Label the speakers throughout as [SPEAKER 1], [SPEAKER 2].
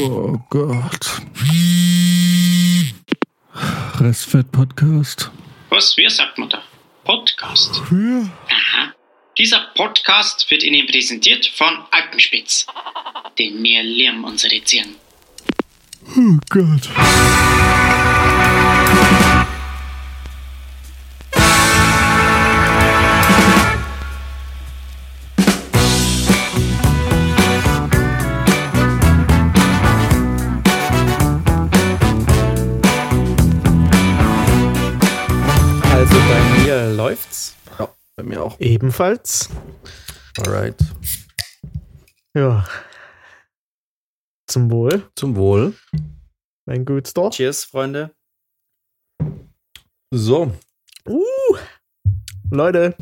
[SPEAKER 1] Oh Gott. Restfett-Podcast.
[SPEAKER 2] Was? Wie sagt man da? Podcast.
[SPEAKER 1] Ja.
[SPEAKER 2] Aha. Dieser Podcast wird Ihnen präsentiert von Alpenspitz. Denn wir lieben unsere Tieren.
[SPEAKER 1] Oh Gott.
[SPEAKER 3] Mir
[SPEAKER 4] auch.
[SPEAKER 3] Ebenfalls.
[SPEAKER 4] Alright.
[SPEAKER 3] Ja. Zum Wohl,
[SPEAKER 4] Zum Wohl.
[SPEAKER 3] mein Gutster.
[SPEAKER 5] Cheers, Freunde.
[SPEAKER 4] So.
[SPEAKER 3] Uh, Leute,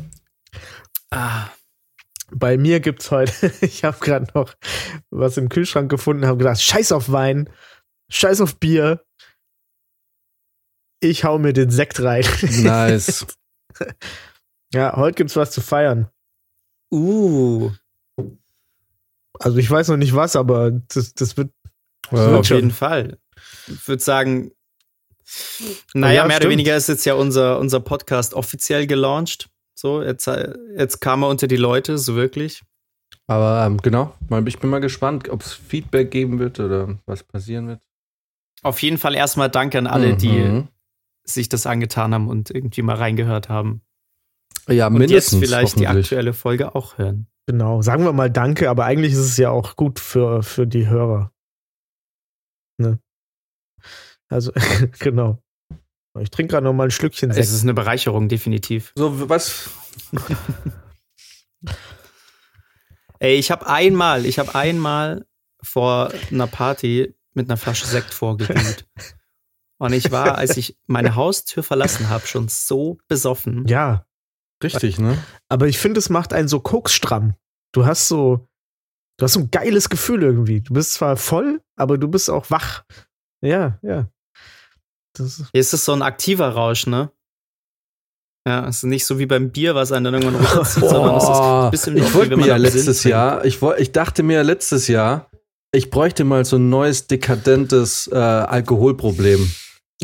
[SPEAKER 5] Ah,
[SPEAKER 3] bei mir gibt's heute, ich habe gerade noch was im Kühlschrank gefunden, habe gedacht, scheiß auf Wein, scheiß auf Bier. Ich hau mir den Sekt rein.
[SPEAKER 4] Nice.
[SPEAKER 3] Ja, heute gibt's was zu feiern.
[SPEAKER 5] uh,
[SPEAKER 3] Also ich weiß noch nicht was, aber das, das wird
[SPEAKER 4] Ja,
[SPEAKER 5] auf
[SPEAKER 3] schon.
[SPEAKER 5] jeden Fall. Ich würde sagen, naja,
[SPEAKER 3] Ja,
[SPEAKER 5] mehr
[SPEAKER 3] stimmt.
[SPEAKER 5] oder weniger ist jetzt ja unser, unser Podcast offiziell gelauncht. So, jetzt, jetzt kam er unter die Leute, so wirklich.
[SPEAKER 4] Aber ähm, genau, mal, ich bin mal gespannt, ob es Feedback geben wird oder was passieren wird.
[SPEAKER 5] Auf jeden Fall erstmal Danke an alle, die
[SPEAKER 4] Mhm.
[SPEAKER 5] sich das angetan haben und irgendwie mal reingehört haben.
[SPEAKER 4] Ja,
[SPEAKER 5] Und
[SPEAKER 4] mindestens
[SPEAKER 5] jetzt vielleicht die aktuelle Folge auch hören.
[SPEAKER 3] Genau, sagen wir mal Danke, aber eigentlich ist es ja auch gut für, für die Hörer. Ne? Also, genau. Ich trinke gerade noch mal ein Schlückchen
[SPEAKER 5] Es
[SPEAKER 3] Sekt.
[SPEAKER 5] ist eine Bereicherung, definitiv.
[SPEAKER 4] So, was?
[SPEAKER 5] Ey, ich habe einmal, ich habe einmal vor einer Party mit einer Flasche Sekt vorgeglüht. Und ich war, als ich meine Haustür verlassen habe, schon so besoffen.
[SPEAKER 3] Ja,
[SPEAKER 4] Richtig, ne?
[SPEAKER 3] aber ich finde, es macht einen so koksstramm. Du hast so, du hast so ein geiles Gefühl irgendwie. Du bist zwar voll, aber du bist auch wach. Ja, ja. Das,
[SPEAKER 5] Hier ist es so ein aktiver Rausch, ne? Ja, es ist nicht so wie beim Bier, was einen dann irgendwann runterzieht, sondern es ist ein bisschen
[SPEAKER 4] ich wollte mir ja letztes
[SPEAKER 5] Sinn.
[SPEAKER 4] Jahr, ich, woll- ich dachte mir letztes Jahr, ich bräuchte mal so ein neues dekadentes äh, Alkoholproblem.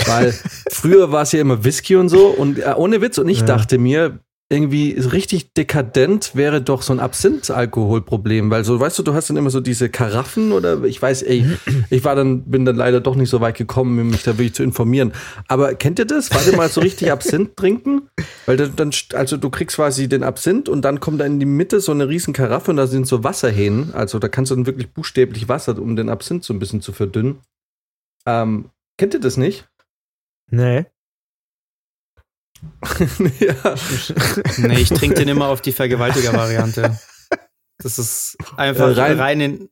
[SPEAKER 4] Weil früher war es ja immer Whisky und so und äh, ohne Witz und ich
[SPEAKER 3] Ja.
[SPEAKER 4] dachte mir, irgendwie richtig dekadent wäre doch so ein Absinth-Alkoholproblem, weil so, weißt du, du hast dann immer so diese Karaffen oder ich weiß, ey, ich war dann, bin dann leider doch nicht so weit gekommen, mich da wirklich zu informieren. Aber kennt ihr das? Warte mal so richtig Absinth trinken? Weil dann, dann, also du kriegst quasi den Absinth und dann kommt da in die Mitte so eine riesen Karaffe und da sind so Wasserhähnen. Also da kannst du dann wirklich buchstäblich Wasser, um den Absinth so ein bisschen zu verdünnen. Ähm, kennt ihr das nicht?
[SPEAKER 3] nee.
[SPEAKER 4] Ja.
[SPEAKER 5] Nee, ich trinke den immer auf die Vergewaltiger-Variante. Das ist einfach
[SPEAKER 4] Äh, rein-
[SPEAKER 5] rein, in.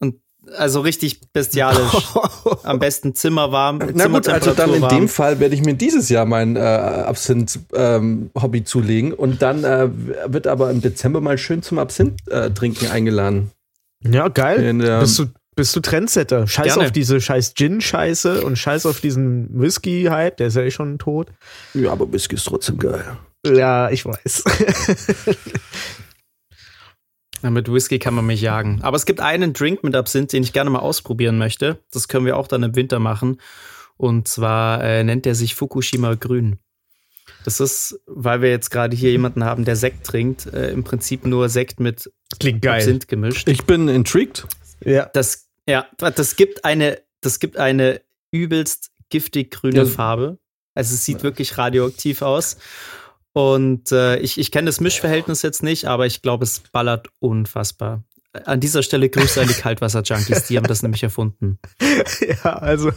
[SPEAKER 5] Und also richtig bestialisch. Am besten zimmerwarm.
[SPEAKER 4] Na gut, also dann in
[SPEAKER 5] Zimmertemperatur
[SPEAKER 4] dem
[SPEAKER 5] warm.
[SPEAKER 4] Fall werde ich mir dieses Jahr mein äh, Absinth-Hobby zulegen und dann äh, wird aber im Dezember mal schön zum Absinth-Trinken eingeladen.
[SPEAKER 3] Ja, geil.
[SPEAKER 4] In der-
[SPEAKER 3] bist, du, bist du Trendsetter? Scheiß
[SPEAKER 5] Gerne.
[SPEAKER 3] auf diese scheiß Gin-Scheiße und scheiß auf diesen Whisky-Hype, der ist ja eh schon tot.
[SPEAKER 4] Ja, aber Whisky ist trotzdem geil.
[SPEAKER 3] Ja, ich weiß.
[SPEAKER 5] Ja, mit Whisky kann man mich jagen. Aber es gibt einen Drink mit Absinth, den ich gerne mal ausprobieren möchte. Das können wir auch dann im Winter machen. Und zwar äh, nennt er sich Fukushima Grün. Das ist, weil wir jetzt gerade hier jemanden haben, der Sekt trinkt, äh, im Prinzip nur Sekt mit
[SPEAKER 3] Klingt geil.
[SPEAKER 5] Absinth gemischt.
[SPEAKER 4] Ich bin intrigued.
[SPEAKER 3] Ja.
[SPEAKER 5] Das, ja, das gibt eine, das gibt eine übelst giftig grüne
[SPEAKER 4] Ja.
[SPEAKER 5] Farbe. Also es sieht wirklich radioaktiv aus. Und äh, ich, ich kenne das Mischverhältnis jetzt nicht, aber ich glaube, es ballert unfassbar. An dieser Stelle Grüße an die Kaltwasser-Junkies, die haben das nämlich erfunden.
[SPEAKER 3] ja, also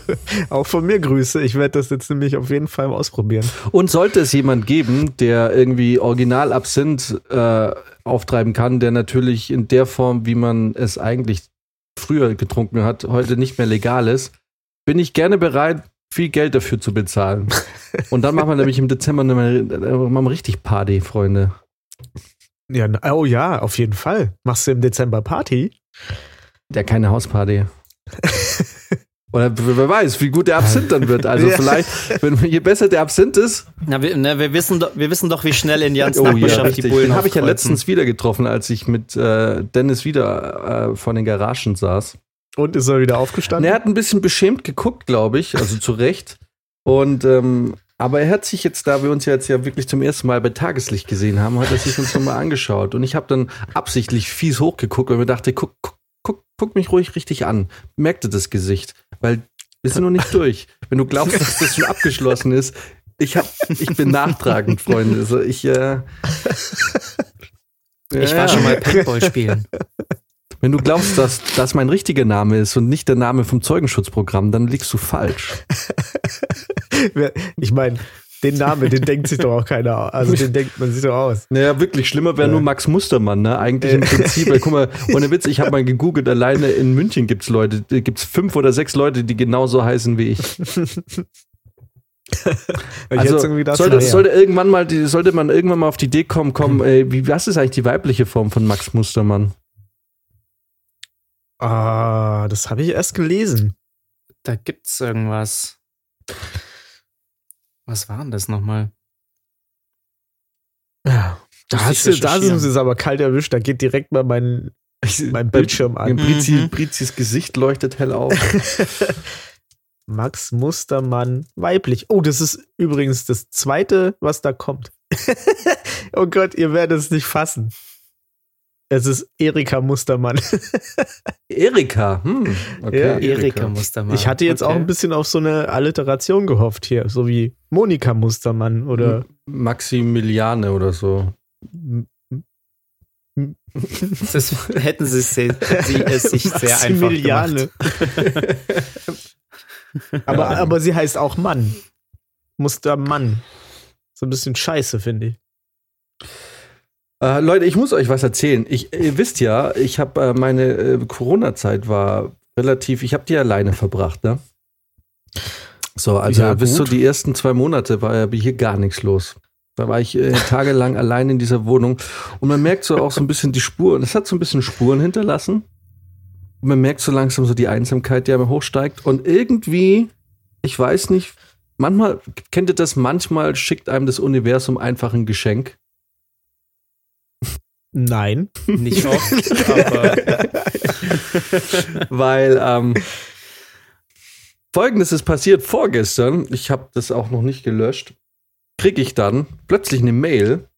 [SPEAKER 3] auch von mir Grüße. Ich werde das jetzt nämlich auf jeden Fall mal ausprobieren.
[SPEAKER 4] Und sollte es jemand geben, der irgendwie Original Absinth äh, auftreiben kann, der natürlich in der Form, wie man es eigentlich früher getrunken hat, heute nicht mehr legal ist, bin ich gerne bereit, viel Geld dafür zu bezahlen. Und dann machen wir nämlich im Dezember eine, äh, wir richtig Party, Freunde.
[SPEAKER 3] Ja, oh ja, auf jeden Fall. Machst du im Dezember Party?
[SPEAKER 4] Ja, keine Hausparty. Oder wer weiß, wie gut der Absinth dann wird. Also
[SPEAKER 3] Ja.
[SPEAKER 4] vielleicht, wenn, je besser der Absinth ist,
[SPEAKER 5] Na, wir, ne, wir, wissen doch, wir wissen doch, wie schnell in Jans
[SPEAKER 4] Oh ja,
[SPEAKER 5] die
[SPEAKER 4] richtig.
[SPEAKER 5] Bullen
[SPEAKER 4] Den habe ich ja letztens wieder getroffen, als ich mit äh, Dennis wieder äh, vor den Garagen saß.
[SPEAKER 3] Und ist er wieder
[SPEAKER 4] Und
[SPEAKER 3] aufgestanden?
[SPEAKER 4] er hat ein bisschen beschämt geguckt, glaube ich, also zu Recht. Und ähm, aber er hat sich jetzt, da wir uns ja jetzt ja wirklich zum ersten Mal bei Tageslicht gesehen haben, hat er sich uns nochmal angeschaut. Und ich habe dann absichtlich fies hochgeguckt, weil mir dachte, guck, guck, guck, guck mich ruhig richtig an. Merkte das Gesicht, weil wir sind noch nicht durch. Wenn du glaubst, dass das schon abgeschlossen ist, ich hab, ich bin nachtragend, Freunde. Also ich, äh,
[SPEAKER 5] Ich war
[SPEAKER 4] ja.
[SPEAKER 5] schon mal Paintball spielen.
[SPEAKER 4] Wenn du glaubst, dass das mein richtiger Name ist und nicht der Name vom Zeugenschutzprogramm, dann liegst du falsch.
[SPEAKER 3] Ich meine, den Namen, den denkt sich doch auch keiner aus. Also den denkt man sich doch aus.
[SPEAKER 4] Naja, wirklich schlimmer wäre
[SPEAKER 3] Ja.
[SPEAKER 4] nur Max Mustermann, ne? Eigentlich im Prinzip, weil, guck mal, ohne Witz, ich habe mal gegoogelt, alleine in München gibt's Leute, äh, gibt's fünf oder sechs Leute, die genauso heißen wie ich. Also sollte, sollte irgendwann mal, die, sollte man irgendwann mal auf die Idee kommen, komm, ey, wie, was ist eigentlich die weibliche Form von Max Mustermann?
[SPEAKER 3] Ah, das habe ich erst gelesen.
[SPEAKER 5] Da gibt's irgendwas. Was war denn das nochmal?
[SPEAKER 3] Ja. Da, hast du, da
[SPEAKER 5] recherchieren.
[SPEAKER 3] ist es aber kalt erwischt. Da geht direkt mal mein, mein Bildschirm an.
[SPEAKER 4] Brizi,
[SPEAKER 5] Mhm.
[SPEAKER 4] Brizis Gesicht leuchtet hell auf.
[SPEAKER 3] Max Mustermann, weiblich. Oh, das ist übrigens das zweite, was da kommt. oh Gott, ihr werdet es nicht fassen. Es ist Erika Mustermann.
[SPEAKER 4] Erika, hm, okay.
[SPEAKER 3] Ja.
[SPEAKER 5] Erika Mustermann.
[SPEAKER 3] Ich hatte jetzt auch
[SPEAKER 5] Okay.
[SPEAKER 3] ein bisschen auf so eine Alliteration gehofft hier, so wie Monika Mustermann oder
[SPEAKER 4] Maximiliane oder so.
[SPEAKER 5] Das hätten sie, sie es sich sehr einfach
[SPEAKER 3] Maximiliane.
[SPEAKER 5] gemacht.
[SPEAKER 3] aber, aber sie heißt auch Mann. Mustermann. So ein bisschen scheiße, finde ich.
[SPEAKER 4] Äh, Leute, ich muss euch was erzählen. Ich, ihr wisst ja, ich habe äh, meine äh, Corona-Zeit war relativ, ich habe die alleine verbracht, ne? So, also
[SPEAKER 3] Ja,
[SPEAKER 4] bis so
[SPEAKER 3] gut.
[SPEAKER 4] die ersten zwei Monate war ja hier gar nichts los. Da war ich äh, tagelang allein in dieser Wohnung und man merkt so auch so ein bisschen die Spuren. Es hat so ein bisschen Spuren hinterlassen. Und man merkt so langsam so die Einsamkeit, die einem hochsteigt. Und irgendwie, ich weiß nicht, manchmal, kennt ihr das, manchmal schickt einem das Universum einfach ein Geschenk.
[SPEAKER 3] Nein.
[SPEAKER 5] Nicht oft, aber
[SPEAKER 4] weil ähm, folgendes ist passiert vorgestern. Ich habe das auch noch nicht gelöscht. Kriege ich dann plötzlich eine Mail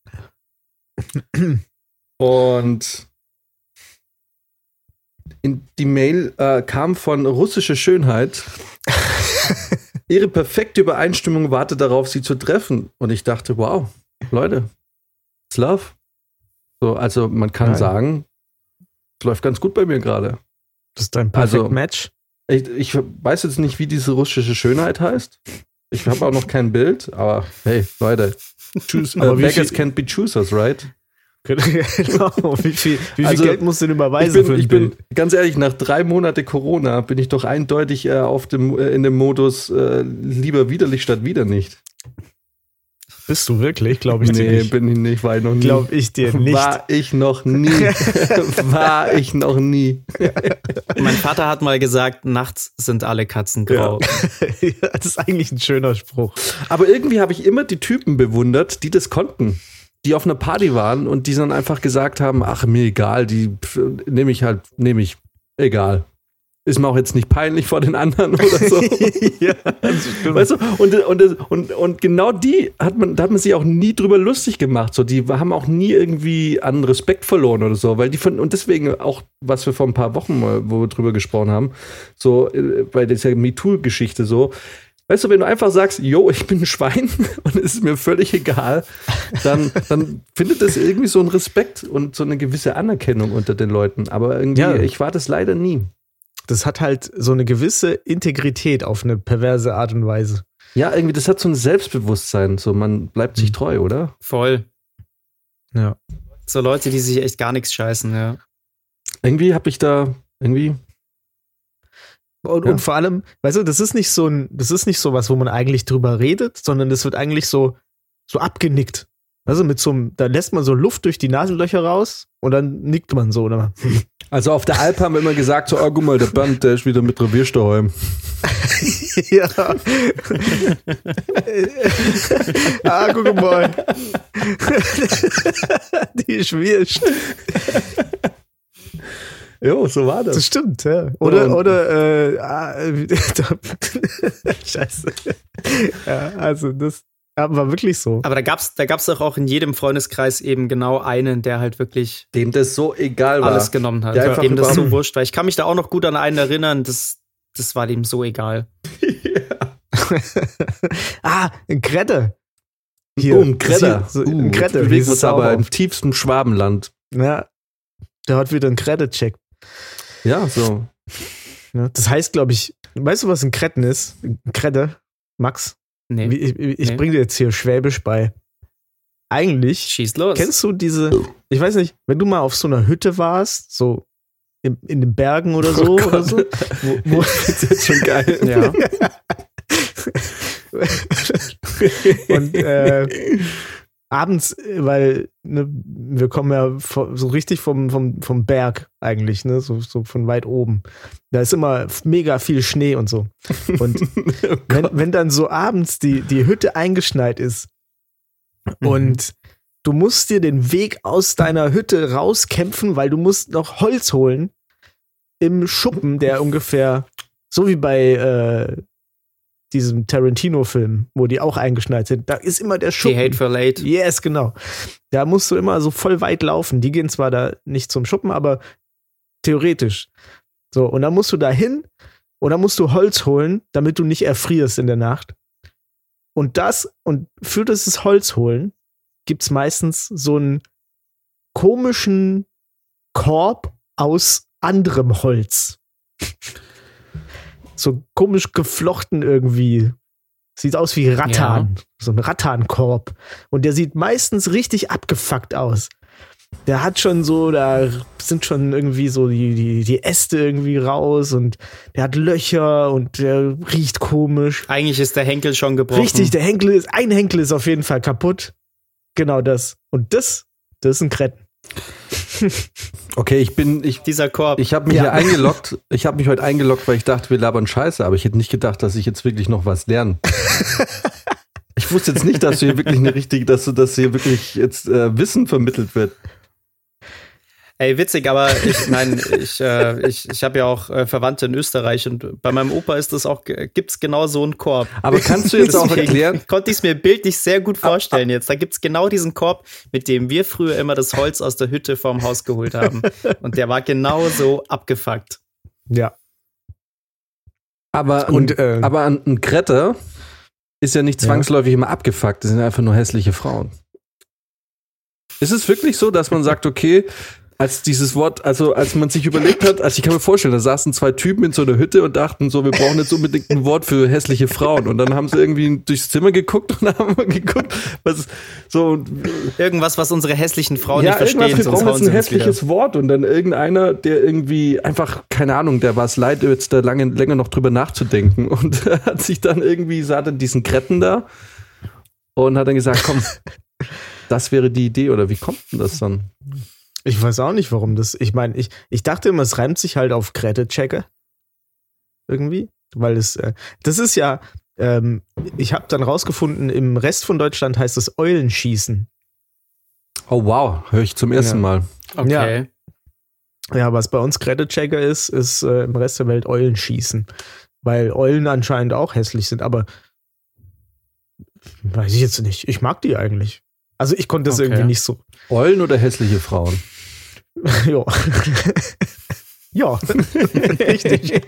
[SPEAKER 4] und in die Mail äh, kam von russische Schönheit. Ihre perfekte Übereinstimmung wartet darauf, sie zu treffen. Und ich dachte, wow, Leute, it's love. So, also man kann
[SPEAKER 3] Geil.
[SPEAKER 4] sagen, es läuft ganz gut bei mir gerade.
[SPEAKER 3] Das ist dein Perfect
[SPEAKER 4] Also-
[SPEAKER 3] Match.
[SPEAKER 4] Ich, ich weiß jetzt nicht, wie diese russische Schönheit heißt. Ich habe auch noch kein Bild, aber hey, Leute, choose,
[SPEAKER 3] Aber
[SPEAKER 4] uh, beggars can't be choosers, right?
[SPEAKER 3] genau. Wie viel, wie
[SPEAKER 4] Also,
[SPEAKER 3] viel Geld musst du denn
[SPEAKER 4] Ich
[SPEAKER 3] überweisen für
[SPEAKER 4] bin, ich bin,
[SPEAKER 3] Bild?
[SPEAKER 4] ganz ehrlich, nach drei Monate Corona bin ich doch eindeutig äh, auf dem, äh, in dem Modus äh, lieber widerlich statt wieder nicht.
[SPEAKER 3] Bist du wirklich? Glaube ich dir
[SPEAKER 4] nee,
[SPEAKER 3] nicht.
[SPEAKER 4] bin ich nicht, war ich noch nie.
[SPEAKER 3] Glaube ich dir nicht.
[SPEAKER 4] War ich noch nie. war ich noch nie.
[SPEAKER 5] mein Vater hat mal gesagt, nachts sind alle Katzen grau.
[SPEAKER 3] Ja, das ist eigentlich ein schöner Spruch.
[SPEAKER 4] Aber irgendwie habe ich immer die Typen bewundert, die das konnten. Die auf einer Party waren und die dann einfach gesagt haben, ach, mir egal, die nehme ich halt, nehme ich, egal. Ist mir auch jetzt nicht peinlich vor den anderen oder so.
[SPEAKER 3] ja.
[SPEAKER 4] Weißt du, und, und, und, und genau die hat man, da hat man sich auch nie drüber lustig gemacht. So, die haben auch nie irgendwie an Respekt verloren oder so, weil die von, und deswegen auch, was wir vor ein paar Wochen mal, wo wir drüber gesprochen haben, so äh, bei dieser MeToo-Geschichte so, weißt du, wenn du einfach sagst, yo, ich bin ein Schwein und es ist mir völlig egal, dann, dann findet das irgendwie so einen Respekt und so eine gewisse Anerkennung unter den Leuten. Aber irgendwie,
[SPEAKER 3] Ja.
[SPEAKER 4] ich war das leider nie.
[SPEAKER 3] Das hat halt so eine gewisse Integrität auf eine perverse Art und Weise.
[SPEAKER 4] Ja, irgendwie, das hat so ein Selbstbewusstsein, so man bleibt sich treu, oder?
[SPEAKER 5] Voll.
[SPEAKER 3] Ja.
[SPEAKER 5] So Leute, die sich echt gar nichts scheißen, ja.
[SPEAKER 4] Irgendwie habe ich da irgendwie.
[SPEAKER 3] Und,
[SPEAKER 4] Ja.
[SPEAKER 3] und vor allem, weißt du, das ist nicht so ein, das ist nicht so was, wo man eigentlich drüber redet, sondern das wird eigentlich so, so abgenickt. Also mit so einem, da lässt man so Luft durch die Nasenlöcher raus und dann nickt man so, oder?
[SPEAKER 4] Also auf der Alp haben wir immer gesagt, so, oh, guck mal, der Band, der ist wieder mit Revier daheim.
[SPEAKER 3] ja. ah, guck mal. die ist wirscht.
[SPEAKER 4] Jo, so war
[SPEAKER 3] Das
[SPEAKER 4] das.
[SPEAKER 3] stimmt, ja. Oder,
[SPEAKER 4] Und-
[SPEAKER 3] oder, äh, ah, Scheiße. Ja, also das war wirklich so.
[SPEAKER 5] Aber da gab's, da gab's doch auch in jedem Freundeskreis eben genau einen, der halt wirklich
[SPEAKER 4] Dem das so egal war.
[SPEAKER 5] alles genommen hat.
[SPEAKER 4] Der einfach
[SPEAKER 5] Dem das so wurscht war. Ich kann mich da auch noch gut an einen erinnern, das, das war dem so egal.
[SPEAKER 3] ah, ein Kredde.
[SPEAKER 4] Oh, ein Kredder.
[SPEAKER 3] So,
[SPEAKER 4] uh,
[SPEAKER 3] hieß
[SPEAKER 4] wir uns
[SPEAKER 3] es
[SPEAKER 4] aber im tiefsten Schwabenland.
[SPEAKER 3] Ja. Der hat wieder einen Kredde-Check.
[SPEAKER 4] Ja, so.
[SPEAKER 3] Das heißt, glaube ich, weißt du, was ein Kretten ist? Ein Kredde, Max?
[SPEAKER 5] Nee,
[SPEAKER 3] Ich, ich
[SPEAKER 5] Nee.
[SPEAKER 3] bringe dir jetzt hier Schwäbisch bei. Eigentlich,
[SPEAKER 5] schieß los.
[SPEAKER 3] kennst du diese, ich weiß nicht, wenn du mal auf so einer Hütte warst, so in, in den Bergen oder so,
[SPEAKER 4] Oh
[SPEAKER 3] oder so, wo, wo,
[SPEAKER 4] Das ist jetzt schon geil.
[SPEAKER 5] ja.
[SPEAKER 3] und äh, abends, äh, weil ne, wir kommen ja so richtig vom, vom, vom Berg eigentlich, ne, so, so von weit oben. Da ist immer mega viel Schnee und so. Und
[SPEAKER 4] Oh
[SPEAKER 3] wenn, wenn dann so abends die, die Hütte eingeschneit ist und du musst dir den Weg aus deiner Hütte rauskämpfen, weil du musst noch Holz holen im Schuppen, der ungefähr so wie bei äh, diesem Tarantino-Film, wo die auch eingeschneit sind, da ist immer der
[SPEAKER 5] Die
[SPEAKER 3] Schuppen.
[SPEAKER 5] Hateful Eight.
[SPEAKER 3] Yes, genau. Da musst du immer so voll weit laufen. Die gehen zwar da nicht zum Schuppen, aber theoretisch. So, und dann musst du da hin und dann musst du Holz holen, damit du nicht erfrierst in der Nacht. Und das, und für dieses Holz holen, gibt es meistens so einen komischen Korb aus anderem Holz. So komisch geflochten irgendwie. Sieht aus wie Rattan. So ein Rattankorb. Und der sieht meistens richtig abgefuckt aus. Der hat schon so, da sind schon irgendwie so die, die, die Äste irgendwie raus und der hat Löcher und der riecht komisch.
[SPEAKER 5] Eigentlich ist der Henkel schon gebrochen.
[SPEAKER 3] Richtig, der Henkel ist, ein Henkel ist auf jeden Fall kaputt. Genau das. Und das, das ist ein Kretten.
[SPEAKER 4] Okay, ich bin, ich,
[SPEAKER 5] Dieser Korb.
[SPEAKER 4] ich habe mich
[SPEAKER 3] Ja.
[SPEAKER 4] hier eingeloggt. Ich habe mich heute eingeloggt, weil ich dachte, wir labern Scheiße, aber ich hätte nicht gedacht, dass ich jetzt wirklich noch was lerne. Ich wusste jetzt nicht, dass du hier wirklich eine richtige, dass du, dass hier wirklich jetzt äh, Wissen vermittelt wird.
[SPEAKER 5] Ey, witzig, aber ich meine, ich, äh, ich, ich habe ja auch äh, Verwandte in Österreich und bei meinem Opa ist das auch, gibt's genau so einen Korb.
[SPEAKER 4] Aber kannst du jetzt auch erklären?
[SPEAKER 5] Konnte ich es mir bildlich sehr gut vorstellen jetzt. Da gibt's genau diesen Korb, mit dem wir früher immer das Holz aus der Hütte vorm Haus geholt haben. Und der war genau so abgefuckt.
[SPEAKER 3] Ja.
[SPEAKER 4] Aber,
[SPEAKER 3] Und,
[SPEAKER 4] ein,
[SPEAKER 3] äh,
[SPEAKER 4] aber ein, Kretter ist ja nicht
[SPEAKER 3] Ja.
[SPEAKER 4] zwangsläufig immer abgefuckt, das sind einfach nur hässliche Frauen. Ist es wirklich so, dass man sagt, okay, als dieses Wort, also als man sich überlegt hat, also ich kann mir vorstellen, da saßen zwei Typen in so einer Hütte und dachten so, wir brauchen jetzt unbedingt ein Wort für hässliche Frauen. Und dann haben sie irgendwie durchs Zimmer geguckt und haben geguckt, was so
[SPEAKER 5] Irgendwas, was unsere hässlichen Frauen
[SPEAKER 4] ja,
[SPEAKER 5] nicht
[SPEAKER 4] irgendwas,
[SPEAKER 5] verstehen,
[SPEAKER 4] wir
[SPEAKER 5] sonst
[SPEAKER 4] brauchen jetzt ein
[SPEAKER 5] uns wieder.
[SPEAKER 4] hässliches Wort und dann irgendeiner, der irgendwie einfach, keine Ahnung, der war es leid, jetzt da lange, länger noch drüber nachzudenken und hat sich dann irgendwie, sah dann diesen Kretten da und hat dann gesagt, komm, das wäre die Idee oder wie kommt denn das dann?
[SPEAKER 3] Ich weiß auch nicht, warum das. Ich meine, ich, ich dachte immer, es reimt sich halt auf Kreditchecker. Irgendwie. Weil es, äh, das ist ja, ähm, ich habe dann rausgefunden, im Rest von Deutschland heißt es Eulenschießen.
[SPEAKER 4] Oh wow, höre ich zum ersten
[SPEAKER 3] Ja.
[SPEAKER 4] Mal.
[SPEAKER 5] Okay.
[SPEAKER 3] Ja, was bei uns Kreditchecker ist, ist äh, im Rest der Welt Eulenschießen. Weil Eulen anscheinend auch hässlich sind, aber weiß ich jetzt nicht. Ich mag die eigentlich. Also ich konnte das
[SPEAKER 5] Okay.
[SPEAKER 3] irgendwie nicht so.
[SPEAKER 4] Eulen oder hässliche Frauen?
[SPEAKER 3] ja. ja. Richtig.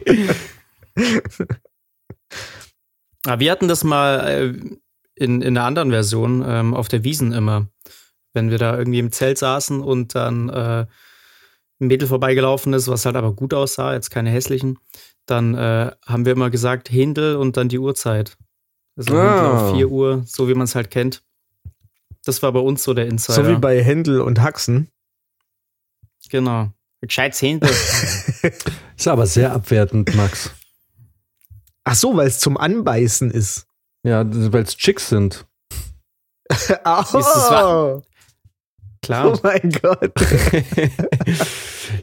[SPEAKER 5] Aber wir hatten das mal äh, in, in einer anderen Version ähm, auf der Wiesen immer. Wenn wir da irgendwie im Zelt saßen und dann äh, ein Mädel vorbeigelaufen ist, was halt aber gut aussah, jetzt keine hässlichen, dann äh, haben wir immer gesagt Händel und dann die Uhrzeit. Also
[SPEAKER 4] Ah.
[SPEAKER 5] Auf 4 Uhr, so wie man es halt kennt. Das war bei uns so der Insider.
[SPEAKER 3] So wie bei Händel und Haxen.
[SPEAKER 5] Genau. Gescheites Händel.
[SPEAKER 4] Ist aber sehr abwertend, Max.
[SPEAKER 3] Ach so, weil es zum Anbeißen ist.
[SPEAKER 4] Ja, weil es Chicks sind.
[SPEAKER 3] Oh,
[SPEAKER 5] Klar.
[SPEAKER 3] oh mein Gott.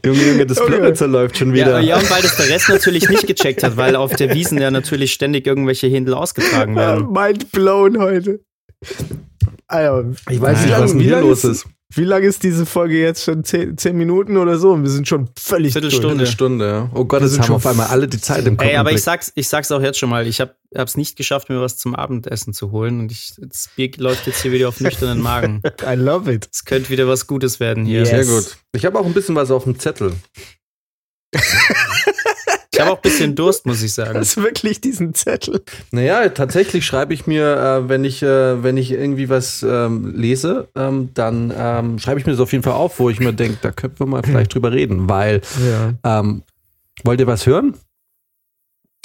[SPEAKER 4] Junge, Junge, das
[SPEAKER 3] Okay.
[SPEAKER 4] Blödnitzer läuft schon
[SPEAKER 5] Ja,
[SPEAKER 4] wieder.
[SPEAKER 5] ja, und weil das der Rest natürlich nicht gecheckt hat, weil auf der Wiesen ja natürlich ständig irgendwelche Händel ausgetragen werden.
[SPEAKER 3] Mind blown heute.
[SPEAKER 4] Ich weiß nicht, was denn hier los
[SPEAKER 3] ist-
[SPEAKER 4] ist.
[SPEAKER 3] Wie lange ist diese Folge jetzt schon? Zehn, zehn Minuten oder so? Und wir sind schon völlig
[SPEAKER 5] Viertelstunde.
[SPEAKER 4] Eine Stunde, ja. Oh Gott,
[SPEAKER 3] Wir
[SPEAKER 4] jetzt
[SPEAKER 3] sind
[SPEAKER 4] haben
[SPEAKER 3] schon
[SPEAKER 4] auf einmal alle die Zeit im Kopf.
[SPEAKER 5] Ey, aber ich sag's, ich sag's auch jetzt schon mal, ich habe es nicht geschafft, mir was zum Abendessen zu holen und ich, das Bier läuft jetzt hier wieder auf nüchternen Magen.
[SPEAKER 3] durch. I love it.
[SPEAKER 5] Es könnte wieder was Gutes werden hier.
[SPEAKER 3] Yes.
[SPEAKER 4] Sehr gut. Ich habe auch ein bisschen was auf dem Zettel.
[SPEAKER 5] Ich habe auch ein bisschen Durst, muss ich sagen.
[SPEAKER 3] Das ist wirklich diesen Zettel.
[SPEAKER 4] Naja, tatsächlich schreibe ich mir, äh, wenn ich, äh, wenn ich irgendwie was ähm, lese, ähm, dann ähm, schreibe ich mir das auf jeden Fall auf, wo ich mir denke, da könnten wir mal vielleicht drüber reden, weil
[SPEAKER 3] Ja.
[SPEAKER 4] ähm, wollt ihr was hören?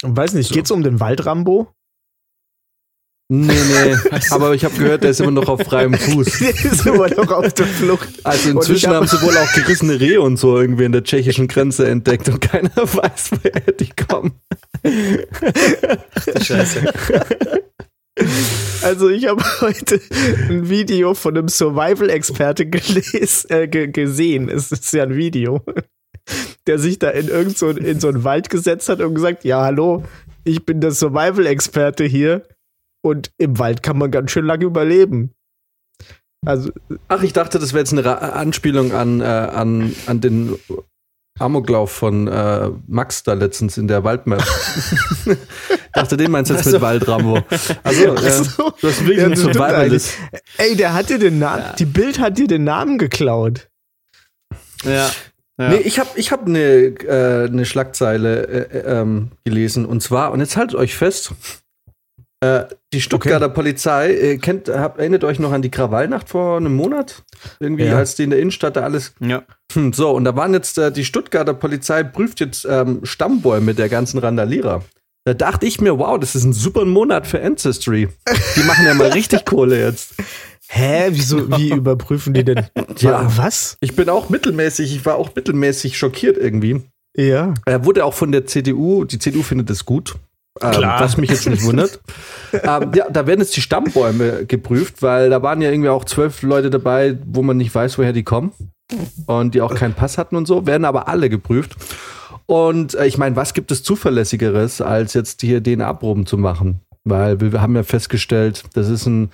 [SPEAKER 3] Weiß nicht, geht's um den Waldrambo?
[SPEAKER 4] Nee, nee, aber ich habe gehört, der ist immer noch auf freiem Fuß.
[SPEAKER 3] Der ist immer noch auf der Flucht.
[SPEAKER 4] Also inzwischen
[SPEAKER 3] hab-
[SPEAKER 4] haben sie wohl auch gerissene Rehe und so irgendwie in der tschechischen Grenze entdeckt und keiner weiß, woher die kommen.
[SPEAKER 5] Scheiße.
[SPEAKER 3] Also ich habe heute ein Video von einem Survival-Experte äh, ge gesehen. Es ist ja ein Video. Der sich da in irgend so, in so einen Wald gesetzt hat und gesagt, ja, hallo, ich bin der Survival-Experte hier und im Wald kann man ganz schön lange überleben. Also,
[SPEAKER 4] Ach, ich dachte, das wäre jetzt eine Ra Anspielung an, äh, an, an den Amoklauf von äh, Max da letztens in der Waldmap. dachte, den meinst du jetzt mit Waldrambo. Also, äh,
[SPEAKER 3] so.
[SPEAKER 4] du hast wirklich
[SPEAKER 3] Ja, stimmt
[SPEAKER 4] Survivalist.
[SPEAKER 3] ey, der hat dir den Namen, die Bild hat dir den Namen geklaut.
[SPEAKER 5] Ja. ja.
[SPEAKER 4] Nee, ich habe ich hab eine äh, ne Schlagzeile äh, äh, ähm, gelesen und zwar, und jetzt haltet euch fest, äh, die Stuttgarter Polizei, äh, kennt, hab, erinnert euch noch an die Krawallnacht vor einem Monat? Irgendwie,
[SPEAKER 3] Ja.
[SPEAKER 4] als die in der Innenstadt da alles
[SPEAKER 5] ja.
[SPEAKER 4] Hm, So, und da waren jetzt, äh, die Stuttgarter Polizei prüft jetzt ähm, Stammbäume der ganzen Randalierer. Da dachte ich mir, wow, das ist ein super Monat für Ancestry. Die machen ja mal richtig Kohle jetzt.
[SPEAKER 3] Hä, wieso, wie überprüfen die denn?
[SPEAKER 4] Ja.
[SPEAKER 3] Was?
[SPEAKER 4] Ich bin auch mittelmäßig, ich war auch mittelmäßig schockiert irgendwie.
[SPEAKER 3] Ja.
[SPEAKER 4] Er wurde auch von der CDU, die CDU findet es gut. Ähm,
[SPEAKER 3] Klar.
[SPEAKER 4] was mich jetzt nicht wundert. ähm, ja, da werden jetzt die Stammbäume geprüft, weil da waren ja irgendwie auch zwölf Leute dabei, wo man nicht weiß, woher die kommen. Und die auch keinen Pass hatten und so, werden aber alle geprüft. Und äh, ich meine, was gibt es zuverlässigeres, als jetzt hier DNA-Proben zu machen? Weil wir, wir haben ja festgestellt, das ist ein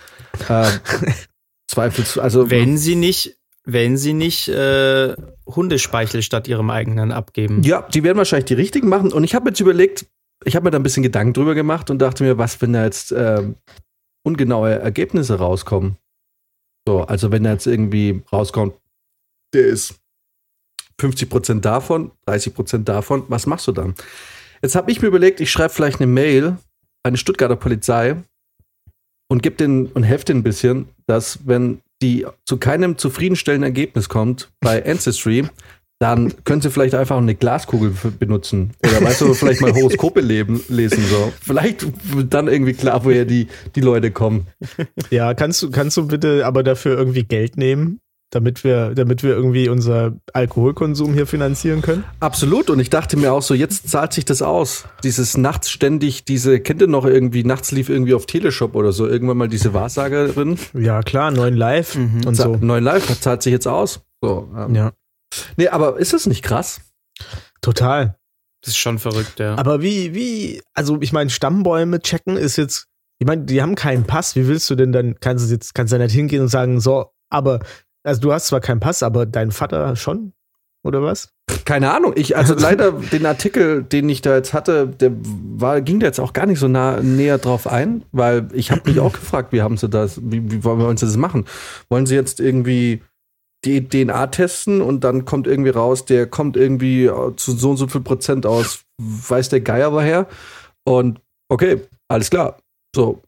[SPEAKER 4] äh, Zweifels, also
[SPEAKER 5] Wenn sie nicht, wenn sie nicht äh, Hundespeichel statt ihrem eigenen abgeben.
[SPEAKER 4] Ja, die werden wahrscheinlich die richtigen machen. Und ich habe jetzt überlegt, ich habe mir da ein bisschen Gedanken drüber gemacht und dachte mir, was, wenn da jetzt ähm, ungenaue Ergebnisse rauskommen? So, also wenn da jetzt irgendwie rauskommt, der ist 50% davon, 30% davon, was machst du dann? Jetzt habe ich mir überlegt, ich schreibe vielleicht eine Mail an die Stuttgarter Polizei und gebe den und denen ein bisschen, dass wenn die zu keinem zufriedenstellenden Ergebnis kommt bei Ancestry, dann können sie vielleicht einfach eine Glaskugel benutzen. Oder weißt du, vielleicht mal Horoskope leben, lesen. So. Vielleicht wird dann irgendwie klar, woher die, die Leute kommen.
[SPEAKER 3] Ja, kannst du, kannst du bitte aber dafür irgendwie Geld nehmen, damit wir, damit wir irgendwie unser Alkoholkonsum hier finanzieren können?
[SPEAKER 4] Absolut. Und ich dachte mir auch so, jetzt zahlt sich das aus. Dieses nachts ständig, diese, kennt ihr noch irgendwie, nachts lief irgendwie auf Teleshop oder so, irgendwann mal diese Wahrsagerin.
[SPEAKER 3] Ja, klar, neuen Live
[SPEAKER 5] Mhm.
[SPEAKER 3] und so.
[SPEAKER 4] Neuen Live zahlt sich jetzt aus. So, ähm.
[SPEAKER 3] Ja,
[SPEAKER 4] Nee, aber ist das nicht krass?
[SPEAKER 3] total.
[SPEAKER 5] Das ist schon verrückt, ja.
[SPEAKER 3] Aber wie, wie, also ich meine, Stammbäume checken ist jetzt, ich meine, die haben keinen Pass. Wie willst du denn dann, kannst du jetzt, kannst du dann nicht hingehen und sagen, so, aber, also du hast zwar keinen Pass, aber dein Vater schon? Oder was?
[SPEAKER 4] Keine Ahnung. Ich, also leider den Artikel, den ich da jetzt hatte, der war, ging da jetzt auch gar nicht so nah, näher drauf ein, weil ich habe mich auch gefragt, wie haben sie das, wie, wie wollen sie das machen? Wollen sie jetzt irgendwie die DNA testen und dann kommt irgendwie raus, der kommt irgendwie äh, zu so und so viel Prozent aus, weiß der Geier woher? Und okay, alles klar. So,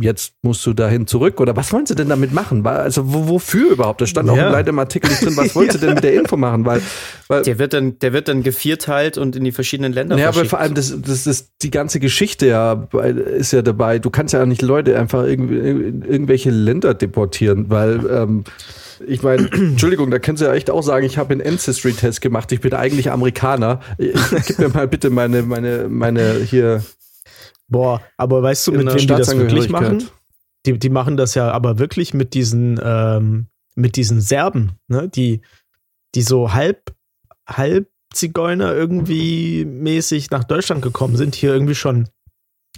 [SPEAKER 4] jetzt musst du dahin zurück oder was wollen sie denn damit machen? Also wo, wofür überhaupt? Da stand auch
[SPEAKER 3] Ja.
[SPEAKER 4] leider im Artikel nicht drin, was wollen sie denn mit der Info machen? Weil, weil
[SPEAKER 5] Der wird dann, der wird dann gevierteilt und in die verschiedenen Länder
[SPEAKER 4] ja, aber vor allem das, das ist die ganze Geschichte ja ist ja dabei. Du kannst ja auch nicht Leute einfach irgendwie in irgendwelche Länder deportieren, weil ähm, ich meine, Entschuldigung, da können sie ja echt auch sagen, ich habe einen Ancestry-Test gemacht, ich bin eigentlich Amerikaner. Ich, gib mir mal bitte meine, meine, meine hier
[SPEAKER 3] Boah, aber weißt du, mit wem die das wirklich machen? die, die machen das ja aber wirklich mit diesen, ähm, mit diesen Serben, ne? Die, die so halb, halb Zigeuner irgendwie mäßig nach Deutschland gekommen sind, hier irgendwie schon,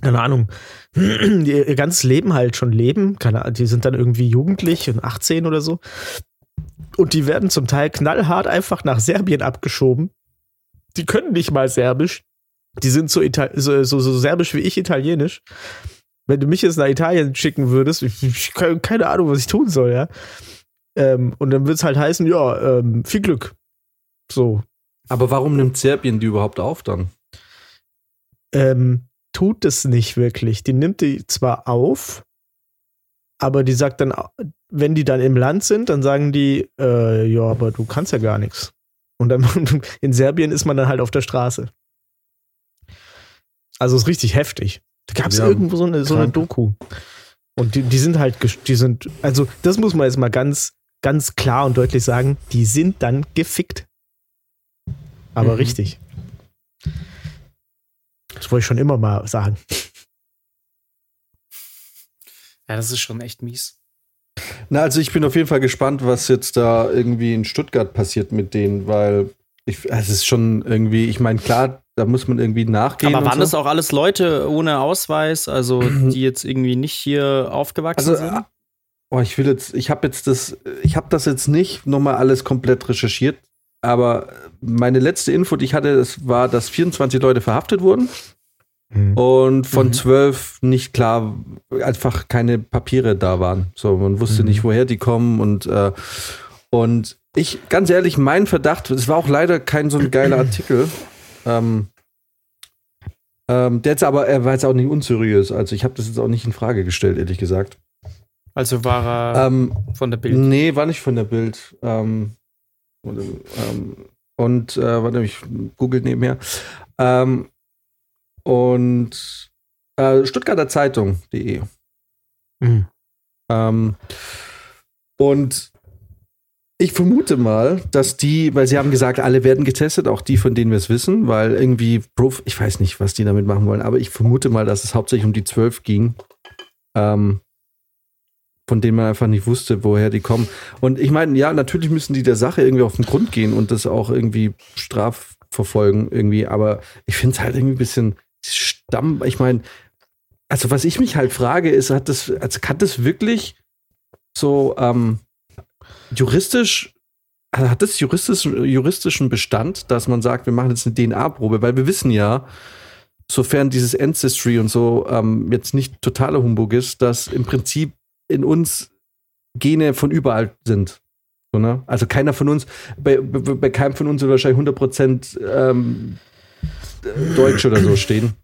[SPEAKER 3] keine Ahnung, ihr ganzes Leben halt schon leben. Keine Ahnung, die sind dann irgendwie jugendlich und 18 oder so. Und die werden zum Teil knallhart einfach nach Serbien abgeschoben. Die können nicht mal Serbisch. Die sind so, Ital so, so, so serbisch wie ich Italienisch. Wenn du mich jetzt nach Italien schicken würdest, ich, ich keine Ahnung, was ich tun soll, ja. Ähm, und dann wird es halt heißen, ja, ähm, viel Glück. So.
[SPEAKER 4] Aber warum nimmt Serbien die überhaupt auf dann?
[SPEAKER 3] Ähm, tut es nicht wirklich. Die nimmt die zwar auf, aber die sagt dann, wenn die dann im Land sind, dann sagen die, äh, ja, aber du kannst ja gar nichts. Und dann in Serbien ist man dann halt auf der Straße. Also ist richtig heftig. Da gab es
[SPEAKER 4] Ja,
[SPEAKER 3] irgendwo so eine, so eine. Doku. Und die, die sind halt, die sind, also das muss man jetzt mal ganz, ganz klar und deutlich sagen, die sind dann gefickt. Aber
[SPEAKER 4] Mhm.
[SPEAKER 3] richtig. Das wollte ich schon immer mal sagen.
[SPEAKER 5] Ja, das ist schon echt mies.
[SPEAKER 4] Na, also ich bin auf jeden Fall gespannt, was jetzt da irgendwie in Stuttgart passiert mit denen, weil ich, es ist schon irgendwie, ich meine, klar, da muss man irgendwie nachgehen.
[SPEAKER 5] Aber waren
[SPEAKER 4] so.
[SPEAKER 5] das auch alles Leute ohne Ausweis, also die jetzt irgendwie nicht hier aufgewachsen
[SPEAKER 4] Also,
[SPEAKER 5] sind?
[SPEAKER 4] äh, oh, ich will jetzt, ich habe jetzt das, ich habe das jetzt nicht nochmal alles komplett recherchiert, aber meine letzte Info, die ich hatte, das war, dass 24 Leute verhaftet wurden und von
[SPEAKER 3] Mhm.
[SPEAKER 4] zwölf nicht klar, einfach keine Papiere da waren. So, man wusste
[SPEAKER 3] Mhm.
[SPEAKER 4] nicht, woher die kommen und äh, und ich, ganz ehrlich, mein Verdacht, es war auch leider kein so ein geiler Artikel. Ähm, ähm, der jetzt aber, er war jetzt auch nicht unseriös. Also ich habe das jetzt auch nicht in Frage gestellt, ehrlich gesagt.
[SPEAKER 5] Also war er
[SPEAKER 4] Ähm,
[SPEAKER 5] von der Bild.
[SPEAKER 4] Nee, war nicht von der Bild. Ähm, und ähm, und äh, warte, ich googelt nebenher. Ähm, und äh, Stuttgarter Zeitung.de.
[SPEAKER 3] Mhm.
[SPEAKER 4] Ähm, und ich vermute mal, dass die, weil sie haben gesagt, alle werden getestet, auch die, von denen wir es wissen, weil irgendwie, Prof, ich weiß nicht, was die damit machen wollen, aber ich vermute mal, dass es hauptsächlich um die zwölf ging, ähm, von denen man einfach nicht wusste, woher die kommen. Und ich meine, ja, natürlich müssen die der Sache irgendwie auf den Grund gehen und das auch irgendwie strafverfolgen irgendwie, aber ich finde es halt irgendwie ein bisschen Stamm, ich meine, also was ich mich halt frage, ist, hat das, also kann das wirklich so ähm, juristisch, hat das juristischen, juristischen Bestand, dass man sagt, wir machen jetzt eine DNA-Probe, weil wir wissen ja, sofern dieses Ancestry und so ähm, jetzt nicht totaler Humbug ist, dass im Prinzip in uns Gene von überall sind. So, ne? Also keiner von uns, bei, bei, bei keinem von uns wird wahrscheinlich 100% ähm, Deutsch oder so stehen.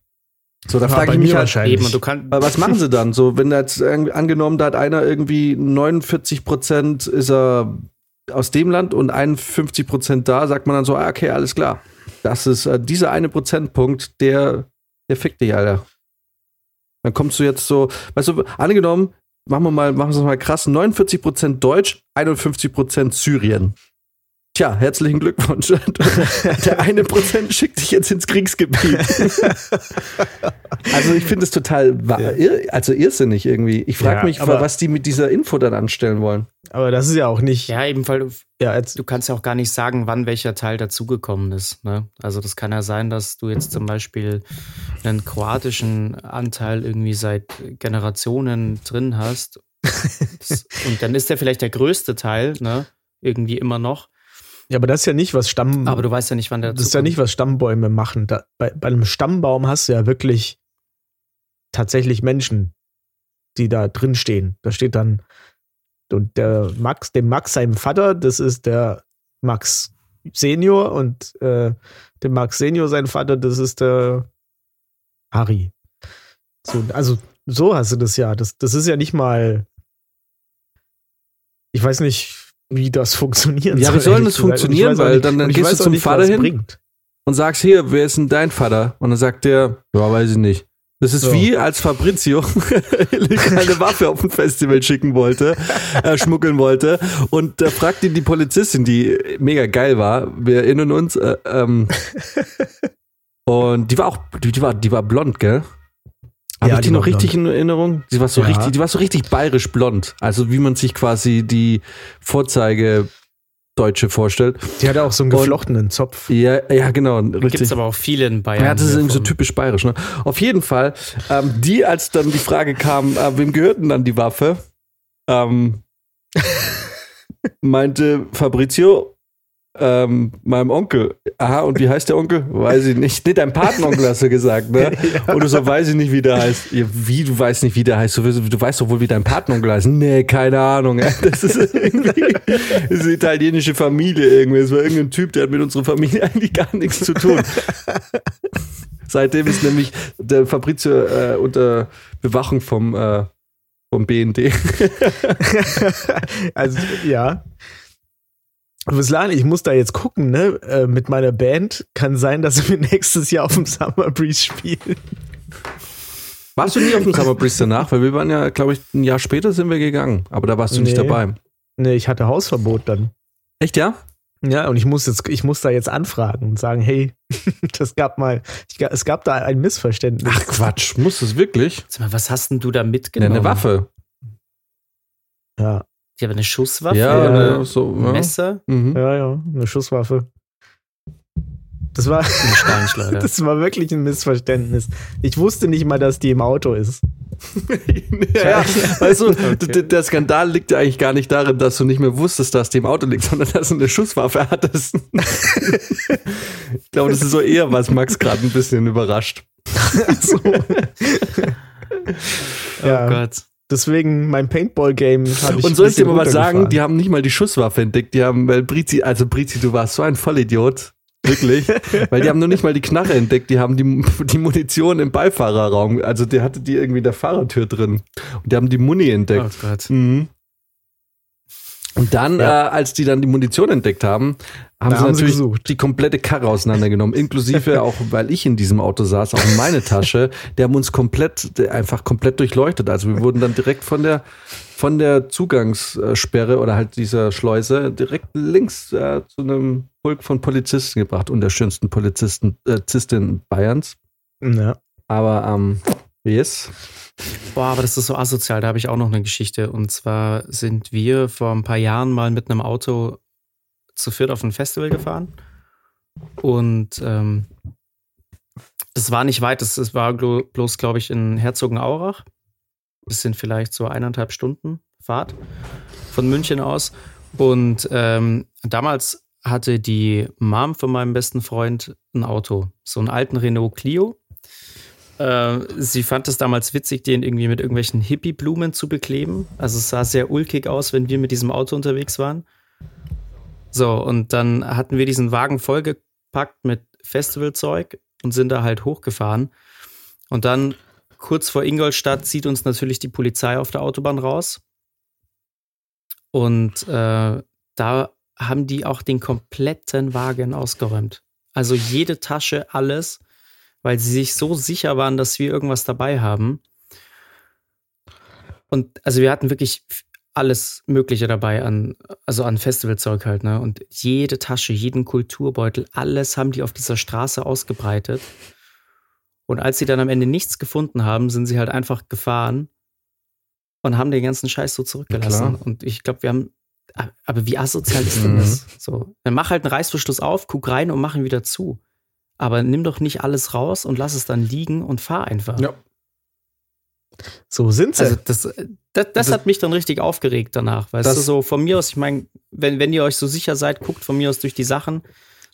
[SPEAKER 4] So, da frage ich mich halt,
[SPEAKER 3] wahrscheinlich.
[SPEAKER 5] Eben, und du kannst.
[SPEAKER 4] was machen sie dann? So, wenn da jetzt angenommen, da hat einer irgendwie 49 Prozent ist er aus dem Land und 51 Prozent da, sagt man dann so, ah, okay, alles klar. Das ist äh, dieser eine Prozentpunkt, der, der fickt dich, Alter. Dann kommst du jetzt so, weißt du, angenommen, machen wir mal, machen wir es mal krass, 49 Prozent Deutsch, 51 Prozent Syrien. Tja, herzlichen Glückwunsch. Der eine Prozent schickt dich jetzt ins Kriegsgebiet. Also ich finde es total irr, also irrsinnig irgendwie. Ich frage
[SPEAKER 3] Ja,
[SPEAKER 4] mich,
[SPEAKER 3] aber-
[SPEAKER 4] was die mit dieser Info dann anstellen wollen.
[SPEAKER 3] Aber das ist ja auch nicht.
[SPEAKER 5] Ja, eben, weil du,
[SPEAKER 3] Ja, jetzt,
[SPEAKER 5] du kannst ja auch gar nicht sagen, wann welcher Teil dazugekommen ist. Ne? Also das kann ja sein, dass du jetzt zum Beispiel einen kroatischen Anteil irgendwie seit Generationen drin hast. Das, und dann ist der vielleicht der größte Teil, ne? Irgendwie immer noch.
[SPEAKER 3] Ja, aber das ist ja nicht, was Stamm.
[SPEAKER 5] Aber du weißt ja nicht, wann der
[SPEAKER 3] das ist ja nicht, was Stammbäume machen. Da, bei, bei einem Stammbaum hast du ja wirklich tatsächlich Menschen, die da drin stehen. Da steht dann, und der Max, dem Max, seinem Vater, das ist der Max Senior und äh, dem Max Senior, sein Vater, das ist der Harry. So, also, so hast du das ja. Das, das ist ja nicht mal. Ich weiß nicht, wie das funktionieren
[SPEAKER 4] Ja,
[SPEAKER 3] soll.
[SPEAKER 4] wie soll das funktionieren? Weil
[SPEAKER 3] nicht-
[SPEAKER 4] dann- dann gehst du zum
[SPEAKER 3] nicht,
[SPEAKER 4] Vater hin.
[SPEAKER 3] Bringt.
[SPEAKER 4] Und sagst, hier, wer ist denn dein Vater? Und dann sagt der, ja, weiß ich nicht. Das ist
[SPEAKER 3] So.
[SPEAKER 4] wie, als Fabrizio eine Waffe auf ein Festival schicken wollte, äh, schmuggeln wollte. Und da fragt ihn die Polizistin, die mega geil war, wir erinnern uns, äh, ähm, und die war auch, die, die, war, die war blond, gell? Habe
[SPEAKER 3] Ja,
[SPEAKER 4] ich die,
[SPEAKER 3] die
[SPEAKER 4] noch richtig in Erinnerung? Die war so
[SPEAKER 3] Ja.
[SPEAKER 4] richtig, die war so richtig bayerisch blond. Also wie man sich quasi die Vorzeige Deutsche vorstellt.
[SPEAKER 3] Die hatte auch so einen
[SPEAKER 4] Und-
[SPEAKER 3] geflochtenen Zopf.
[SPEAKER 4] Ja, ja, genau.
[SPEAKER 5] Gibt
[SPEAKER 4] Richtig.
[SPEAKER 5] es aber auch viele in Bayern.
[SPEAKER 4] Ja, das ist irgendwie so typisch bayerisch. Ne? Auf jeden Fall, ähm, die, als dann die Frage kam, äh, wem gehört denn dann die Waffe, ähm, meinte Fabrizio, ähm, meinem Onkel. Aha, und wie heißt der Onkel? Weiß ich nicht. Nee, dein Patenonkel hast du gesagt, ne? Und du so, weiß ich nicht, wie der heißt. Ja, wie, du weißt nicht, wie der heißt? Du, du weißt doch wohl, wie dein Patenonkel heißt. Nee, keine Ahnung. ey. Das ist irgendwie, das ist eine italienische Familie irgendwie. Es war irgendein Typ, der hat mit unserer Familie eigentlich gar nichts zu tun. Seitdem ist nämlich der Fabrizio äh, unter Bewachung vom, äh, vom BND.
[SPEAKER 3] also, ja. Ruslan, ich muss da jetzt gucken, ne? Äh, mit meiner Band kann sein, dass wir nächstes Jahr auf dem Summer Breeze spielen.
[SPEAKER 4] Warst du nie auf dem Summer Breeze danach? Weil wir waren ja, glaube ich, ein Jahr später sind wir gegangen. Aber da warst du nicht
[SPEAKER 3] Nee.
[SPEAKER 4] dabei.
[SPEAKER 3] Ne, ich hatte Hausverbot dann.
[SPEAKER 4] Echt, ja?
[SPEAKER 3] Ja, und ich muss jetzt, ich muss da jetzt anfragen und sagen, hey, das gab mal, ich, es gab da ein Missverständnis.
[SPEAKER 4] Ach Quatsch, muss es wirklich?
[SPEAKER 5] Sag mal, was hast denn du da mitgenommen?
[SPEAKER 4] eine Waffe.
[SPEAKER 3] Ja,
[SPEAKER 5] Ja, aber eine Schusswaffe?
[SPEAKER 4] Ja, eine- so,
[SPEAKER 5] ein. Messer?
[SPEAKER 4] Mhm.
[SPEAKER 3] ja, ja, eine Schusswaffe. Das war,
[SPEAKER 5] Steinschleuder.
[SPEAKER 3] das war wirklich ein Missverständnis. Ich wusste nicht mal, dass die im Auto ist.
[SPEAKER 4] ja, ja, weißt du, d- der Skandal liegt ja eigentlich gar nicht darin, dass du nicht mehr wusstest, dass die im Auto liegt, sondern dass du eine Schusswaffe hattest. ich glaube, das ist so eher, was Max gerade ein bisschen überrascht.
[SPEAKER 3] so. ja,
[SPEAKER 5] Oh Gott.
[SPEAKER 3] Deswegen mein Paintball-Game habe ich
[SPEAKER 4] Und soll ich dir mal was sagen? Die haben nicht mal die Schusswaffe entdeckt. Die haben, weil Brizi, also Brizi, du warst so ein Vollidiot. Wirklich. weil die haben noch nicht mal die Knarre entdeckt. Die haben die, die Munition im Beifahrerraum. Also der hatte die irgendwie in der Fahrertür drin. Und die haben die Muni entdeckt.
[SPEAKER 5] Oh Gott.
[SPEAKER 4] Mhm. Und dann,
[SPEAKER 3] Ja.
[SPEAKER 4] äh, als die dann die Munition entdeckt haben, haben
[SPEAKER 3] Da
[SPEAKER 4] sie
[SPEAKER 3] haben sie
[SPEAKER 4] natürlich
[SPEAKER 3] gesucht.
[SPEAKER 4] die komplette Karre auseinandergenommen, inklusive auch, weil ich in diesem Auto saß, auch meine Tasche. Die haben uns komplett, einfach komplett durchleuchtet. Also wir wurden dann direkt von der, von der Zugangssperre oder halt dieser Schleuse direkt links äh, zu einem Pulk von Polizisten gebracht und der schönsten Polizisten, äh, Zistin Bayerns.
[SPEAKER 3] Ja.
[SPEAKER 4] Aber, ähm, yes.
[SPEAKER 5] Boah, aber das ist so asozial. Da habe ich auch noch eine Geschichte. Und zwar sind wir vor ein paar Jahren mal mit einem Auto zu viert auf ein Festival gefahren. Und ähm, war nicht weit. Das war bloß, glaube ich, in Herzogenaurach. Das sind vielleicht so eineinhalb Stunden Fahrt von München aus. Und ähm, damals hatte die Mom von meinem besten Freund ein Auto. So einen alten Renault Clio. Äh, sie fand es damals witzig, den irgendwie mit irgendwelchen Hippie-Blumen zu bekleben. Also es sah sehr ulkig aus, wenn wir mit diesem Auto unterwegs waren. So, und dann hatten wir diesen Wagen vollgepackt mit Festivalzeug und sind da halt hochgefahren. Und dann kurz vor Ingolstadt zieht uns natürlich die Polizei auf der Autobahn raus. Und äh, da haben die auch den kompletten Wagen ausgeräumt. Also jede Tasche, alles, weil sie sich so sicher waren, dass wir irgendwas dabei haben. Und also wir hatten wirklich alles Mögliche dabei an, also an Festivalzeug halt, ne? Und jede Tasche, jeden Kulturbeutel, alles haben die auf dieser Straße ausgebreitet. Und als sie dann am Ende nichts gefunden haben, sind sie halt einfach gefahren und haben den ganzen Scheiß so zurückgelassen. Und ich glaube, wir haben, aber wie asozial ist denn
[SPEAKER 4] Mhm.
[SPEAKER 5] das? So, dann mach halt einen Reißverschluss auf, guck rein und mach ihn wieder zu. Aber nimm doch nicht alles raus und lass es dann liegen und fahr einfach.
[SPEAKER 4] Ja.
[SPEAKER 3] So sind sie.
[SPEAKER 5] Also das, das, das
[SPEAKER 4] Das-
[SPEAKER 5] hat mich dann richtig aufgeregt danach. Weißt du, so von mir aus, ich meine, wenn, wenn ihr euch so sicher seid, guckt von mir aus durch die Sachen.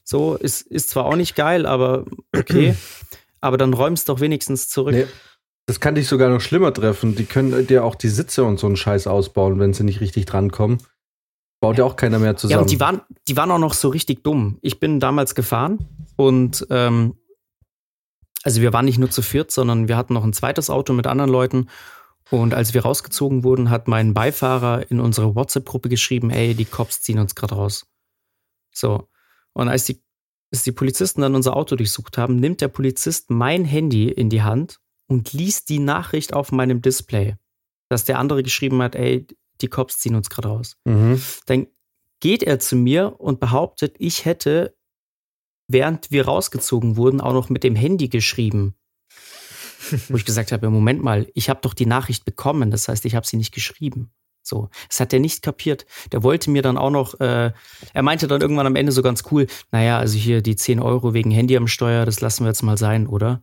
[SPEAKER 5] So, ist, ist zwar auch nicht geil, aber okay. aber dann räumst doch wenigstens zurück.
[SPEAKER 4] Nee. Das kann dich sogar noch schlimmer treffen. Die können dir auch die Sitze und so einen Scheiß ausbauen, wenn sie nicht richtig drankommen. Baut ja auch keiner mehr zusammen.
[SPEAKER 5] Ja, und die waren, die waren auch noch so richtig dumm. Ich bin damals gefahren und ähm, also wir waren nicht nur zu viert, sondern wir hatten noch ein zweites Auto mit anderen Leuten. Und als wir rausgezogen wurden, hat mein Beifahrer in unsere WhatsApp-Gruppe geschrieben, ey, die Cops ziehen uns gerade raus. So. Und als die, als die Polizisten dann unser Auto durchsucht haben, nimmt der Polizist mein Handy in die Hand und liest die Nachricht auf meinem Display, dass der andere geschrieben hat, ey, die Cops ziehen uns gerade raus
[SPEAKER 4] mhm.
[SPEAKER 5] dann geht er zu mir und behauptet, ich hätte, während wir rausgezogen wurden, auch noch mit dem Handy geschrieben. Wo ich gesagt habe, ja, Moment mal, ich habe doch die Nachricht bekommen, das heißt, ich habe sie nicht geschrieben. So, das hat er nicht kapiert. Der wollte mir dann auch noch, äh, er meinte dann irgendwann am Ende so ganz cool, naja, also hier die 10 Euro wegen Handy am Steuer, das lassen wir jetzt mal sein, oder?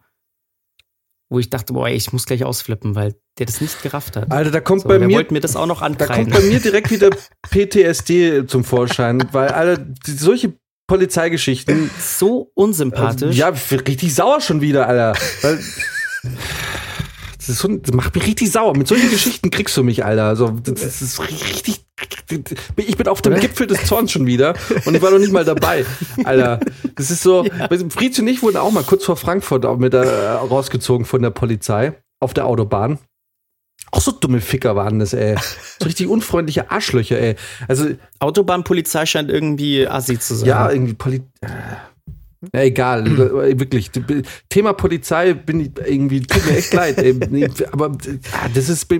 [SPEAKER 5] Wo ich dachte, boah, ey, ich muss gleich ausflippen, weil der das nicht gerafft hat.
[SPEAKER 4] Alter, da kommt
[SPEAKER 5] So,
[SPEAKER 4] bei
[SPEAKER 5] der
[SPEAKER 4] mir
[SPEAKER 5] wollte mir das auch noch
[SPEAKER 4] Da
[SPEAKER 5] ankreiden.
[SPEAKER 4] kommt bei mir direkt wieder PTSD zum Vorschein, weil alle solche Polizeigeschichten.
[SPEAKER 5] so unsympathisch.
[SPEAKER 4] Ja, ich bin richtig sauer schon wieder, Alter. Das, so, das macht mich richtig sauer. Mit solchen Geschichten kriegst du mich, Alter. Also, das, das ist richtig. Ich bin auf dem Gipfel des Zorns schon wieder und ich war noch nicht mal dabei. Alter, das ist so. Fritz und ich wurden auch mal kurz vor Frankfurt mit der, äh, rausgezogen von der Polizei auf der Autobahn. Auch so dumme Ficker waren das, ey. So richtig unfreundliche Arschlöcher, ey. Also,
[SPEAKER 5] Autobahnpolizei scheint irgendwie assi zu sein.
[SPEAKER 4] ja, irgendwie Poli äh, ja, egal, äh, wirklich. Thema Polizei bin ich irgendwie, tut mir echt leid, ey. Aber äh, das ist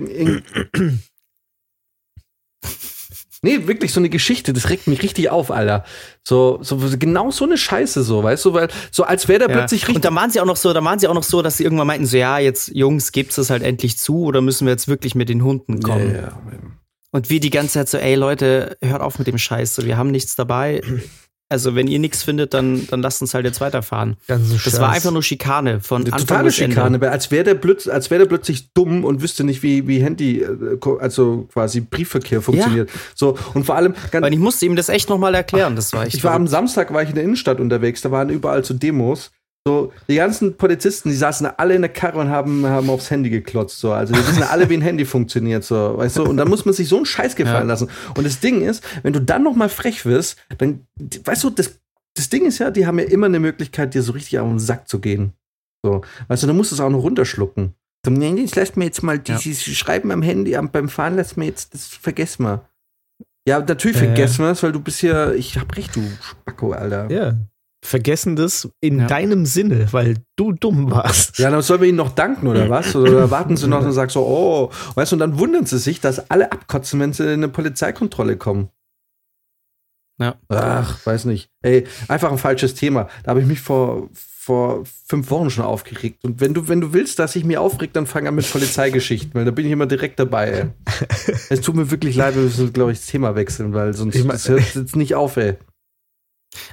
[SPEAKER 4] Nee, wirklich so eine Geschichte, das regt mich richtig auf, Alter. So, so genau so eine Scheiße, so, weißt du, weil so als wäre der
[SPEAKER 5] Ja.
[SPEAKER 4] plötzlich richtig.
[SPEAKER 5] Und da waren sie auch noch so, da waren sie auch noch so, dass sie irgendwann meinten, so ja, jetzt Jungs, gibt's das halt endlich zu oder müssen wir jetzt wirklich mit den Hunden kommen?
[SPEAKER 4] Ja, ja.
[SPEAKER 5] Und wie die ganze Zeit so, ey Leute, hört auf mit dem Scheiß, so, wir haben nichts dabei. Also wenn ihr nichts findet, dann, dann lasst uns halt jetzt weiterfahren.
[SPEAKER 3] Ganzen
[SPEAKER 5] Das war einfach nur Schikane von
[SPEAKER 4] Eine
[SPEAKER 5] Anfang
[SPEAKER 4] totale
[SPEAKER 5] Ende.
[SPEAKER 4] Schikane, weil als wäre der, plötz- als wär der plötzlich dumm und wüsste nicht, wie, wie Handy, äh, also quasi Briefverkehr funktioniert. So, und vor allem,
[SPEAKER 5] Weil ich musste ihm das echt nochmal erklären, das war echt
[SPEAKER 4] ich war am. Samstag war ich in der Innenstadt unterwegs, da waren überall so Demos. So, die ganzen Polizisten, die saßen alle in der Karre und haben, haben aufs Handy geklotzt. So. Also die wissen alle, wie ein Handy funktioniert. So, weißt du? Und dann muss man sich so einen Scheiß gefallen
[SPEAKER 5] Ja.
[SPEAKER 4] lassen. Und das Ding ist, wenn du dann noch mal frech wirst, dann, weißt du, das, das Ding ist ja, die haben ja immer eine Möglichkeit, dir so richtig auf den Sack zu gehen. So, weißt du, du musst es auch noch runterschlucken. So, nee, jetzt lass mir jetzt mal
[SPEAKER 5] Ja.
[SPEAKER 4] dieses Schreiben am Handy, beim Fahren, lass mir jetzt, das vergessen wir. Ja, natürlich
[SPEAKER 3] Ja, ja.
[SPEAKER 4] vergessen wir es, weil du bist ja, ich hab recht, du Spacko, Alter.
[SPEAKER 3] Ja. Vergessen das in
[SPEAKER 5] Ja.
[SPEAKER 3] deinem Sinne, weil du dumm warst.
[SPEAKER 4] Ja, dann sollen wir ihnen noch danken oder was? Oder warten sie noch und sagen so, oh, weißt du, und dann wundern sie sich, dass alle abkotzen, wenn sie in eine Polizeikontrolle kommen.
[SPEAKER 5] Ja.
[SPEAKER 4] Ach, weiß nicht. Ey, einfach ein falsches Thema. Da habe ich mich vor, vor fünf Wochen schon aufgeregt. Und wenn du, wenn du willst, dass ich mich aufreg, dann fang an mit Polizeigeschichten, weil da bin ich immer direkt dabei, ey. es tut mir wirklich leid, wir müssen, glaube ich, das Thema wechseln, weil sonst
[SPEAKER 3] Ich mein-
[SPEAKER 4] hört jetzt nicht auf, ey.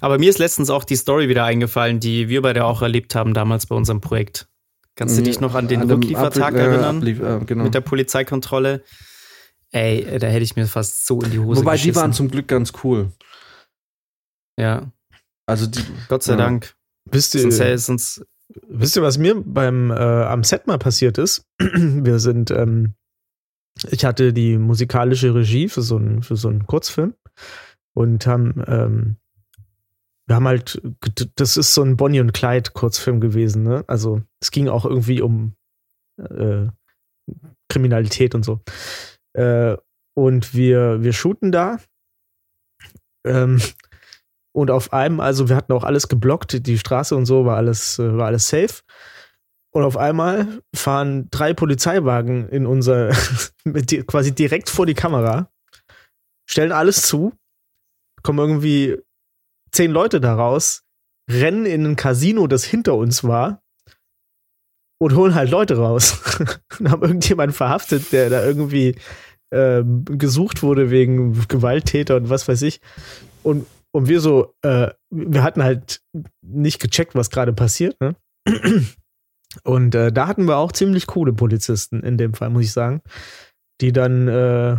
[SPEAKER 5] Aber mir ist letztens auch die Story wieder eingefallen, die wir beide auch erlebt haben damals bei unserem Projekt. Kannst du dich noch an den
[SPEAKER 4] dem
[SPEAKER 5] Rückliefertag
[SPEAKER 4] äh,
[SPEAKER 5] erinnern?
[SPEAKER 4] Äh, genau.
[SPEAKER 5] Mit der Polizeikontrolle? Ey, da hätte ich mir fast so in die Hose
[SPEAKER 4] Wobei, die
[SPEAKER 5] geschissen.
[SPEAKER 4] waren zum Glück ganz cool.
[SPEAKER 5] Ja,
[SPEAKER 4] Also die,
[SPEAKER 5] Gott sei
[SPEAKER 4] Ja.
[SPEAKER 5] Dank.
[SPEAKER 3] Wisst ihr,
[SPEAKER 5] Sonst, äh, sonst
[SPEAKER 3] wisst ihr, was mir beim äh, am Set mal passiert ist? Wir sind, ähm, ich hatte die musikalische Regie für so einen für so einen Kurzfilm und haben, ähm, wir haben halt, das ist so ein Bonnie und Clyde Kurzfilm gewesen, ne? Also es ging auch irgendwie um äh, Kriminalität und so. Äh, und wir, wir shooten da. Ähm, und auf einem, also wir hatten auch alles geblockt, die Straße und so war alles, äh, war alles safe. Und auf einmal fahren drei Polizeiwagen in unser, quasi direkt vor die Kamera, stellen alles zu, kommen irgendwie zehn Leute da raus, rennen in ein Casino, das hinter uns war, und holen halt Leute raus. und haben irgendjemanden verhaftet, der da irgendwie ähm, gesucht wurde wegen Gewalttäter und was weiß ich. Und, und wir so, äh, wir hatten halt nicht gecheckt, was gerade passiert. Ne? Und äh, da hatten wir auch ziemlich coole Polizisten in dem Fall, muss ich sagen. Die dann, äh,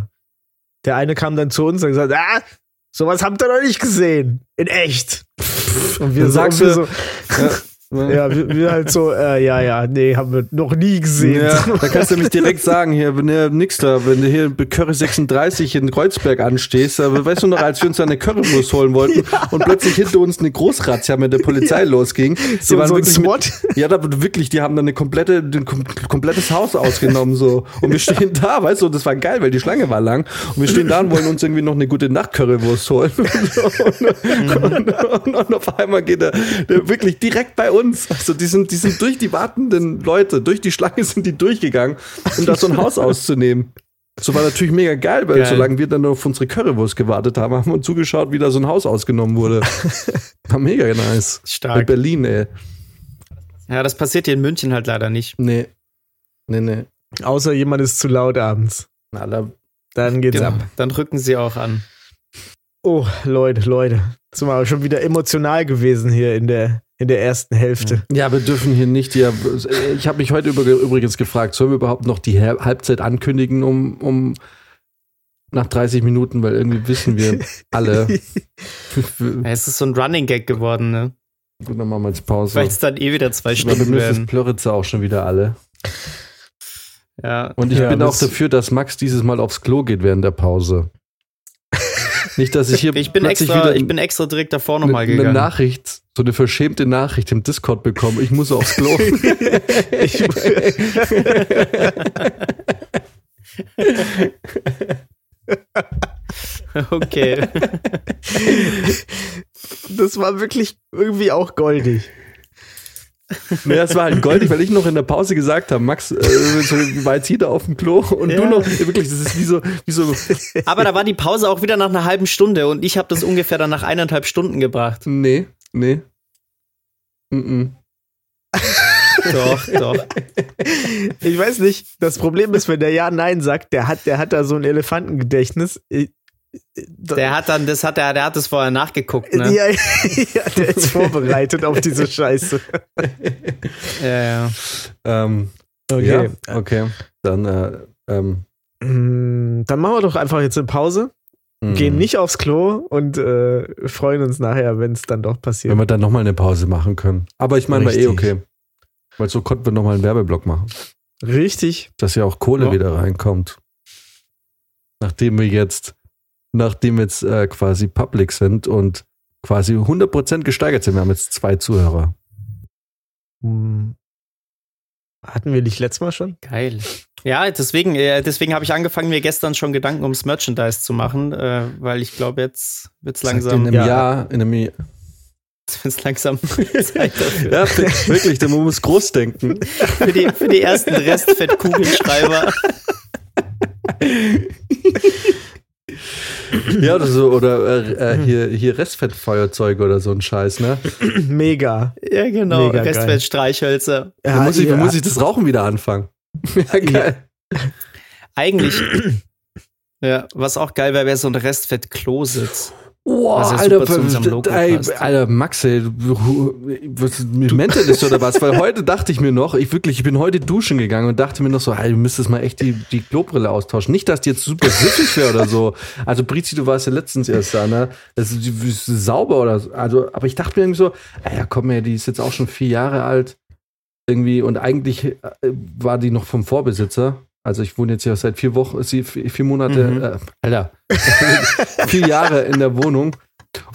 [SPEAKER 3] der eine kam dann zu uns und gesagt, ah, sowas habt ihr noch nicht gesehen. In echt. Und wir so,
[SPEAKER 4] sagst
[SPEAKER 3] wir
[SPEAKER 4] du-
[SPEAKER 3] so ja, wir, wir halt so, äh, ja, ja, nee, haben wir noch nie gesehen.
[SPEAKER 4] Ja, da kannst du mich direkt sagen, hier, wenn du nix da, wenn du hier bei Curry 36 in Kreuzberg anstehst, aber weißt du noch, als wir uns da eine Currywurst holen wollten und plötzlich hinter uns eine Großrazzia mit der Polizei losging. Die
[SPEAKER 3] so,
[SPEAKER 4] waren
[SPEAKER 3] so
[SPEAKER 4] wirklich
[SPEAKER 3] SWAT.
[SPEAKER 4] Mit, ja, da, wirklich, die haben dann eine komplette, ein kom komplettes Haus ausgenommen, so. Und wir stehen da, weißt du, das war geil, weil die Schlange war lang. Und wir stehen da und wollen uns irgendwie noch eine gute Nacht-Currywurst holen. Und, und, und, und auf einmal geht er wirklich direkt bei uns. Also die sind, die sind durch die wartenden Leute, durch die Schlange sind die durchgegangen, um da so ein Haus auszunehmen. So war natürlich mega geil, weil
[SPEAKER 5] Geil.
[SPEAKER 4] solange wir dann noch auf unsere Currywurst gewartet haben, haben wir uns zugeschaut, wie da so ein Haus ausgenommen wurde. War mega nice. Bei
[SPEAKER 5] stark.
[SPEAKER 4] Berlin, ey.
[SPEAKER 5] Ja, das passiert hier in München halt leider nicht.
[SPEAKER 4] Nee. Nee, nee.
[SPEAKER 3] Außer jemand ist zu laut abends.
[SPEAKER 4] Na, da,
[SPEAKER 3] Dann geht's
[SPEAKER 5] Genau.
[SPEAKER 3] ab.
[SPEAKER 5] Dann rücken sie auch an.
[SPEAKER 3] Oh, Leute, Leute. Sind wir aber schon wieder emotional gewesen hier in der, in der ersten Hälfte.
[SPEAKER 4] ja, wir dürfen hier nicht. Ja, ich habe mich heute übrigens gefragt, sollen wir überhaupt noch die Hal- Halbzeit ankündigen um, um nach 30 Minuten, weil irgendwie wissen wir alle.
[SPEAKER 5] Es ist so ein Running Gag geworden, ne?
[SPEAKER 4] Gut, dann machen wir jetzt Pause.
[SPEAKER 5] Weil es dann eh wieder zwei Stunden
[SPEAKER 4] wir müssen das
[SPEAKER 5] werden.
[SPEAKER 4] Plörritze auch schon wieder alle.
[SPEAKER 5] Ja.
[SPEAKER 4] Und ich
[SPEAKER 3] Ja,
[SPEAKER 4] bin auch dafür, dass Max dieses Mal aufs Klo geht während der Pause. Nicht, dass ich hier
[SPEAKER 5] Ich bin
[SPEAKER 4] plötzlich
[SPEAKER 5] extra,
[SPEAKER 4] wieder
[SPEAKER 5] ich bin extra direkt davor
[SPEAKER 4] eine,
[SPEAKER 5] nochmal
[SPEAKER 4] eine
[SPEAKER 5] gegangen.
[SPEAKER 4] Nachricht, so eine verschämte Nachricht im Discord bekommen. Ich muss aufs Klo.
[SPEAKER 3] Ich,
[SPEAKER 5] Okay.
[SPEAKER 3] das war wirklich irgendwie auch goldig.
[SPEAKER 4] Nee, das war halt goldig, weil ich noch in der Pause gesagt habe, Max äh, so, war jetzt jeder auf dem Klo und
[SPEAKER 5] Ja.
[SPEAKER 4] du noch, wirklich, das ist wie so, wie so,
[SPEAKER 5] Aber da war die Pause auch wieder nach einer halben Stunde und ich habe das ungefähr dann nach eineinhalb Stunden gebracht.
[SPEAKER 4] nee, nee. Mm -mm.
[SPEAKER 5] Doch, doch.
[SPEAKER 3] Ich weiß nicht, das Problem ist, wenn der Ja Nein sagt, der hat, der hat da so ein Elefantengedächtnis. Ich-
[SPEAKER 5] Der hat dann, das hat er, der hat das vorher nachgeguckt, ne?
[SPEAKER 3] Ja, ja, der ist vorbereitet auf diese Scheiße.
[SPEAKER 5] Ja, ja.
[SPEAKER 4] Ähm,
[SPEAKER 3] Okay.
[SPEAKER 4] Ja, okay. Dann, äh, ähm,
[SPEAKER 3] Mm, Dann machen wir doch einfach jetzt eine Pause, gehen
[SPEAKER 4] mm.
[SPEAKER 3] nicht aufs Klo und äh, freuen uns nachher, wenn es dann doch passiert.
[SPEAKER 4] Wenn wir dann nochmal eine Pause machen können. Aber ich meine, war eh okay. Weil so konnten wir nochmal einen Werbeblock machen.
[SPEAKER 3] Richtig.
[SPEAKER 4] Dass ja auch Kohle
[SPEAKER 5] Ja.
[SPEAKER 4] wieder reinkommt. Nachdem wir jetzt, nachdem wir jetzt äh, quasi public sind und quasi 100% gesteigert sind. Wir haben jetzt zwei Zuhörer.
[SPEAKER 3] Mm. Hatten wir nicht letztes Mal schon?
[SPEAKER 5] Geil. Ja, deswegen, äh, deswegen habe ich angefangen, mir gestern schon Gedanken ums Merchandise zu machen, äh, weil ich glaube, jetzt wird's
[SPEAKER 4] Sagt
[SPEAKER 5] langsam,
[SPEAKER 4] In einem
[SPEAKER 3] Ja.
[SPEAKER 4] Jahr, in einem Jahr.
[SPEAKER 5] jetzt wird's langsam Zeit dafür.
[SPEAKER 4] Ja, wirklich, man muss groß denken.
[SPEAKER 5] Für, die, für die ersten Restfettkugelschreiber.
[SPEAKER 4] Ja, oder so, oder äh, äh, hier, hier Restfettfeuerzeuge oder so ein Scheiß, ne?
[SPEAKER 3] Mega.
[SPEAKER 5] Ja, genau.
[SPEAKER 3] Mega.
[SPEAKER 5] Restfettstreichhölzer.
[SPEAKER 4] Da muss, ich,
[SPEAKER 3] ja.
[SPEAKER 4] muss ich das Rauchen wieder anfangen. Ja, geil.
[SPEAKER 5] Eigentlich. Ja, was auch geil wäre, wäre so ein Restfett-Klositz. Was ja
[SPEAKER 4] Alter, ey. Alter, Max, ey, du- was, mit Mental ist oder was? Weil heute dachte ich mir noch, ich wirklich, ich bin heute duschen gegangen und dachte mir noch so, ey, du müsstest mal echt die, die Klobrille austauschen. Nicht, dass die jetzt super siffig wäre oder so. Also, Brizi, du warst ja letztens erst da, ne? Das ist, die ist sauber oder so. Also, aber ich dachte mir irgendwie so, ey, ja, komm her, die ist jetzt auch schon vier Jahre alt. Irgendwie, und eigentlich äh, war die noch vom Vorbesitzer. Also ich wohne jetzt ja seit vier Wochen, sie vier, Monate,
[SPEAKER 3] Mhm.
[SPEAKER 4] äh, Alter, vier Jahre in der Wohnung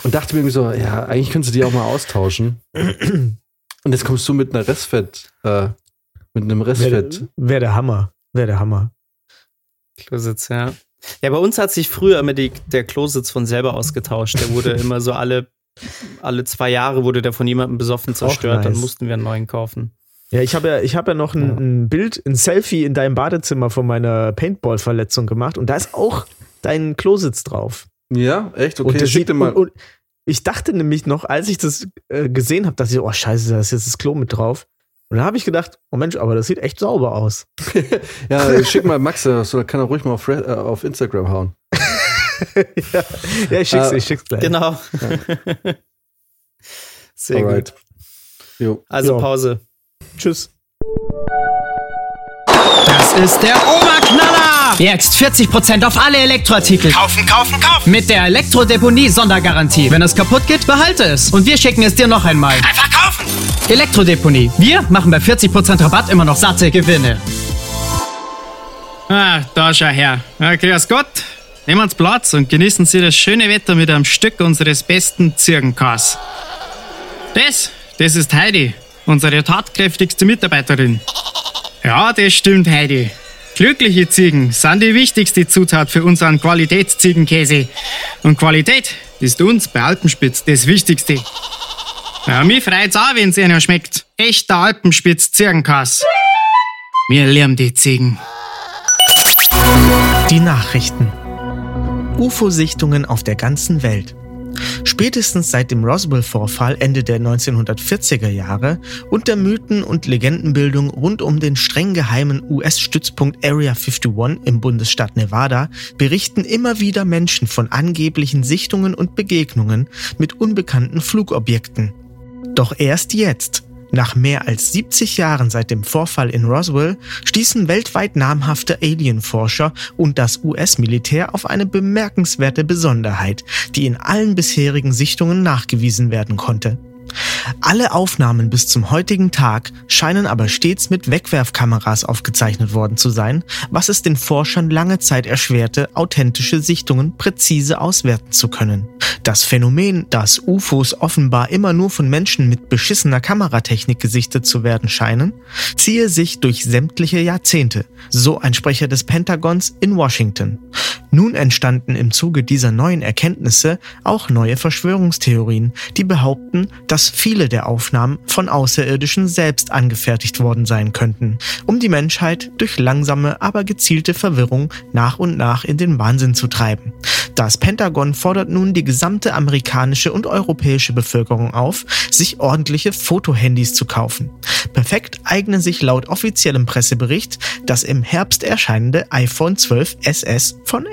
[SPEAKER 4] und dachte mir irgendwie so, ja, eigentlich könntest du die auch mal austauschen. Und jetzt kommst du mit einer Restfett, äh, mit einem
[SPEAKER 3] Wäre
[SPEAKER 4] Restfett.
[SPEAKER 3] wär der Hammer. Wäre der Hammer.
[SPEAKER 5] Klositz, ja. Ja, bei uns hat sich früher immer die, der Klositz von selber ausgetauscht. Der wurde immer so alle, alle zwei Jahre wurde der von jemandem besoffen zerstört. Dann
[SPEAKER 3] nice.
[SPEAKER 5] mussten wir einen neuen kaufen.
[SPEAKER 3] Ja, ich habe ja, ich hab ja noch ein, ein Bild, ein Selfie in deinem Badezimmer von meiner Paintball-Verletzung gemacht und da ist auch dein Klositz drauf.
[SPEAKER 4] Ja, echt?
[SPEAKER 3] und
[SPEAKER 4] Okay,
[SPEAKER 3] das
[SPEAKER 4] schick dir mal.
[SPEAKER 3] Und, und ich dachte nämlich noch, als ich das äh, gesehen habe, dachte ich, oh scheiße, da ist jetzt das Klo mit drauf. Und dann habe ich gedacht, oh Mensch, aber das sieht echt sauber aus.
[SPEAKER 4] Ja, schick mal Max, äh, so kann er ruhig mal auf, äh, auf Instagram hauen.
[SPEAKER 3] ja, ja, ich schick's,
[SPEAKER 4] Äh,
[SPEAKER 3] ich schick's gleich.
[SPEAKER 5] Genau. Sehr gut.
[SPEAKER 4] Alright. Jo.
[SPEAKER 5] Also
[SPEAKER 3] Ja.
[SPEAKER 5] Pause.
[SPEAKER 3] Tschüss.
[SPEAKER 6] Das ist der Oberknaller! Jetzt 40% auf alle Elektroartikel.
[SPEAKER 7] Kaufen, kaufen, kaufen.
[SPEAKER 6] Mit der Elektrodeponie-Sondergarantie. Wenn es kaputt geht, behalte es. Und wir schicken es dir noch einmal.
[SPEAKER 7] Einfach kaufen.
[SPEAKER 6] Elektrodeponie. Wir machen bei 40% Rabatt immer noch satte Gewinne.
[SPEAKER 8] Ah, da schau her. Ja, grüß Gott. Nehmen Sie Platz und genießen Sie das schöne Wetter mit einem Stück unseres besten Zirkenkas. Das, das ist Heidi, unsere tatkräftigste Mitarbeiterin. Ja, das stimmt, Heidi. Glückliche Ziegen sind die wichtigste Zutat für unseren Qualitätsziegenkäse. Und Qualität ist uns bei Alpenspitz das Wichtigste. Ja, mich freut's auch, wenn's Ihnen schmeckt. Echter Alpenspitz-Zirkenkas. Wir lieben die Ziegen.
[SPEAKER 3] Die Nachrichten. UFO-Sichtungen auf der ganzen Welt. Spätestens seit dem Roswell-Vorfall Ende der 1940er Jahre und der Mythen- und Legendenbildung rund um den streng geheimen US-Stützpunkt Area 51 im Bundesstaat Nevada berichten immer wieder Menschen von angeblichen Sichtungen und Begegnungen mit unbekannten Flugobjekten. Doch erst jetzt, nach mehr als 70 Jahren seit dem Vorfall in Roswell stießen weltweit namhafte Alienforscher und das US-Militär auf eine bemerkenswerte Besonderheit, die in allen bisherigen Sichtungen nachgewiesen werden konnte. Alle Aufnahmen bis zum heutigen Tag scheinen aber stets mit Wegwerfkameras aufgezeichnet worden zu sein, was es den Forschern lange Zeit erschwerte, authentische Sichtungen präzise auswerten zu können. Das Phänomen, dass UFOs offenbar immer nur von Menschen mit beschissener Kameratechnik gesichtet zu werden scheinen, ziehe sich durch sämtliche Jahrzehnte, so ein Sprecher des Pentagons in Washington. Nun entstanden im Zuge dieser neuen Erkenntnisse auch neue Verschwörungstheorien, die behaupten, dass viele der Aufnahmen von Außerirdischen selbst angefertigt worden sein könnten, um die Menschheit durch langsame, aber gezielte Verwirrung nach und nach in den Wahnsinn zu treiben. Das Pentagon fordert nun die gesamte amerikanische und europäische Bevölkerung auf, sich ordentliche Fotohandys zu kaufen. Perfekt eignen sich laut offiziellem Pressebericht das im Herbst erscheinende iPhone 12 SS von.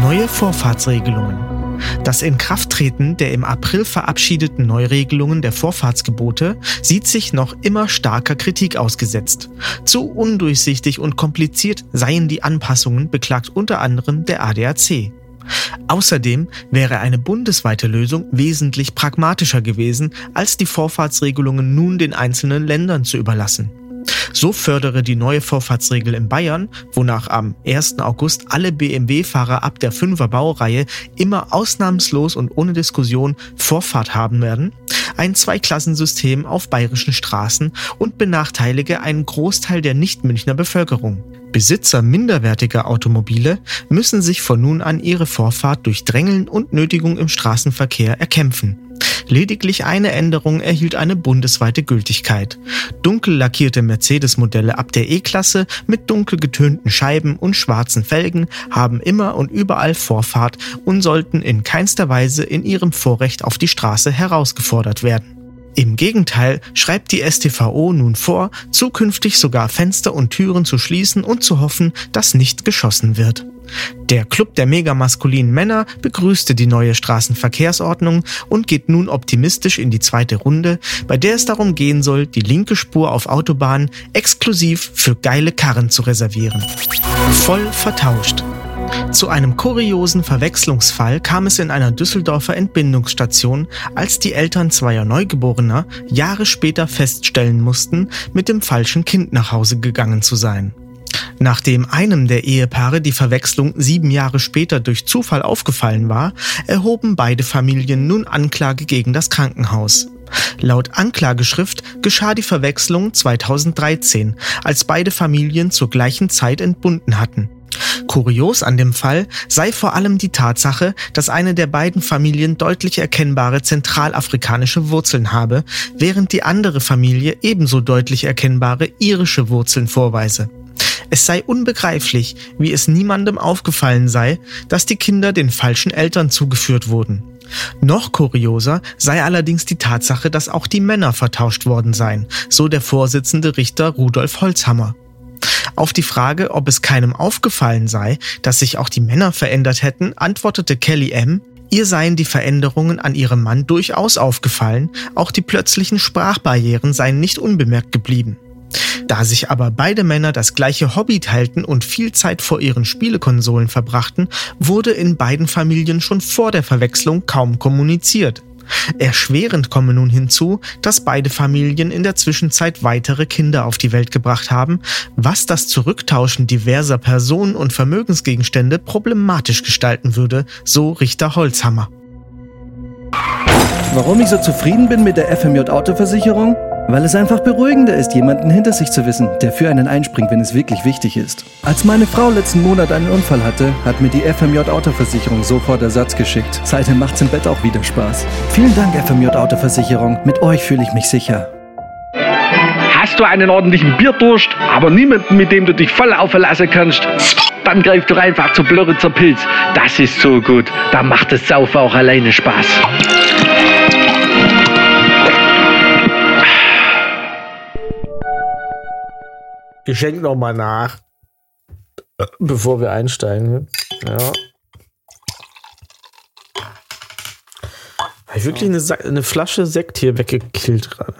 [SPEAKER 3] Neue Vorfahrtsregelungen. Das Inkrafttreten der im April verabschiedeten Neuregelungen der Vorfahrtsgebote sieht sich noch immer starker Kritik ausgesetzt. Zu undurchsichtig und kompliziert seien die Anpassungen, beklagt unter anderem der ADAC. Außerdem wäre eine bundesweite Lösung wesentlich pragmatischer gewesen, als die Vorfahrtsregelungen nun den einzelnen Ländern zu überlassen. So fördere die neue Vorfahrtsregel in Bayern, wonach am 1. August alle BMW-Fahrer ab der 5er Baureihe immer ausnahmslos und ohne Diskussion Vorfahrt haben werden, ein Zweiklassensystem auf bayerischen Straßen und benachteilige einen Großteil der Nicht-Münchner Bevölkerung. Besitzer minderwertiger Automobile müssen sich von nun an ihre Vorfahrt durch Drängeln und Nötigung im Straßenverkehr erkämpfen. Lediglich eine Änderung erhielt eine bundesweite Gültigkeit. Dunkel lackierte Mercedes-Modelle ab der E-Klasse mit dunkel getönten Scheiben und schwarzen Felgen haben immer und überall Vorfahrt und sollten in keinster Weise in ihrem Vorrecht auf die Straße herausgefordert werden. Im Gegenteil schreibt die STVO nun vor, zukünftig sogar Fenster und Türen zu schließen und zu hoffen, dass nicht geschossen wird. Der Club der megamaskulinen Männer begrüßte die neue Straßenverkehrsordnung und geht nun optimistisch in die zweite Runde, bei der es darum gehen soll, die linke Spur auf Autobahnen exklusiv für geile Karren zu reservieren. Voll vertauscht. Zu einem kuriosen Verwechslungsfall kam es in einer Düsseldorfer Entbindungsstation, als die Eltern zweier Neugeborener Jahre später feststellen mussten, mit dem falschen Kind nach Hause gegangen zu sein. Nachdem einem der Ehepaare die Verwechslung sieben Jahre später durch Zufall aufgefallen war, erhoben beide Familien nun Anklage gegen das Krankenhaus. Laut Anklageschrift geschah die Verwechslung 2013, als beide Familien zur gleichen Zeit entbunden hatten. Kurios an dem Fall sei vor allem die Tatsache, dass eine der beiden Familien deutlich erkennbare zentralafrikanische Wurzeln habe, während die andere Familie ebenso deutlich erkennbare irische Wurzeln vorweise. Es sei unbegreiflich, wie es niemandem aufgefallen sei, dass die Kinder den falschen Eltern zugeführt wurden. Noch kurioser sei allerdings die Tatsache, dass auch die Männer vertauscht worden seien, so der Vorsitzende Richter Rudolf Holzhammer. Auf die Frage, ob es keinem aufgefallen sei, dass sich auch die Männer verändert hätten, antwortete Kelly M., Ihr seien die Veränderungen an ihrem Mann durchaus aufgefallen, auch die plötzlichen Sprachbarrieren seien nicht unbemerkt geblieben. Da sich aber beide Männer das gleiche Hobby teilten und viel Zeit vor ihren Spielekonsolen verbrachten, wurde in beiden Familien schon vor der Verwechslung kaum kommuniziert. Erschwerend komme nun hinzu, dass beide Familien in der Zwischenzeit weitere Kinder auf die Welt gebracht haben, was das Zurücktauschen diverser Personen und Vermögensgegenstände problematisch gestalten würde, so Richter Holzhammer.
[SPEAKER 7] Warum ich so zufrieden bin mit der FMJ Autoversicherung? Weil es einfach beruhigender ist, jemanden hinter sich zu wissen, der für einen einspringt, wenn es wirklich wichtig ist. Als meine Frau letzten Monat einen Unfall hatte, hat mir die FMJ Autoversicherung sofort Ersatz geschickt. Seitdem macht's im Bett auch wieder Spaß. Vielen Dank, FMJ Autoversicherung. Mit euch fühle ich mich sicher.
[SPEAKER 9] Hast du einen ordentlichen Bierdurst, aber niemanden, mit dem du dich voll aufverlassen kannst? Dann greif doch einfach zu Blöritzer Pilz. Das ist so gut. Da macht das Saufen auch alleine Spaß.
[SPEAKER 3] Ich schenke noch mal nach, bevor wir einsteigen. Ja. Habe ich wirklich eine, Sa eine Flasche Sekt hier weggekillt gerade.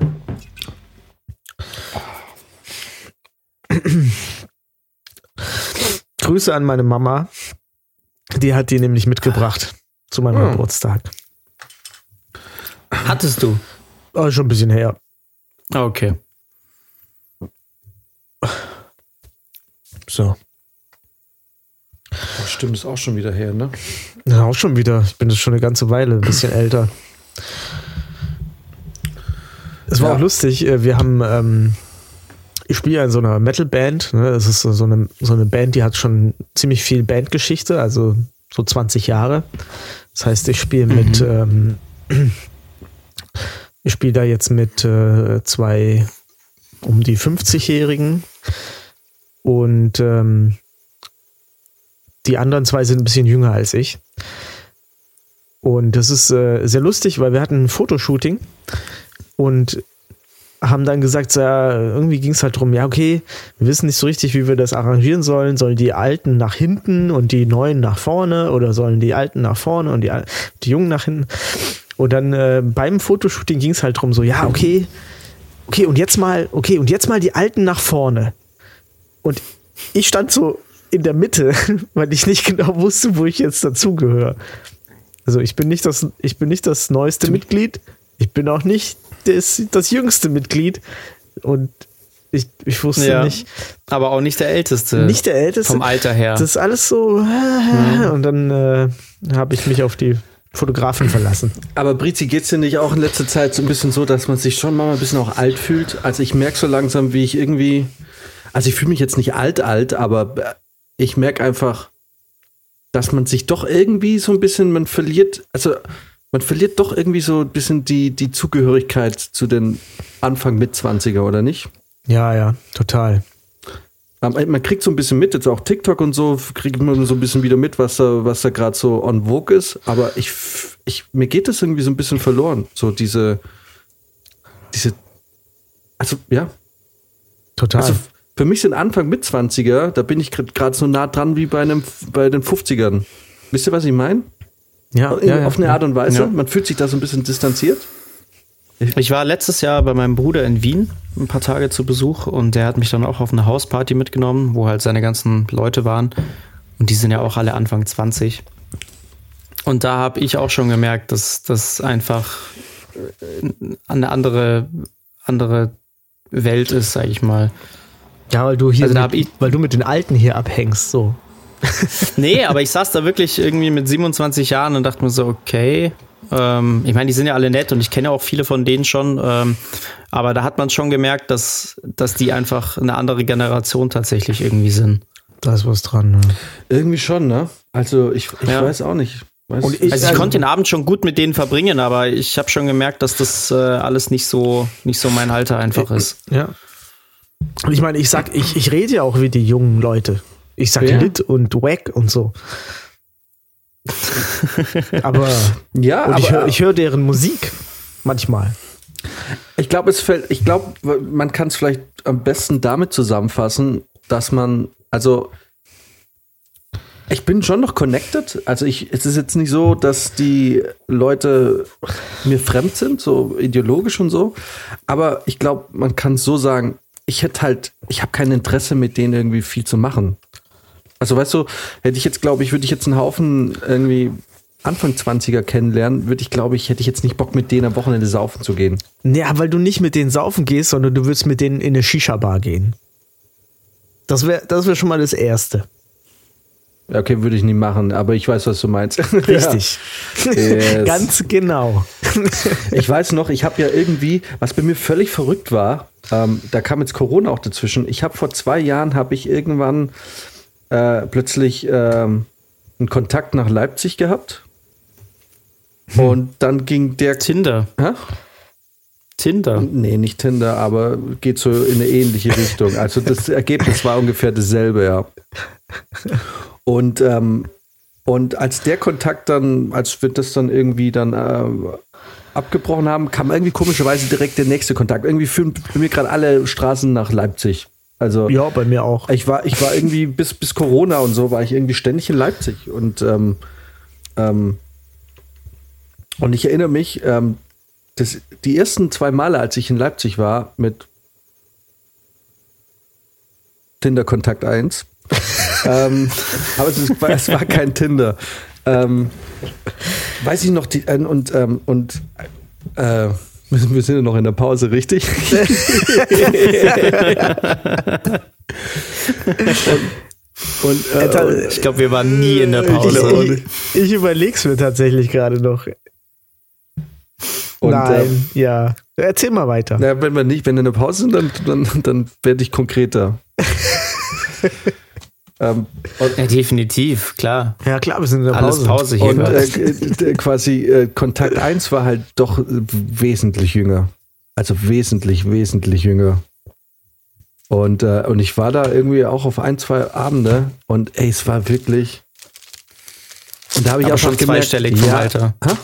[SPEAKER 3] Grüße an meine Mama. Die hat die nämlich mitgebracht zu meinem
[SPEAKER 5] Hm.
[SPEAKER 3] Geburtstag.
[SPEAKER 5] Hattest du?
[SPEAKER 3] Oh, schon ein bisschen her.
[SPEAKER 5] Okay.
[SPEAKER 3] So.
[SPEAKER 4] Oh, stimmt, ist auch schon wieder her, ne?
[SPEAKER 3] Ja, auch schon wieder. Ich bin das schon eine ganze Weile, ein bisschen älter. Es war
[SPEAKER 4] Ja.
[SPEAKER 3] auch lustig. äh, Wir haben, ähm, ich spiele ja in so einer Metal-Band. Ne? Das ist so eine, so eine Band, die hat schon ziemlich viel Bandgeschichte, also so 20 Jahre. Das heißt, ich spiele mit, ähm, ich spiele da jetzt mit äh, zwei um die 50-Jährigen und ähm, die anderen zwei sind ein bisschen jünger als ich. Und das ist äh, sehr lustig, weil wir hatten ein Fotoshooting und haben dann gesagt, ja, irgendwie ging es halt drum, ja, okay, wir wissen nicht so richtig, wie wir das arrangieren sollen. Sollen die Alten nach hinten und die Neuen nach vorne oder sollen die Alten nach vorne und die, die Jungen nach hinten? Und dann äh, beim Fotoshooting ging es halt drum, so, ja, okay, okay, und jetzt mal, okay, und jetzt mal die Alten nach vorne. Und ich stand so in der Mitte, weil ich nicht genau wusste, wo ich jetzt dazugehöre. Also ich bin nicht das, ich bin nicht das neueste Mitglied. Ich bin auch nicht das, das jüngste Mitglied. Und ich, ich wusste
[SPEAKER 5] Ja.
[SPEAKER 3] nicht,
[SPEAKER 5] Aber auch nicht der Älteste.
[SPEAKER 3] nicht der Älteste.
[SPEAKER 5] Vom Alter her.
[SPEAKER 3] Das ist alles so. Und dann äh, habe ich mich auf die Fotografen verlassen.
[SPEAKER 4] Aber Brizi, geht's dir nicht auch in letzter Zeit so ein bisschen so, dass man sich schon mal ein bisschen auch alt fühlt? Also ich merke so langsam, wie ich irgendwie, also ich fühle mich jetzt nicht alt alt, aber äh, ich merke einfach, dass man sich doch irgendwie so ein bisschen, man verliert, also man verliert doch irgendwie so ein bisschen die, die Zugehörigkeit zu den Anfang mit 20er, oder nicht?
[SPEAKER 3] Ja, ja, total.
[SPEAKER 4] Man kriegt so ein bisschen mit, jetzt auch TikTok und so, kriegt man so ein bisschen wieder mit, was da, was da gerade so on vogue ist. Aber ich, ich, mir geht das irgendwie so ein bisschen verloren. So diese, diese, also ja,
[SPEAKER 3] Total.
[SPEAKER 4] also für mich sind Anfang mit 20er, da bin ich gerade so nah dran wie bei einem, bei den 50ern. Wisst ihr, was ich meine?
[SPEAKER 3] ja,
[SPEAKER 4] In-
[SPEAKER 3] ja, ja.
[SPEAKER 4] Auf eine Art und Weise.
[SPEAKER 5] Ja.
[SPEAKER 4] Man fühlt sich da so ein bisschen distanziert.
[SPEAKER 5] Ich war letztes Jahr bei meinem Bruder in Wien ein paar Tage zu Besuch und der hat mich dann auch auf eine Hausparty mitgenommen, wo halt seine ganzen Leute waren. Und die sind ja auch alle Anfang 20. Und da habe ich auch schon gemerkt, dass das einfach äh, eine andere, andere Welt ist, sag ich mal.
[SPEAKER 3] Ja, weil du hier,
[SPEAKER 5] Also
[SPEAKER 3] mit,
[SPEAKER 5] ich-
[SPEAKER 3] weil du mit den Alten hier abhängst, so.
[SPEAKER 5] Nee, aber ich saß da wirklich irgendwie mit 27 Jahren und dachte mir so, okay. Ähm, ich meine, die sind ja alle nett und ich kenne auch viele von denen schon. Ähm, aber da hat man schon gemerkt, dass, dass die einfach eine andere Generation tatsächlich irgendwie sind.
[SPEAKER 3] Da ist was dran. Ne?
[SPEAKER 4] Irgendwie schon, ne? Also ich, ich
[SPEAKER 5] Ja.
[SPEAKER 4] weiß auch nicht. Weiß,
[SPEAKER 3] Und ich-
[SPEAKER 5] Also ich
[SPEAKER 3] Also-
[SPEAKER 5] konnte den Abend schon gut mit denen verbringen, aber ich habe schon gemerkt, dass das äh, alles nicht so, nicht so mein Alter einfach ist.
[SPEAKER 3] Ja. Und ich meine, ich sag, ich, ich rede ja auch wie die jungen Leute. Ich sag
[SPEAKER 4] Ja.
[SPEAKER 3] Lit und Wack und so. aber
[SPEAKER 4] ja,
[SPEAKER 3] und ich
[SPEAKER 4] aber
[SPEAKER 3] höre hör deren Musik manchmal.
[SPEAKER 4] Ich glaube, es fällt, ich glaube, man kann es vielleicht am besten damit zusammenfassen, dass man, also ich bin schon noch connected. Also ich, es ist jetzt nicht so, dass die Leute mir fremd sind, so ideologisch und so. Aber ich glaube, man kann es so sagen, ich hätte halt, ich habe kein Interesse, mit denen irgendwie viel zu machen. Also weißt du, hätte ich jetzt, glaube ich, würde ich jetzt einen Haufen irgendwie Anfang 20er kennenlernen, würde ich, glaube ich, hätte ich jetzt nicht Bock, mit denen am Wochenende saufen zu gehen.
[SPEAKER 3] Ja, weil du nicht mit denen saufen gehst, sondern du würdest mit denen in eine Shisha-Bar gehen. Das wäre das wär schon mal das Erste.
[SPEAKER 4] Okay, würde ich nie machen, aber ich weiß, was du meinst.
[SPEAKER 3] Richtig.
[SPEAKER 4] Yes.
[SPEAKER 3] Ganz genau.
[SPEAKER 4] Ich weiß noch, ich habe ja irgendwie, was bei mir völlig verrückt war, ähm, da kam jetzt Corona auch dazwischen. Ich habe vor zwei Jahren, habe ich irgendwann äh, plötzlich ähm, einen Kontakt nach Leipzig gehabt. Und dann ging der
[SPEAKER 5] Tinder.
[SPEAKER 4] Hä?
[SPEAKER 5] Tinder.
[SPEAKER 4] Nee, nicht Tinder, aber geht so in eine ähnliche Richtung. Also das Ergebnis war ungefähr dasselbe, ja. Und, ähm, und als der Kontakt dann, als wir das dann irgendwie dann äh, abgebrochen haben, kam irgendwie komischerweise direkt der nächste Kontakt. Irgendwie führen bei mir gerade alle Straßen nach Leipzig. Also
[SPEAKER 3] Ja, bei mir auch.
[SPEAKER 4] ich war, ich war irgendwie bis, bis Corona und so war ich irgendwie ständig in Leipzig und ähm, ähm, und ich erinnere mich, ähm, das, die ersten zwei Male, als ich in Leipzig war mit Tinder Kontakt 1, ähm, aber es, ist, es war kein Tinder. Ähm, weiß ich noch, die, äh, und, ähm, und äh, wir sind ja noch in der Pause, richtig? und, und, äh,
[SPEAKER 5] Ich glaube, wir waren nie in der Pause.
[SPEAKER 3] Ich, ich, ich überleg's mir tatsächlich gerade noch.
[SPEAKER 4] Und,
[SPEAKER 3] Nein, ja. Erzähl mal weiter.
[SPEAKER 4] Na, wenn wir nicht, wenn wir in der Pause sind, dann, dann, dann werde ich konkreter. ähm,
[SPEAKER 5] Ja, definitiv, klar.
[SPEAKER 3] Ja, klar, wir sind in der
[SPEAKER 5] Alles
[SPEAKER 3] Pause.
[SPEAKER 5] Pause hier.
[SPEAKER 4] und äh, quasi äh, Kontakt 1 war halt doch wesentlich jünger. Also wesentlich, wesentlich jünger. Und, äh, und ich war da irgendwie auch auf ein, zwei Abende und ey, es war wirklich. Und da habe ich
[SPEAKER 5] Aber
[SPEAKER 4] auch
[SPEAKER 5] schon zweistellig vom Alter.
[SPEAKER 4] Ha?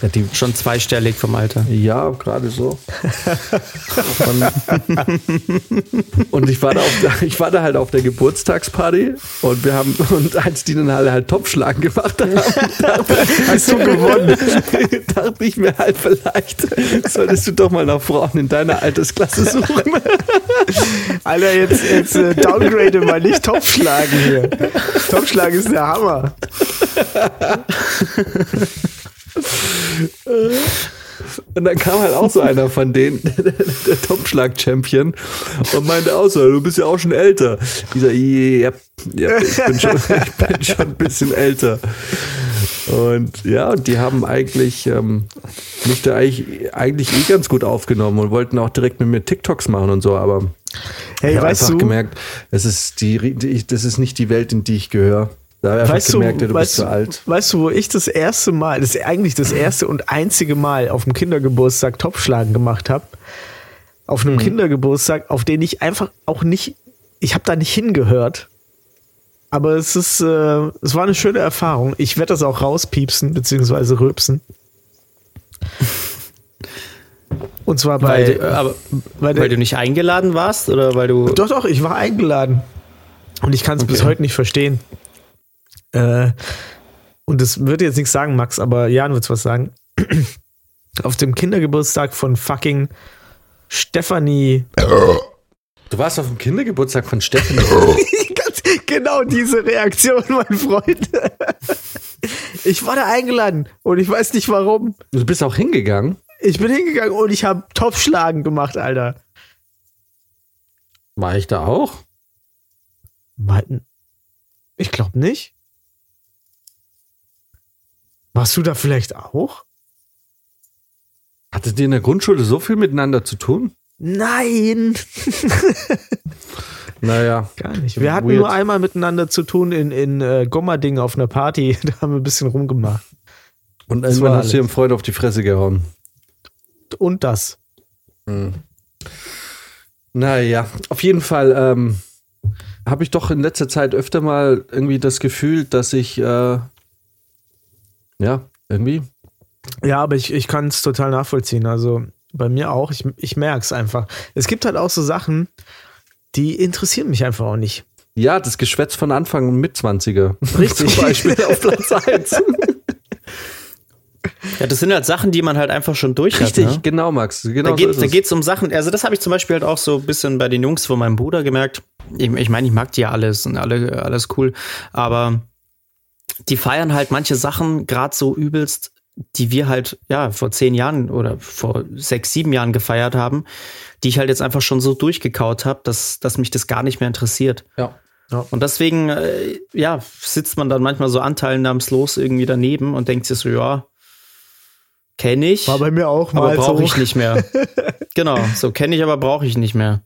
[SPEAKER 4] Ja, die,
[SPEAKER 5] Schon zweistellig vom Alter.
[SPEAKER 4] Ja, gerade so. und, und ich war da auf ich war da halt auf der Geburtstagsparty und wir haben und als die dann alle halt Topfschlagen gemacht haben, hast du gewonnen. dachte ich mir halt vielleicht solltest du doch mal nach Frauen in deiner Altersklasse suchen.
[SPEAKER 3] Alter, jetzt, jetzt äh, downgrade mal nicht Topfschlagen hier. Topfschlagen ist der Hammer.
[SPEAKER 4] Und dann kam halt auch so einer von denen, der, Topschlag-Champion, und meinte auch so, du bist ja auch schon älter. Ich sag, ja, ja ich, bin schon, ich bin schon ein bisschen älter. Und ja, und die haben eigentlich ähm, mich da eigentlich, eigentlich eh ganz gut aufgenommen und wollten auch direkt mit mir TikToks machen und so, aber
[SPEAKER 3] Hey,
[SPEAKER 4] ich habe einfach
[SPEAKER 3] du,
[SPEAKER 4] gemerkt, es ist die, die, das ist nicht die Welt, in die ich gehöre. Da habe ich
[SPEAKER 3] weißt du,
[SPEAKER 4] gemerkt, ja, du
[SPEAKER 3] weißt
[SPEAKER 4] bist zu
[SPEAKER 3] du,
[SPEAKER 4] alt.
[SPEAKER 3] Weißt du, wo ich das erste Mal, das ist eigentlich das erste und einzige Mal auf dem Kindergeburtstag Topfschlagen gemacht habe? Auf
[SPEAKER 4] Mhm.
[SPEAKER 3] einem Kindergeburtstag, auf den ich einfach auch nicht, ich habe da nicht hingehört. Aber es ist, äh, es war eine schöne Erfahrung. Ich werde das auch rauspiepsen, beziehungsweise rülpsen. Und zwar bei,
[SPEAKER 5] Weil, du- aber,
[SPEAKER 3] der,
[SPEAKER 5] weil du nicht eingeladen warst oder weil du.
[SPEAKER 3] Doch, doch, ich war eingeladen. Und ich kann es bis
[SPEAKER 5] Okay.
[SPEAKER 3] heute nicht verstehen. Äh, und das wird jetzt nichts sagen, Max, aber Jan wird was sagen. Auf dem Kindergeburtstag von fucking Stephanie.
[SPEAKER 4] Du warst auf dem Kindergeburtstag von.
[SPEAKER 3] Ganz genau diese Reaktion, mein Freund. Ich war da eingeladen und ich weiß nicht warum.
[SPEAKER 4] Du bist auch hingegangen.
[SPEAKER 3] Ich bin hingegangen und ich habe Topfschlagen gemacht, Alter.
[SPEAKER 4] War ich da auch?
[SPEAKER 3] Ich glaube nicht. Warst du da vielleicht auch?
[SPEAKER 4] Hattet ihr in der Grundschule so viel miteinander zu tun?
[SPEAKER 3] Nein.
[SPEAKER 4] Naja.
[SPEAKER 3] Gar nicht. Wir hatten
[SPEAKER 4] Weird.
[SPEAKER 3] nur einmal miteinander zu tun in, in äh, Gommerding auf einer Party. Da haben wir ein bisschen rumgemacht.
[SPEAKER 4] Und
[SPEAKER 3] Das
[SPEAKER 4] irgendwann hast du ihrem Freund auf die Fresse gehauen.
[SPEAKER 3] Und das.
[SPEAKER 4] Naja, auf jeden Fall ähm, habe ich doch in letzter Zeit öfter mal irgendwie das Gefühl, dass ich, äh, ja, irgendwie.
[SPEAKER 3] Ja, aber ich, ich kann es total nachvollziehen. Also bei mir auch. Ich, ich merke es einfach. Es gibt halt auch so Sachen, die interessieren mich einfach auch nicht.
[SPEAKER 4] Ja, das Geschwätz von Anfang und Mitzwanziger.
[SPEAKER 3] Richtig.
[SPEAKER 4] Zum Beispiel auf Platz 1.
[SPEAKER 5] Ja, das sind halt Sachen, die man halt einfach schon durch
[SPEAKER 4] Richtig,
[SPEAKER 5] hat. Ne?
[SPEAKER 4] genau, Max. Genau
[SPEAKER 5] Da geht
[SPEAKER 4] es.
[SPEAKER 5] geht's um Sachen, also das habe ich zum Beispiel halt auch so ein bisschen bei den Jungs von meinem Bruder gemerkt. Ich, ich meine, ich mag die ja alles und alle, alles cool, aber die feiern halt manche Sachen gerade so übelst, die wir halt, ja, vor zehn Jahren oder vor sechs, sieben Jahren gefeiert haben, die ich halt jetzt einfach schon so durchgekaut habe, dass, dass mich das gar nicht mehr interessiert.
[SPEAKER 4] Ja.
[SPEAKER 5] Und deswegen, äh, ja, sitzt man dann manchmal so anteilnahmslos irgendwie daneben und denkt sich so, ja, kenne ich.
[SPEAKER 3] War bei mir auch
[SPEAKER 5] Aber
[SPEAKER 3] mal
[SPEAKER 5] brauche
[SPEAKER 3] so.
[SPEAKER 5] ich nicht mehr. genau, so kenne ich, aber brauche ich nicht mehr.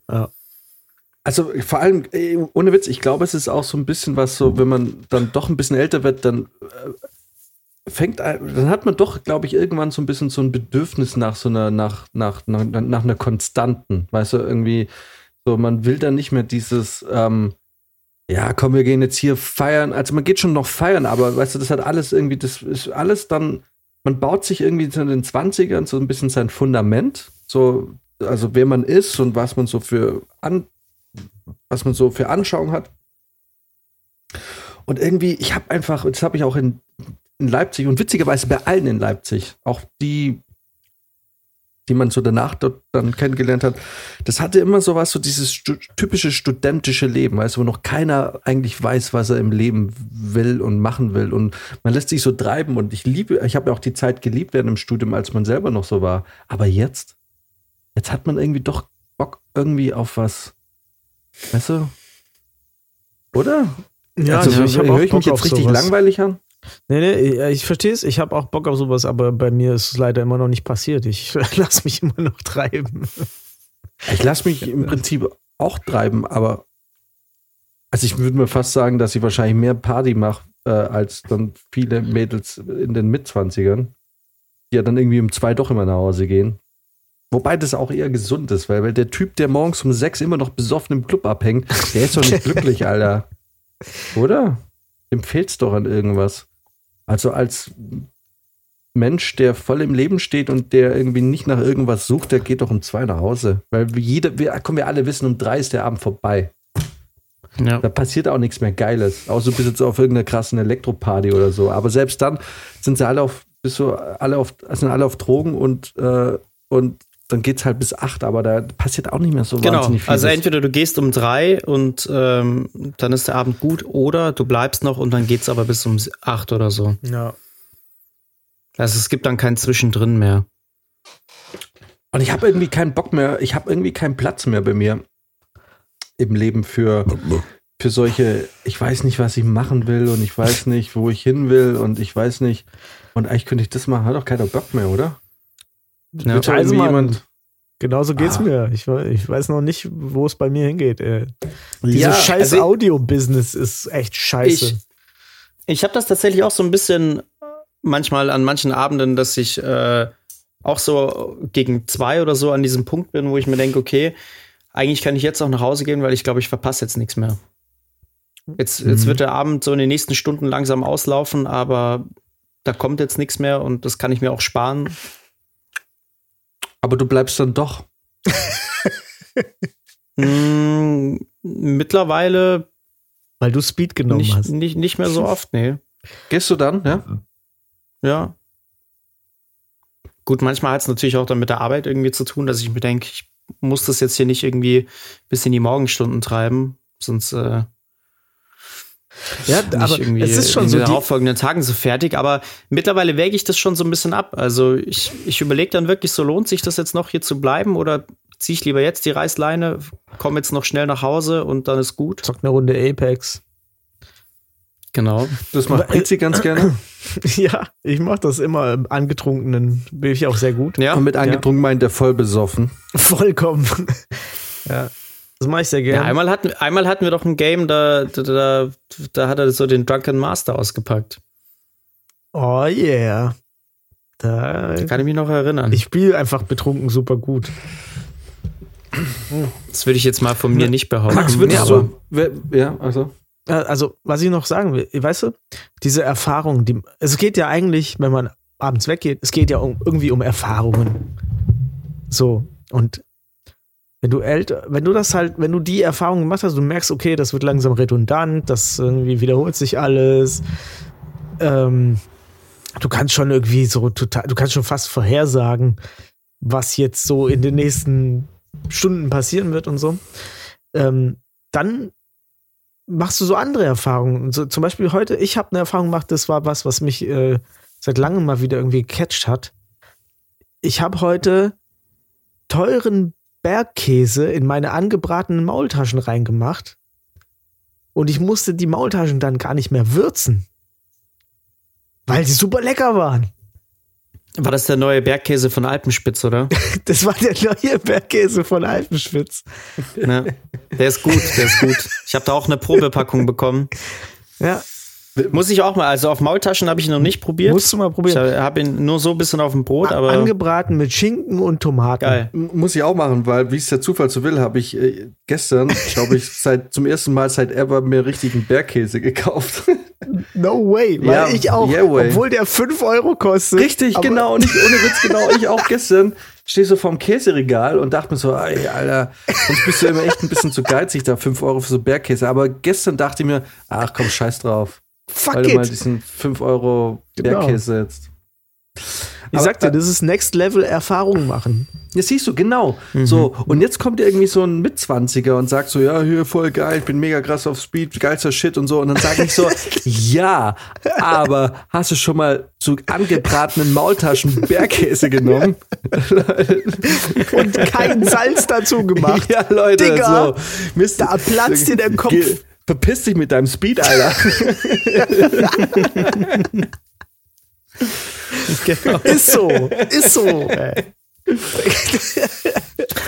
[SPEAKER 4] Also vor allem, äh, ohne Witz, ich glaube, es ist auch so ein bisschen was so, wenn man dann doch ein bisschen älter wird, dann äh, fängt, dann hat man doch, glaube ich, irgendwann so ein bisschen so ein Bedürfnis nach so einer, nach, nach, nach, nach einer Konstanten. Weißt du, irgendwie, so, man will dann nicht mehr dieses, ähm, ja, komm, wir gehen jetzt hier feiern. Also man geht schon noch feiern, aber weißt du, das hat alles irgendwie, das ist alles dann, man baut sich irgendwie in den 20ern so ein bisschen sein Fundament, so, also wer man ist und was man so für an, was man so für Anschauung hat. Und irgendwie, ich habe einfach, das habe ich auch in, in Leipzig und witzigerweise bei allen in Leipzig, auch die, die man so danach dort dann kennengelernt hat, das hatte immer so was, so dieses stu typische studentische Leben, weißt du, wo noch keiner eigentlich weiß, was er im Leben will und machen will. Und man lässt sich so treiben und ich liebe, ich habe ja auch die Zeit geliebt während dem Studium, als man selber noch so war. Aber jetzt, jetzt hat man irgendwie doch Bock irgendwie auf was, weißt du? Oder?
[SPEAKER 3] Ja,
[SPEAKER 4] also,
[SPEAKER 3] ich hab
[SPEAKER 4] höre ich mich jetzt richtig
[SPEAKER 3] sowas.
[SPEAKER 4] langweilig an?
[SPEAKER 3] Nee, nee, ich- ich verstehe es. Ich habe auch Bock auf sowas, aber bei mir ist es leider immer noch nicht passiert. Ich lasse mich immer noch treiben.
[SPEAKER 4] Ich lasse mich im Prinzip auch treiben, aber also ich würde mir fast sagen, dass ich wahrscheinlich mehr Party mache äh, als dann viele Mädels in den Mitzwanzigern, die ja dann irgendwie um zwei doch immer nach Hause gehen. Wobei das auch eher gesund ist, weil, weil der Typ, der morgens um sechs immer noch besoffen im Club abhängt, der ist doch nicht glücklich, Alter. Oder? Dem fehlt's doch an irgendwas. Also als Mensch, der voll im Leben steht und der irgendwie nicht nach irgendwas sucht, der geht doch um zwei nach Hause. Weil jeder, wir, kommen wir alle wissen, um drei ist der Abend vorbei.
[SPEAKER 5] Ja.
[SPEAKER 4] Da passiert auch nichts mehr Geiles. Außer du bist jetzt auf irgendeiner krassen Elektroparty oder so. Aber selbst dann sind sie alle auf, bist du alle auf, sind alle auf Drogen und, äh, und dann geht's halt bis acht, aber da passiert auch nicht mehr so
[SPEAKER 5] Genau.
[SPEAKER 4] wahnsinnig viel.
[SPEAKER 5] Also entweder du gehst um drei und ähm, dann ist der Abend gut, oder du bleibst noch und dann geht's aber bis um acht oder so.
[SPEAKER 3] Ja.
[SPEAKER 5] Also es gibt dann kein Zwischendrin mehr.
[SPEAKER 4] Und ich habe irgendwie keinen Bock mehr, ich habe irgendwie keinen Platz mehr bei mir im Leben für, für solche, ich weiß nicht, was ich machen will und ich weiß nicht, wo ich hin will und ich weiß nicht. Und eigentlich könnte ich das machen, hat doch keiner Bock mehr, oder?
[SPEAKER 5] Ja.
[SPEAKER 4] Doch
[SPEAKER 3] Also,
[SPEAKER 4] jemand.
[SPEAKER 3] Genauso geht's
[SPEAKER 4] Ah.
[SPEAKER 3] mir. Ich, ich weiß noch nicht, wo es bei mir hingeht. Ey. Dieses
[SPEAKER 4] Ja,
[SPEAKER 3] scheiß
[SPEAKER 5] also-
[SPEAKER 3] Audio-Business ist echt scheiße.
[SPEAKER 5] Ich, ich habe das tatsächlich auch so ein bisschen manchmal an manchen Abenden, dass ich äh, auch so gegen zwei oder so an diesem Punkt bin, wo ich mir denke, okay, eigentlich kann ich jetzt auch nach Hause gehen, weil ich glaube, ich verpasse jetzt nichts mehr. Jetzt, jetzt
[SPEAKER 3] Mhm.
[SPEAKER 5] wird der Abend so in den nächsten Stunden langsam auslaufen, aber da kommt jetzt nichts mehr und das kann ich mir auch sparen.
[SPEAKER 4] Aber du bleibst dann doch.
[SPEAKER 5] Mm, mittlerweile
[SPEAKER 3] weil du Speed genommen
[SPEAKER 5] nicht,
[SPEAKER 3] hast.
[SPEAKER 5] nicht, nicht mehr so oft, nee.
[SPEAKER 4] Gehst du dann, ja?
[SPEAKER 5] Ja. Gut, manchmal hat es natürlich auch dann mit der Arbeit irgendwie zu tun, dass ich mir denke, ich muss das jetzt hier nicht irgendwie bis in die Morgenstunden treiben, sonst äh,
[SPEAKER 3] Ja, aber es ist schon
[SPEAKER 5] in
[SPEAKER 3] so
[SPEAKER 5] den
[SPEAKER 3] die,
[SPEAKER 5] darauffolgenden Tagen so fertig. Aber mittlerweile wäge ich das schon so ein bisschen ab. Also ich, ich überlege dann wirklich, so lohnt sich das jetzt noch hier zu bleiben oder ziehe ich lieber jetzt die Reißleine, komme jetzt noch schnell nach Hause und dann ist gut.
[SPEAKER 3] zockt eine Runde Apex.
[SPEAKER 5] Genau.
[SPEAKER 4] Das macht Pritzi ganz gerne.
[SPEAKER 3] ja, ich mach das immer im angetrunkenen. Bin ich auch sehr gut.
[SPEAKER 5] Ja,
[SPEAKER 4] Und mit angetrunken meint der voll besoffen.
[SPEAKER 3] Vollkommen. ja. Das mache ich sehr
[SPEAKER 5] Ja,
[SPEAKER 3] gerne.
[SPEAKER 5] einmal, hatten, einmal hatten wir doch ein Game, da, da, da, da hat er so den Drunken Master ausgepackt.
[SPEAKER 3] oh yeah. Da,
[SPEAKER 5] Kann ich mich noch erinnern.
[SPEAKER 3] ich spiele einfach betrunken super gut.
[SPEAKER 5] das würde ich jetzt mal von mir nicht behaupten.
[SPEAKER 4] Max, würdest
[SPEAKER 5] aber
[SPEAKER 4] du. wer- Ja, also.
[SPEAKER 3] Äh, Also, was ich noch sagen will, weißt du, diese Erfahrung, die, es geht ja eigentlich, wenn man abends weggeht, es geht ja um, irgendwie um Erfahrungen. So, und wenn du älter, wenn du das halt, wenn du die Erfahrung gemacht hast, du merkst, okay, das wird langsam redundant, das irgendwie wiederholt sich alles, ähm, du kannst schon irgendwie so total, du kannst schon fast vorhersagen, was jetzt so in den nächsten Stunden passieren wird und so, ähm, dann machst du so andere Erfahrungen. So, zum Beispiel heute, ich habe eine Erfahrung gemacht, das war was, was mich äh, seit langem mal wieder irgendwie gecatcht hat. Ich habe heute teuren Bergkäse in meine angebratenen Maultaschen reingemacht und ich musste die Maultaschen dann gar nicht mehr würzen, weil sie super lecker waren.
[SPEAKER 5] war das der neue Bergkäse von Alpenspitz, oder?
[SPEAKER 3] Das war der neue Bergkäse von Alpenschwitz.
[SPEAKER 5] ja. Der ist gut, der ist gut. Ich habe da auch eine Probepackung bekommen.
[SPEAKER 3] Ja.
[SPEAKER 5] Muss ich auch mal, also auf Maultaschen habe ich ihn noch nicht probiert.
[SPEAKER 3] Musst du mal probieren.
[SPEAKER 5] Ich habe ihn nur so ein bisschen auf dem Brot, aber
[SPEAKER 3] Angebraten mit Schinken und Tomaten.
[SPEAKER 5] geil.
[SPEAKER 4] Muss ich auch machen, weil, wie es der Zufall so will, habe ich äh, gestern, glaube ich, seit zum ersten Mal seit ever mir richtigen Bergkäse gekauft.
[SPEAKER 3] No way, weil
[SPEAKER 4] Ja,
[SPEAKER 3] ich auch,
[SPEAKER 4] yeah way.
[SPEAKER 3] obwohl der 5 Euro kostet.
[SPEAKER 4] Richtig, genau, nicht ohne Witz, genau. Ich auch gestern stehe so vorm Käseregal und dachte mir so, ey, Alter, sonst bist du immer echt ein bisschen zu geizig, da 5 Euro für so Bergkäse. Aber gestern dachte ich mir, ach komm, scheiß drauf.
[SPEAKER 3] Fuck
[SPEAKER 4] weil du mal
[SPEAKER 3] it.
[SPEAKER 4] diesen 5 Euro
[SPEAKER 3] Genau.
[SPEAKER 4] Bergkäse jetzt.
[SPEAKER 3] Ich sag dir, das ist Next Level Erfahrung machen.
[SPEAKER 4] Ja, siehst du, genau. So, und jetzt kommt irgendwie so ein Mitzwanziger und sagt so, ja, hier voll geil, ich bin mega krass auf Speed, geilster Shit und so. Und dann sage ich so, ja, aber hast du schon mal zu angebratenen Maultaschen Bergkäse genommen?
[SPEAKER 3] Und kein Salz dazu gemacht.
[SPEAKER 4] Ja, Leute,
[SPEAKER 3] Digga,
[SPEAKER 4] so. Mist,
[SPEAKER 3] da platzt dir der Kopf.
[SPEAKER 4] Verpiss dich mit deinem Speed, Alter.
[SPEAKER 3] Ist so, ist so.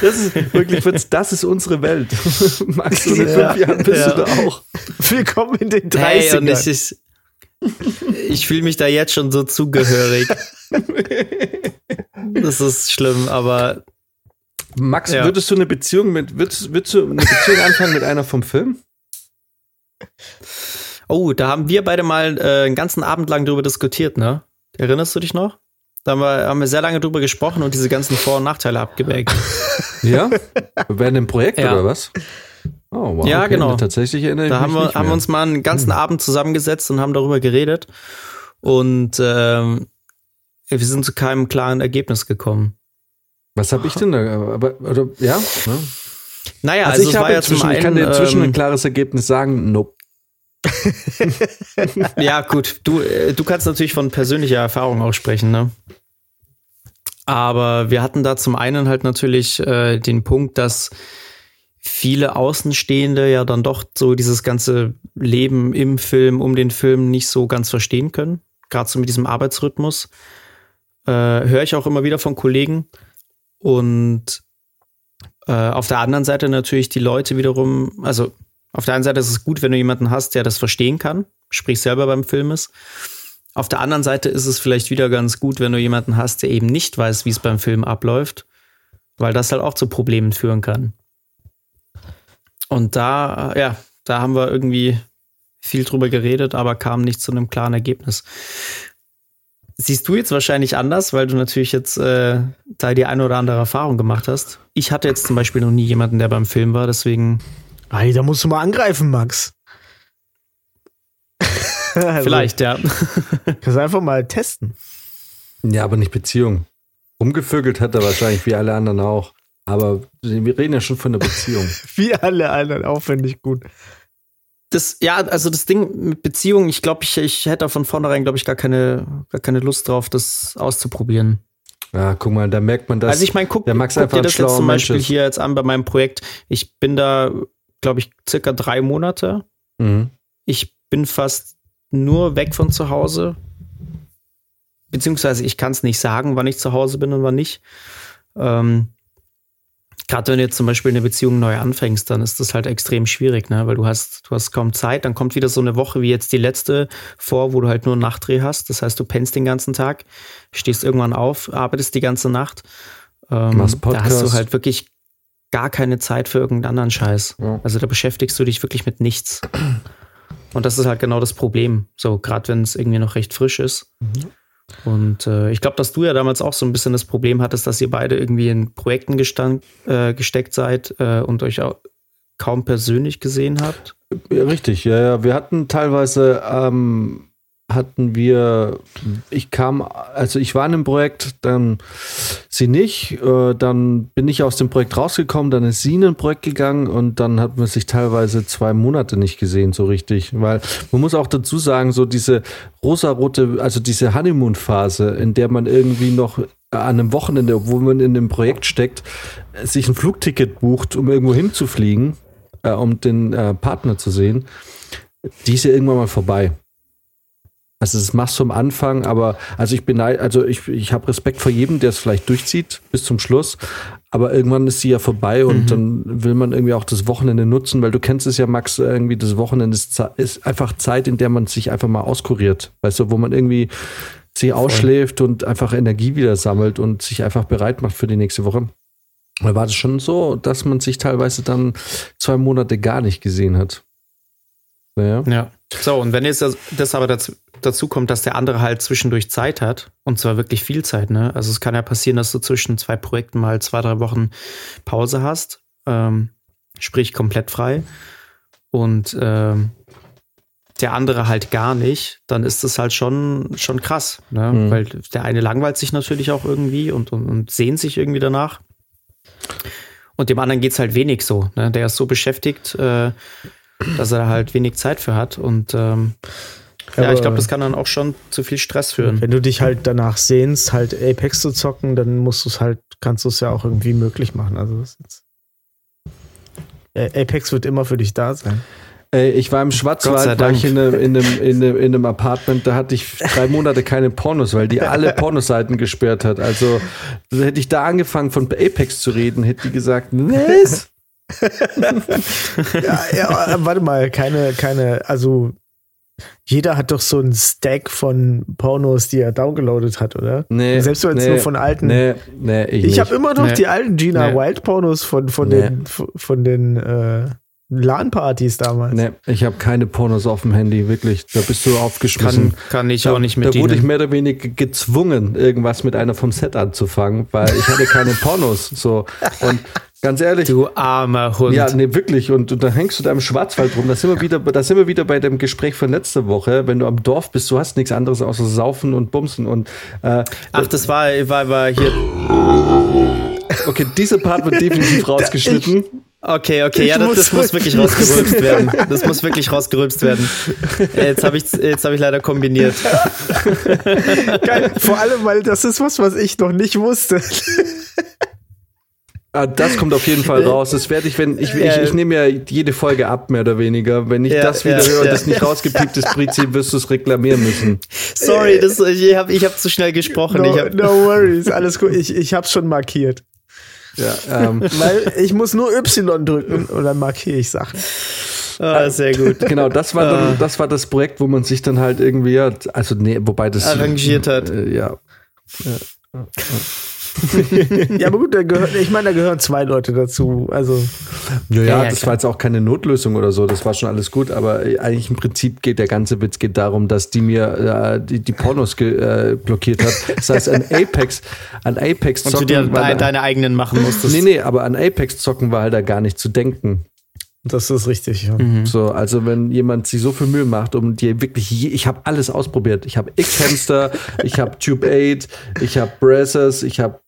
[SPEAKER 4] Das ist wirklich, das ist unsere Welt. Max, in
[SPEAKER 5] Ja,
[SPEAKER 4] fünf Jahren bist
[SPEAKER 5] ja.
[SPEAKER 4] du da auch.
[SPEAKER 3] Willkommen in den 30ern.
[SPEAKER 5] Hey, und ich, ich, ich fühle mich da jetzt schon so zugehörig. Das ist schlimm, aber
[SPEAKER 4] Max,
[SPEAKER 5] Ja.
[SPEAKER 4] würdest du eine Beziehung mit, würdest, würdest du eine Beziehung anfangen mit einer vom Film?
[SPEAKER 5] Oh, da haben wir beide mal äh, einen ganzen Abend lang drüber diskutiert, ne? Erinnerst du dich noch? Da haben wir, haben wir sehr lange drüber gesprochen und diese ganzen Vor- und Nachteile abgewägt.
[SPEAKER 4] Ja? Während dem Projekt
[SPEAKER 5] Ja.
[SPEAKER 4] oder was? Oh, wow.
[SPEAKER 5] Ja,
[SPEAKER 4] okay.
[SPEAKER 5] genau.
[SPEAKER 4] Tatsächlich erinnere ich
[SPEAKER 5] Da
[SPEAKER 4] mich
[SPEAKER 5] haben wir,
[SPEAKER 4] nicht
[SPEAKER 5] haben wir uns mal einen ganzen Abend zusammengesetzt und haben darüber geredet. Und ähm, wir sind zu keinem klaren Ergebnis gekommen.
[SPEAKER 4] Was habe ich denn da? Aber, oder, ja? Ne?
[SPEAKER 5] Naja,
[SPEAKER 4] Also,
[SPEAKER 5] also,
[SPEAKER 4] ich
[SPEAKER 5] es war
[SPEAKER 4] habe
[SPEAKER 5] ja zum
[SPEAKER 4] inzwischen,
[SPEAKER 5] einen,
[SPEAKER 4] ich kann dir inzwischen
[SPEAKER 5] ähm,
[SPEAKER 4] ein klares Ergebnis sagen. Nope.
[SPEAKER 5] Ja, gut, du, äh, du kannst natürlich von persönlicher Erfahrung auch sprechen, ne? Aber wir hatten da zum einen halt natürlich äh, den Punkt, dass viele Außenstehende ja dann doch so dieses ganze Leben im Film, um den Film nicht so ganz verstehen können. Gerade so mit diesem Arbeitsrhythmus. Äh, Höre ich auch immer wieder von Kollegen. Und äh, auf der anderen Seite natürlich die Leute wiederum, also auf der einen Seite ist es gut, wenn du jemanden hast, der das verstehen kann, sprich selber beim Film ist. Auf der anderen Seite ist es vielleicht wieder ganz gut, wenn du jemanden hast, der eben nicht weiß, wie es beim Film abläuft, weil das halt auch zu Problemen führen kann. Und da, ja, da haben wir irgendwie viel drüber geredet, aber kamen nicht zu einem klaren Ergebnis. Siehst du jetzt wahrscheinlich anders, weil du natürlich jetzt äh, da die eine oder andere Erfahrung gemacht hast. Ich hatte jetzt zum Beispiel noch nie jemanden, der beim Film war, deswegen
[SPEAKER 3] Ey, da musst du mal angreifen, Max. Also,
[SPEAKER 5] vielleicht, ja.
[SPEAKER 3] Kannst einfach mal testen.
[SPEAKER 4] Ja, aber nicht Beziehung. Umgevögelt hat er wahrscheinlich wie alle anderen auch. Aber wir reden ja schon von der Beziehung.
[SPEAKER 3] Wie alle anderen, aufwendig gut.
[SPEAKER 5] Das, ja, also das Ding mit Beziehungen, ich glaube, ich, ich hätte da von vornherein, glaube ich, gar keine, gar keine Lust drauf, das auszuprobieren.
[SPEAKER 4] Ja, guck mal, da merkt man das.
[SPEAKER 5] also ich meine, guck,
[SPEAKER 4] der Max
[SPEAKER 5] guck
[SPEAKER 4] einfach
[SPEAKER 5] dir das jetzt zum Beispiel
[SPEAKER 4] ist.
[SPEAKER 5] hier jetzt an bei meinem Projekt. Ich bin da, glaube ich, circa drei Monate.
[SPEAKER 4] Mhm.
[SPEAKER 5] Ich bin fast nur weg von zu Hause. Beziehungsweise ich kann es nicht sagen, wann ich zu Hause bin und wann nicht. Ähm, Gerade wenn du jetzt zum Beispiel eine Beziehung neu anfängst, dann ist das halt extrem schwierig, ne? Weil du hast, du hast kaum Zeit, dann kommt wieder so eine Woche wie jetzt die letzte vor, wo du halt nur einen Nachtdreh hast. Das heißt, du pennst den ganzen Tag, stehst irgendwann auf, arbeitest die ganze Nacht. Ähm, da hast du halt wirklich gar keine Zeit für irgendeinen anderen Scheiß.
[SPEAKER 4] Ja.
[SPEAKER 5] Also da beschäftigst du dich wirklich mit nichts. Und das ist halt genau das Problem. So, gerade wenn es irgendwie noch recht frisch ist. Und äh, ich glaube, dass du ja damals auch so ein bisschen das Problem hattest, dass ihr beide irgendwie in Projekten gestand, äh, gesteckt seid äh, und euch auch kaum persönlich gesehen habt.
[SPEAKER 4] Ja, richtig, ja, ja. Wir hatten teilweise, ähm, hatten wir, ich kam, also ich war in einem Projekt, dann sie nicht, äh, dann bin ich aus dem Projekt rausgekommen, dann ist sie in ein Projekt gegangen und dann hat man sich teilweise zwei Monate nicht gesehen, so richtig. Weil man muss auch dazu sagen, so diese rosarote, also diese Honeymoon-Phase, in der man irgendwie noch an einem Wochenende, obwohl man in dem Projekt steckt, sich ein Flugticket bucht, um irgendwo hinzufliegen, äh, um den äh, Partner zu sehen, die ist ja irgendwann mal vorbei. Also das machst du am Anfang, aber also ich bin also ich, ich habe Respekt vor jedem, der es vielleicht durchzieht bis zum Schluss. Aber irgendwann ist sie ja vorbei und
[SPEAKER 5] Mhm.
[SPEAKER 4] dann will man irgendwie auch das Wochenende nutzen, weil du kennst es ja, Max, irgendwie das Wochenende ist, ist einfach Zeit, in der man sich einfach mal auskuriert. Weißt du, wo man irgendwie sich ausschläft und einfach Energie wieder sammelt und sich einfach bereit macht für die nächste Woche. Da war das schon so, dass man sich teilweise dann zwei Monate gar nicht gesehen hat. Naja.
[SPEAKER 5] Ja. So, und wenn jetzt das, das aber dazu, dazu kommt, dass der andere halt zwischendurch Zeit hat, und zwar wirklich viel Zeit, ne? Also es kann ja passieren, dass du zwischen zwei Projekten mal zwei, drei Wochen Pause hast, ähm, sprich komplett frei, und ähm, der andere halt gar nicht, dann ist das halt schon, schon krass, ne?
[SPEAKER 4] Mhm.
[SPEAKER 5] Weil der eine langweilt sich natürlich auch irgendwie und, und, und sehnt sich irgendwie danach. Und dem anderen geht's halt wenig so. Ne? Der ist so beschäftigt, äh, dass er halt wenig Zeit für hat. Und ähm, ja, ich glaube, das kann dann auch schon zu viel Stress führen.
[SPEAKER 3] Wenn du dich halt danach sehnst, halt Apex zu zocken, dann musst du es halt, kannst du es ja auch irgendwie möglich machen. Also das ist jetzt Äh, Apex wird immer für dich da sein.
[SPEAKER 4] Ey, ich war im Schwarzwald, war ich in einem, in, einem, in, einem, in einem Apartment, da hatte ich drei Monate keine Pornos, weil die alle Pornoseiten gesperrt hat. Also hätte ich da angefangen von Apex zu reden, hätte die gesagt, was?
[SPEAKER 3] ja, ja, äh, warte mal, keine, keine, also jeder hat doch so einen Stack von Pornos, die er downgeloadet hat, oder?
[SPEAKER 4] Nee,
[SPEAKER 3] Selbst wenn es
[SPEAKER 4] nee,
[SPEAKER 3] nur von alten.
[SPEAKER 4] Nee, nee, ich,
[SPEAKER 3] ich habe immer noch
[SPEAKER 5] Nee.
[SPEAKER 3] die alten Gina
[SPEAKER 5] Nee.
[SPEAKER 3] Wild Pornos von, von
[SPEAKER 4] Nee.
[SPEAKER 3] den, von den äh, LAN-Partys damals.
[SPEAKER 4] Nee, ich habe keine Pornos auf dem Handy, wirklich. Da bist du aufgeschmissen.
[SPEAKER 5] Kann, kann ich
[SPEAKER 4] da,
[SPEAKER 5] auch nicht mit
[SPEAKER 4] Da wurde ich
[SPEAKER 5] dienen.
[SPEAKER 4] mehr oder weniger gezwungen, irgendwas mit einer vom Set anzufangen, weil ich hatte keine Pornos. So. Und ganz ehrlich,
[SPEAKER 5] Du armer Hund.
[SPEAKER 4] Ja, nee, wirklich. Und, und dann hängst du da im Schwarzwald rum. Da sind wir wieder, da sind wir wieder bei dem Gespräch von letzter Woche. Wenn du am Dorf bist, du hast nichts anderes außer Saufen und Bumsen. Und äh,
[SPEAKER 5] Ach, das war, war, war hier.
[SPEAKER 4] okay, dieser Part wird definitiv rausgeschnitten.
[SPEAKER 5] Okay, okay,
[SPEAKER 3] Ich
[SPEAKER 5] ja, das, das
[SPEAKER 3] muss-
[SPEAKER 5] muss wirklich rausgerülpst werden. Das muss wirklich rausgerülpst werden. Jetzt habe ich, jetzt hab ich leider kombiniert.
[SPEAKER 3] Geil. Vor allem, weil das ist was, was ich noch nicht wusste.
[SPEAKER 4] Ah, das kommt auf jeden Fall raus. Das werde ich, wenn ich, ich, ich nehme ja jede Folge ab, mehr oder weniger. Wenn ich
[SPEAKER 5] Ja,
[SPEAKER 4] das wieder
[SPEAKER 5] ja,
[SPEAKER 4] höre und
[SPEAKER 5] ja.
[SPEAKER 4] das nicht rausgepiept ist, Prinzip, wirst du es reklamieren müssen.
[SPEAKER 5] Sorry, das, ich habe ich hab zu schnell gesprochen.
[SPEAKER 3] No,
[SPEAKER 5] ich hab,
[SPEAKER 3] no worries, alles gut. Ich, ich hab's schon markiert.
[SPEAKER 4] Ja, ähm,
[SPEAKER 3] Weil ich muss nur Y drücken und dann markiere ich Sachen.
[SPEAKER 5] ah, sehr gut.
[SPEAKER 4] genau, das war dann, das war das Projekt, wo man sich dann halt irgendwie, also nee, wobei das
[SPEAKER 5] Arrangiert hat.
[SPEAKER 4] Äh, ja,
[SPEAKER 3] Ja, aber gut, da gehört, ich meine, da gehören zwei Leute dazu. Also,
[SPEAKER 4] Ja, ja,
[SPEAKER 5] ja,
[SPEAKER 4] das
[SPEAKER 5] klar.
[SPEAKER 4] war jetzt auch keine Notlösung oder so, das war schon alles gut, aber äh, eigentlich im Prinzip geht der ganze Witz geht darum, dass die mir äh, die, die Pornos ge, äh, blockiert hat. Das heißt, an Apex, an Apex
[SPEAKER 5] Und du
[SPEAKER 4] zocken
[SPEAKER 5] dir
[SPEAKER 4] war
[SPEAKER 5] de,
[SPEAKER 4] da,
[SPEAKER 5] deine eigenen machen musstest.
[SPEAKER 4] Nee, nee, aber an Apex zocken war halt da gar nicht zu denken.
[SPEAKER 3] Das ist richtig. Ja.
[SPEAKER 5] Mhm.
[SPEAKER 4] So, also wenn jemand sich so viel Mühe macht, um dir wirklich, je, ich habe alles ausprobiert. Ich habe X-Hamster, ich habe Tube 8, ich habe Brazzers, ich habe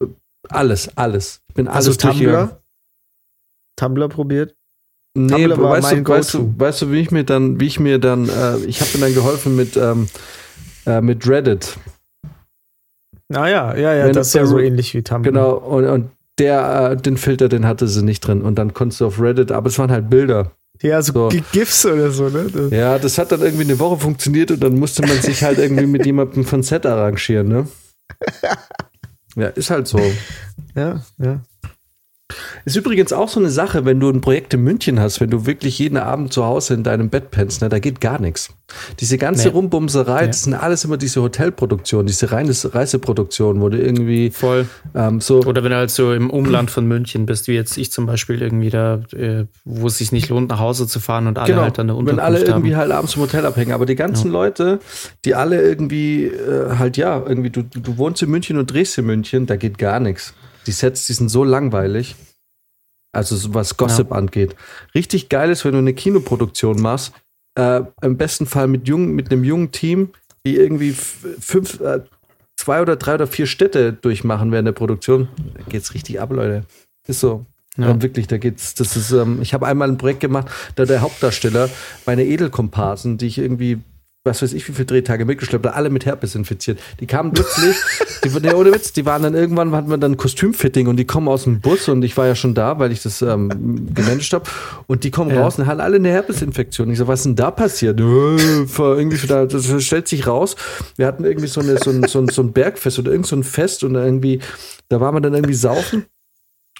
[SPEAKER 4] alles, alles. Ich bin
[SPEAKER 3] Also
[SPEAKER 4] alles durchgegangen.
[SPEAKER 3] Tumblr? Tumblr probiert?
[SPEAKER 4] Nee,
[SPEAKER 3] Tumblr war
[SPEAKER 4] weißt,
[SPEAKER 3] mein
[SPEAKER 4] du, weißt, du, weißt du, wie ich mir dann, wie ich mir dann, äh, ich habe mir dann geholfen mit, ähm, äh, mit Reddit.
[SPEAKER 3] Naja, ja, ja,
[SPEAKER 4] Wenn
[SPEAKER 3] das ist ja
[SPEAKER 4] der-
[SPEAKER 3] so ähnlich wie Tumblr.
[SPEAKER 4] Genau, und, und der, äh, den Filter, den hatte sie nicht drin. Und dann konntest du auf Reddit, aber es waren halt Bilder.
[SPEAKER 3] Ja, so,
[SPEAKER 4] So.
[SPEAKER 3] GIFs oder so, ne? Das-
[SPEAKER 4] Ja, das hat dann irgendwie eine Woche funktioniert und dann musste man sich halt irgendwie mit jemandem von Set arrangieren, ne? Ja, ist halt so.
[SPEAKER 3] Ja, ja.
[SPEAKER 4] Ist übrigens auch so eine Sache, wenn du ein Projekt in München hast, wenn du wirklich jeden Abend zu Hause in deinem Bett pennst, ne, da geht gar nichts. Diese ganze
[SPEAKER 5] Nee.
[SPEAKER 4] Rumbumserei,
[SPEAKER 5] Nee.
[SPEAKER 4] das sind alles immer diese Hotelproduktionen, diese reine Reiseproduktion, wo du irgendwie
[SPEAKER 5] Voll.
[SPEAKER 4] ähm, so.
[SPEAKER 5] Oder wenn du halt so im Umland von München bist, wie jetzt ich zum Beispiel irgendwie da, äh, wo es sich nicht lohnt, nach Hause zu fahren und alle
[SPEAKER 4] Genau,
[SPEAKER 5] halt dann eine
[SPEAKER 4] wenn
[SPEAKER 5] Unterkunft
[SPEAKER 4] alle irgendwie
[SPEAKER 5] haben.
[SPEAKER 4] halt abends im Hotel abhängen. Aber die ganzen Leute, die alle irgendwie äh, halt, ja, irgendwie, du, du wohnst in München und drehst in München, da geht gar nichts. Die Sets, die sind so langweilig. Also so was Gossip angeht. Richtig geil ist, wenn du eine Kinoproduktion machst, äh, im besten Fall mit, jung, mit einem jungen Team, die irgendwie fünf, äh, zwei oder drei oder vier Städte durchmachen während der Produktion. Da geht's richtig ab, Leute. Ist so.
[SPEAKER 5] Ja.
[SPEAKER 4] Ja. wirklich, da geht's, das ist, ähm, ich habe einmal ein Projekt gemacht, da der Hauptdarsteller, meine Edelkomparsen, die ich irgendwie was weiß ich, wie viele Drehtage mitgeschleppt, alle mit Herpes infiziert. Die kamen plötzlich, die, nee, ohne Witz, die waren dann irgendwann, hatten wir dann ein Kostümfitting und die kommen aus dem Bus und ich war ja schon da, weil ich das ähm, gemanagt habe. Und die kommen
[SPEAKER 5] Ja.
[SPEAKER 4] raus und haben alle eine Herpesinfektion. Ich so, was ist denn da passiert? Äh, irgendwie, da, das stellt sich raus. Wir hatten irgendwie so, eine, so, ein, so, ein, so ein Bergfest oder irgend so ein Fest und irgendwie, da waren wir dann irgendwie saufen.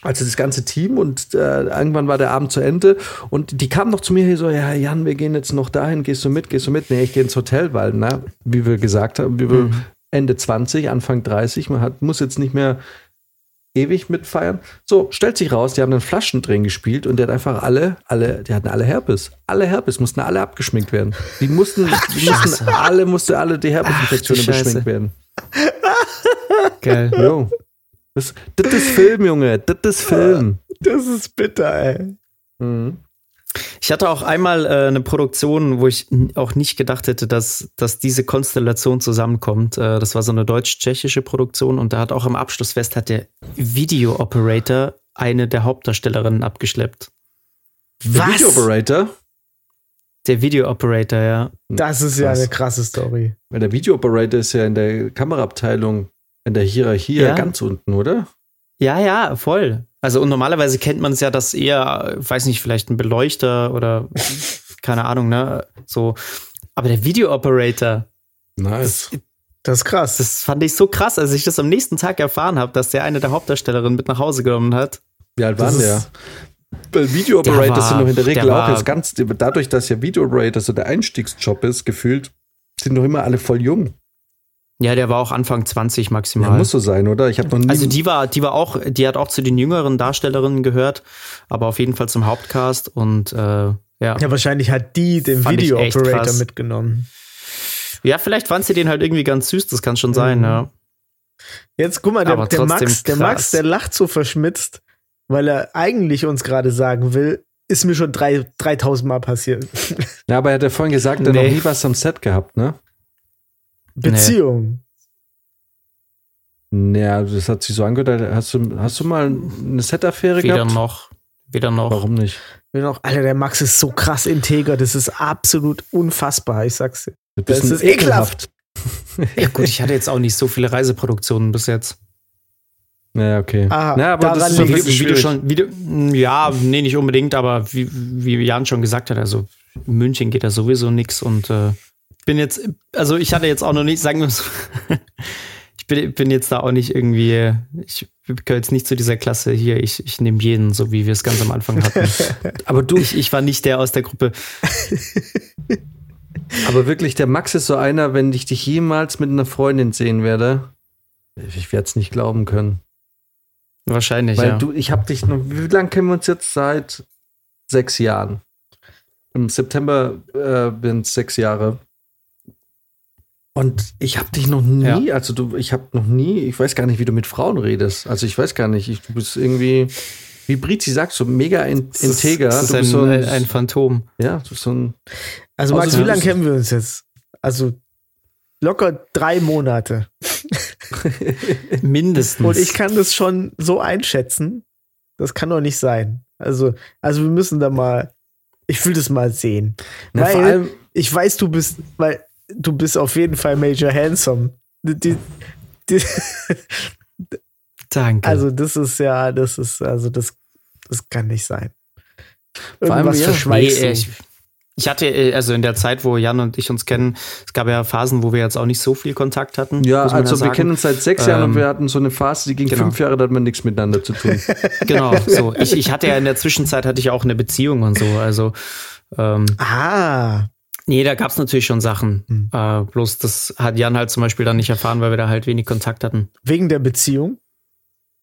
[SPEAKER 4] Also das ganze Team und äh, irgendwann war der Abend zu Ende und die kamen noch zu mir hier so, ja Jan, wir gehen jetzt noch dahin, gehst du mit, gehst du mit? Nee, ich gehe ins Hotel, weil, na, wie wir gesagt haben, wir
[SPEAKER 5] Mhm.
[SPEAKER 4] Ende 20, Anfang 30, man hat, muss jetzt nicht mehr ewig mitfeiern. So, stellt sich raus, die haben dann Flaschen drin gespielt und der hat einfach alle, alle, die hatten alle Herpes. Alle Herpes, mussten alle abgeschminkt werden. Die mussten, die mussten alle, musste alle die Herpesinfektionen
[SPEAKER 5] Ach,
[SPEAKER 4] beschminkt werden.
[SPEAKER 5] Geil.
[SPEAKER 4] Jo. Das, das ist Film, Junge, das ist Film.
[SPEAKER 3] Das ist bitter, ey.
[SPEAKER 4] Mhm.
[SPEAKER 5] Ich hatte auch einmal äh, eine Produktion, wo ich auch nicht gedacht hätte, dass, dass diese Konstellation zusammenkommt. Äh, das war so eine deutsch-tschechische Produktion und da hat auch am Abschlussfest hat der Video Operator eine der Hauptdarstellerinnen abgeschleppt.
[SPEAKER 4] Der Video Operator,
[SPEAKER 5] Der Video Operator, ja.
[SPEAKER 3] Das ist ja eine krasse Story.
[SPEAKER 4] weil der Video Operator ist ja in der Kameraabteilung, in der Hierarchie
[SPEAKER 5] Ja.
[SPEAKER 4] ganz unten, oder?
[SPEAKER 5] Ja, ja, voll. Also und normalerweise kennt man es ja, dass eher, weiß nicht, vielleicht ein Beleuchter oder keine Ahnung, ne? So. Aber der Video Operator,
[SPEAKER 4] Nice.
[SPEAKER 3] Das ist krass.
[SPEAKER 5] das fand ich so krass, als ich das am nächsten Tag erfahren habe, dass der eine der Hauptdarstellerinnen mit nach Hause genommen hat.
[SPEAKER 4] Wie alt
[SPEAKER 3] Das
[SPEAKER 4] waren der? Weil Video Operators
[SPEAKER 5] war-
[SPEAKER 4] sind doch in der Regel
[SPEAKER 5] der
[SPEAKER 4] auch
[SPEAKER 5] war-
[SPEAKER 4] jetzt ganz, dadurch, dass ja Video Operator so der Einstiegsjob ist, gefühlt, sind doch immer alle voll jung.
[SPEAKER 5] Ja, der war auch Anfang 20
[SPEAKER 4] Ja,
[SPEAKER 5] maximal.
[SPEAKER 4] muss so sein, oder? Ich habe noch nie.
[SPEAKER 5] also die war, die war auch, die hat auch zu den jüngeren Darstellerinnen gehört, aber auf jeden Fall zum Hauptcast und äh, ja.
[SPEAKER 3] Ja, wahrscheinlich hat die den Video Operator mitgenommen.
[SPEAKER 5] Ja, vielleicht fand sie den halt irgendwie ganz süß, das kann schon sein,
[SPEAKER 3] Mhm.
[SPEAKER 5] ja.
[SPEAKER 3] Jetzt guck mal, der, der Max, der. Max, der lacht so verschmitzt, weil er eigentlich uns gerade sagen will, ist mir schon drei, 3000 Mal passiert.
[SPEAKER 4] ja, aber er hat ja vorhin gesagt, er hat
[SPEAKER 5] Nee.
[SPEAKER 4] noch nie was am Set gehabt, ne?
[SPEAKER 3] Beziehung.
[SPEAKER 4] Naja, das hat sich so angehört. Hast du, hast du mal eine Set-Affäre
[SPEAKER 5] Weder
[SPEAKER 4] gehabt?
[SPEAKER 5] noch, weder noch.
[SPEAKER 4] Warum nicht?
[SPEAKER 3] Mir noch, Alter, der Max ist so krass integer, das ist absolut unfassbar, ich sag's dir. Das ist ekelhaft.
[SPEAKER 5] Ja gut, ich hatte jetzt auch nicht so viele Reiseproduktionen bis jetzt.
[SPEAKER 4] Ja, okay.
[SPEAKER 3] Ah,
[SPEAKER 4] ja, aber das
[SPEAKER 3] daran
[SPEAKER 4] ist bisschen
[SPEAKER 5] wie du schon, wie du, ja, nee, nicht unbedingt, aber wie, wie Jan schon gesagt hat, also in München geht da sowieso nix und äh, bin jetzt, also ich hatte jetzt auch noch nicht, sagen wir so, ich bin, bin jetzt da auch nicht irgendwie, ich gehöre jetzt nicht zu dieser Klasse hier, ich, ich nehme jeden, so wie wir es ganz am Anfang hatten.
[SPEAKER 4] Aber du,
[SPEAKER 5] Ich, ich war nicht der aus der Gruppe.
[SPEAKER 4] aber wirklich, der Max ist so einer, wenn ich dich jemals mit einer Freundin sehen werde, ich werde es nicht glauben können.
[SPEAKER 5] Wahrscheinlich,
[SPEAKER 4] Weil
[SPEAKER 5] ja.
[SPEAKER 4] du, ich habe dich noch, wie lange kennen wir uns jetzt? Seit sechs Jahren. Im September äh, bin es sechs Jahre. Und ich habe dich noch nie, also du, ich habe noch nie, ich weiß gar nicht, wie du mit Frauen redest. Also ich weiß gar nicht, ich, du bist irgendwie, wie Brizi sagt, so mega in,
[SPEAKER 5] Das ist-
[SPEAKER 4] integer.
[SPEAKER 5] Das ist
[SPEAKER 4] du
[SPEAKER 5] ein,
[SPEAKER 4] bist so ein,
[SPEAKER 5] ein Phantom.
[SPEAKER 4] ja, du bist so ein,
[SPEAKER 3] Also Max,
[SPEAKER 4] Also,
[SPEAKER 3] wie lange kennen wir uns jetzt? Also locker drei Monate.
[SPEAKER 5] Mindestens.
[SPEAKER 3] Und ich kann das schon so einschätzen. Das kann doch nicht sein. Also, also wir müssen da mal, ich will das mal sehen.
[SPEAKER 4] na,
[SPEAKER 3] weil
[SPEAKER 4] vor allem,
[SPEAKER 3] ich weiß, du bist, weil du bist auf jeden Fall Major Handsome. Die, die,
[SPEAKER 5] Danke.
[SPEAKER 3] also das ist ja, das ist, also das, das kann nicht sein.
[SPEAKER 4] Vor allem,
[SPEAKER 3] Irgendwas
[SPEAKER 4] ja,
[SPEAKER 5] Nee,
[SPEAKER 3] du.
[SPEAKER 5] ich, ich hatte, äh, also in der Zeit, wo Jan und ich uns kennen, es gab ja Phasen, wo wir jetzt auch nicht so viel Kontakt hatten.
[SPEAKER 4] ja, also wir
[SPEAKER 5] sagen.
[SPEAKER 4] kennen uns seit sechs Jahren und
[SPEAKER 5] Ähm,
[SPEAKER 4] wir hatten so eine Phase, die ging
[SPEAKER 5] genau.
[SPEAKER 4] fünf Jahre, da hat man nichts miteinander zu tun.
[SPEAKER 5] Genau, so. Ich, ich hatte ja in der Zwischenzeit hatte ich auch eine Beziehung und so. Also, ähm,
[SPEAKER 3] Ah,
[SPEAKER 5] nee, da gab es natürlich schon Sachen.
[SPEAKER 3] Hm.
[SPEAKER 5] Äh, bloß das hat Jan halt zum Beispiel dann nicht erfahren, weil wir da halt wenig Kontakt hatten.
[SPEAKER 3] wegen der Beziehung.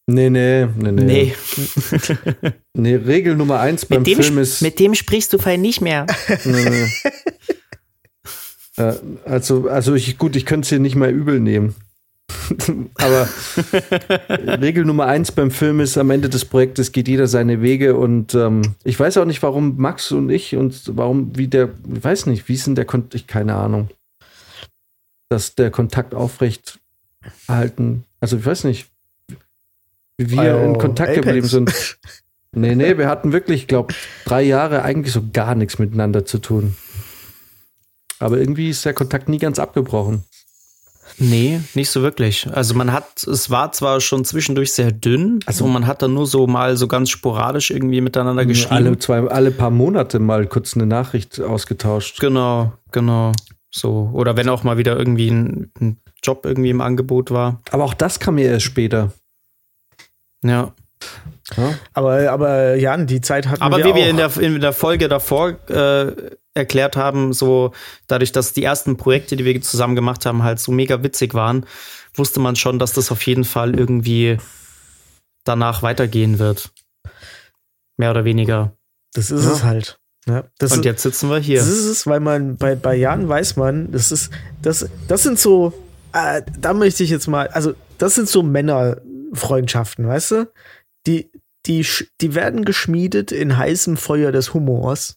[SPEAKER 4] nee, nee, nee, nee.
[SPEAKER 5] Nee,
[SPEAKER 4] Nee, Regel Nummer eins beim
[SPEAKER 5] mit dem,
[SPEAKER 4] Film ist.
[SPEAKER 5] mit dem sprichst du vorhin nicht mehr.
[SPEAKER 4] Nee, nee. Äh, also, also ich, gut, ich könnte es dir nicht mal übel nehmen. Aber Regel Nummer eins beim Film ist, am Ende des Projektes geht jeder seine Wege und ähm, ich weiß auch nicht, warum Max und ich und warum, wie der, ich weiß nicht, wie ist denn der Kontakt, ich keine Ahnung, dass der Kontakt aufrecht erhalten, also ich weiß nicht, wie wir
[SPEAKER 3] Oh,
[SPEAKER 4] in Kontakt
[SPEAKER 3] Apex.
[SPEAKER 4] geblieben sind. Nee, nee, wir hatten wirklich, ich glaube, drei Jahre eigentlich so gar nichts miteinander zu tun. Aber irgendwie ist der Kontakt nie ganz abgebrochen.
[SPEAKER 5] Nee, nicht so wirklich. Also man hat, es war zwar schon zwischendurch sehr dünn, also man hat dann nur so mal so ganz sporadisch irgendwie miteinander geschrieben.
[SPEAKER 4] Alle zwei, alle paar Monate mal kurz eine Nachricht ausgetauscht.
[SPEAKER 5] Genau, genau. So. Oder wenn auch mal wieder irgendwie ein, ein Job irgendwie im Angebot war.
[SPEAKER 4] Aber auch das kam mir erst später.
[SPEAKER 5] Ja.
[SPEAKER 4] Ja.
[SPEAKER 3] Aber, aber Jan, die Zeit hatten
[SPEAKER 5] Aber
[SPEAKER 3] wir
[SPEAKER 5] wie
[SPEAKER 3] auch.
[SPEAKER 5] wir in der, in der Folge davor äh, erklärt haben, so dadurch, dass die ersten Projekte, die wir zusammen gemacht haben, halt so mega witzig waren, wusste man schon, dass das auf jeden Fall irgendwie danach weitergehen wird. Mehr oder weniger.
[SPEAKER 3] das ist es halt. Ja, das
[SPEAKER 5] Und jetzt sitzen wir hier.
[SPEAKER 3] Das ist es, weil man bei, bei Jan weiß man, das ist, das, das sind so, äh, da möchte ich jetzt mal, also das sind so Männerfreundschaften, weißt du? Die, die, die werden geschmiedet in heißem Feuer des Humors.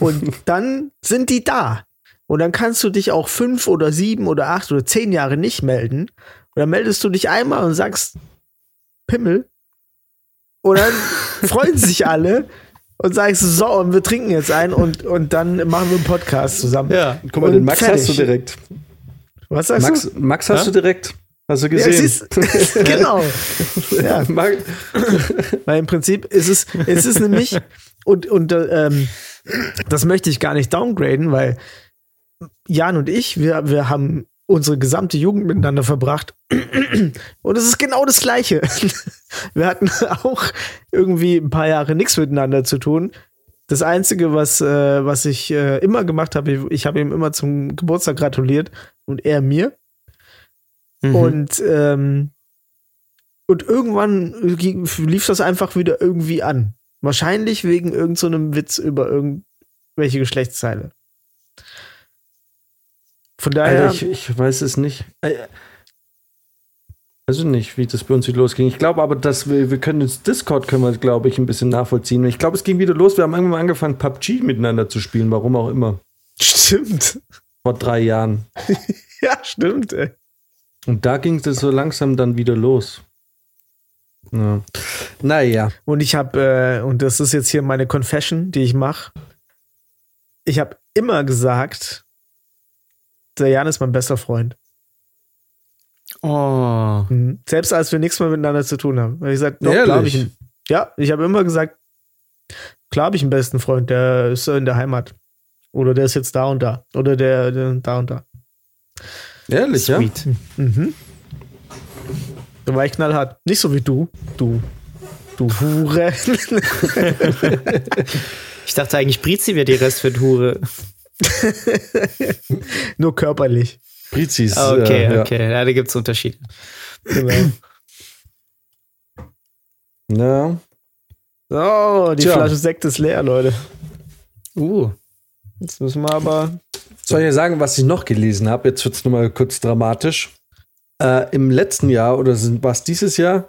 [SPEAKER 3] Und dann sind die da. Und dann kannst du dich auch fünf oder sieben oder acht oder zehn Jahre nicht melden. Und dann meldest du dich einmal und sagst Pimmel. Und dann freuen sich alle und sagst so, und wir trinken jetzt ein und, und dann machen wir einen Podcast zusammen.
[SPEAKER 5] Ja.
[SPEAKER 4] Guck mal,
[SPEAKER 3] Und
[SPEAKER 4] den Max
[SPEAKER 3] fertig.
[SPEAKER 4] hast du direkt.
[SPEAKER 3] Was sagst
[SPEAKER 4] Max,
[SPEAKER 3] du?
[SPEAKER 4] Max hast
[SPEAKER 5] Ja?
[SPEAKER 4] du direkt. Hast du
[SPEAKER 3] Ja,
[SPEAKER 4] gesehen?
[SPEAKER 3] siehst- genau. Ja, weil im Prinzip ist es, es ist nämlich, und, und äh, ähm, das möchte ich gar nicht downgraden, weil Jan und ich, wir, wir haben unsere gesamte Jugend miteinander verbracht. Und es ist genau das Gleiche. Wir hatten auch irgendwie ein paar Jahre nichts miteinander zu tun. Das Einzige, was, äh, was ich äh, immer gemacht habe, ich, ich habe ihm immer zum Geburtstag gratuliert und er mir.
[SPEAKER 5] Mhm.
[SPEAKER 3] Und, ähm, und irgendwann lief das einfach wieder irgendwie an. Wahrscheinlich wegen irgendeinem so Witz über irgendwelche Geschlechtsteile. Von daher,
[SPEAKER 4] Alter, ich, ich weiß es nicht. Äh, Also nicht, wie das bei uns wieder losging. Ich glaube aber, dass wir, wir können ins Discord, können wir, glaube ich, ein bisschen nachvollziehen. Ich glaube, es ging wieder los. Wir haben irgendwann angefangen, PUBG miteinander zu spielen, warum auch immer.
[SPEAKER 3] stimmt.
[SPEAKER 4] Vor drei Jahren.
[SPEAKER 3] Ja, stimmt, ey.
[SPEAKER 4] Und da ging es so langsam dann wieder los. Ja. Naja.
[SPEAKER 3] Und ich habe, äh, und das ist jetzt hier meine Confession, die ich mache. Ich habe immer gesagt, der Jan ist mein bester Freund.
[SPEAKER 5] Oh.
[SPEAKER 3] Mhm. Selbst als wir nichts mehr miteinander zu tun haben. Weil ich gesagt, doch, klar hab ich einen, ja, ich habe immer gesagt, klar habe ich einen besten Freund, der ist in der Heimat. Oder der ist jetzt da und da. Oder der, der da und da.
[SPEAKER 4] Ehrlich, ja?
[SPEAKER 5] Sweet.
[SPEAKER 3] Mhm. Da war ich knallhart. Nicht so wie du. Du. Du Hure.
[SPEAKER 5] Ich dachte eigentlich, Brizi wäre die Restfett-Hure.
[SPEAKER 3] Nur körperlich.
[SPEAKER 4] Brizis.
[SPEAKER 5] Ah, Okay,
[SPEAKER 4] äh, ja.
[SPEAKER 5] okay. Ja, da gibt es Unterschiede.
[SPEAKER 3] Genau.
[SPEAKER 4] Ja.
[SPEAKER 3] So, die
[SPEAKER 4] Tja.
[SPEAKER 3] Flasche Sekt ist leer, Leute.
[SPEAKER 5] Uh.
[SPEAKER 3] Jetzt müssen wir aber.
[SPEAKER 4] Soll ich dir sagen, was ich noch gelesen habe? Jetzt wird es nochmal kurz dramatisch. Äh, Im letzten Jahr oder war es dieses Jahr?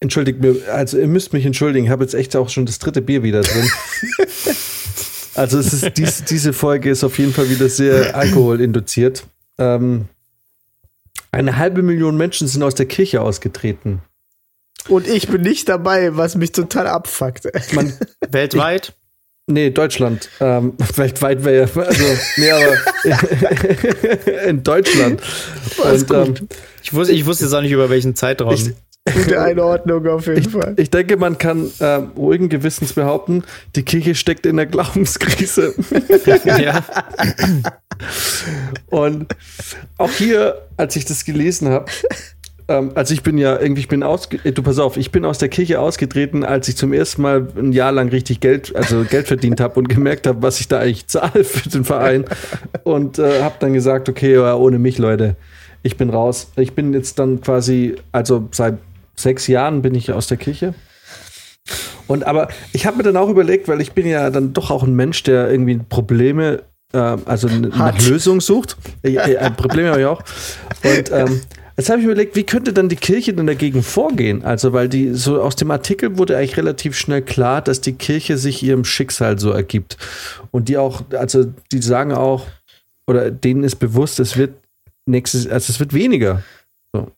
[SPEAKER 4] Entschuldigt mir, also ihr müsst mich entschuldigen, ich habe jetzt echt auch schon das dritte Bier wieder drin. also es ist dies, diese Folge ist auf jeden Fall wieder sehr alkoholinduziert. Ähm, eine halbe Million Menschen sind aus der Kirche ausgetreten.
[SPEAKER 3] Und ich bin nicht dabei, was mich total abfuckt.
[SPEAKER 4] Man,
[SPEAKER 5] Weltweit?
[SPEAKER 4] Nee, Deutschland. Ähm, weltweit wäre ja, also, nee, aber in Deutschland. Und, ähm,
[SPEAKER 5] Ich wusste, ich wusste jetzt auch nicht über welchen Zeitraum.
[SPEAKER 4] Ich-
[SPEAKER 3] Gute Einordnung auf jeden Fall.
[SPEAKER 4] ich denke, man kann ähm, ruhigen Gewissens behaupten, die Kirche steckt in der Glaubenskrise.
[SPEAKER 5] ja.
[SPEAKER 4] Und auch hier, als ich das gelesen habe, ähm, also ich bin ja irgendwie, ich bin ausge äh, du pass auf, ich bin aus der Kirche ausgetreten, als ich zum ersten Mal ein Jahr lang richtig Geld, also Geld verdient habe und gemerkt habe, was ich da eigentlich zahle für den Verein. Und äh, habe dann gesagt, okay, ohne mich, Leute, ich bin raus. Ich bin jetzt dann quasi, also seit sechs Jahren bin ich aus der Kirche. Und aber ich habe mir dann auch überlegt, weil ich bin ja dann doch auch ein Mensch, der irgendwie Probleme, ähm, also n- nach
[SPEAKER 3] Hat.
[SPEAKER 4] Lösung sucht. Äh, äh, Probleme habe ich auch. Und ähm, jetzt habe ich mir überlegt, wie könnte dann die Kirche denn dagegen vorgehen? Also, weil die, so aus dem Artikel wurde eigentlich relativ schnell klar, dass die Kirche sich ihrem Schicksal so ergibt. Und die auch, also die sagen auch, oder denen ist bewusst, es wird nächstes, also es wird weniger. So.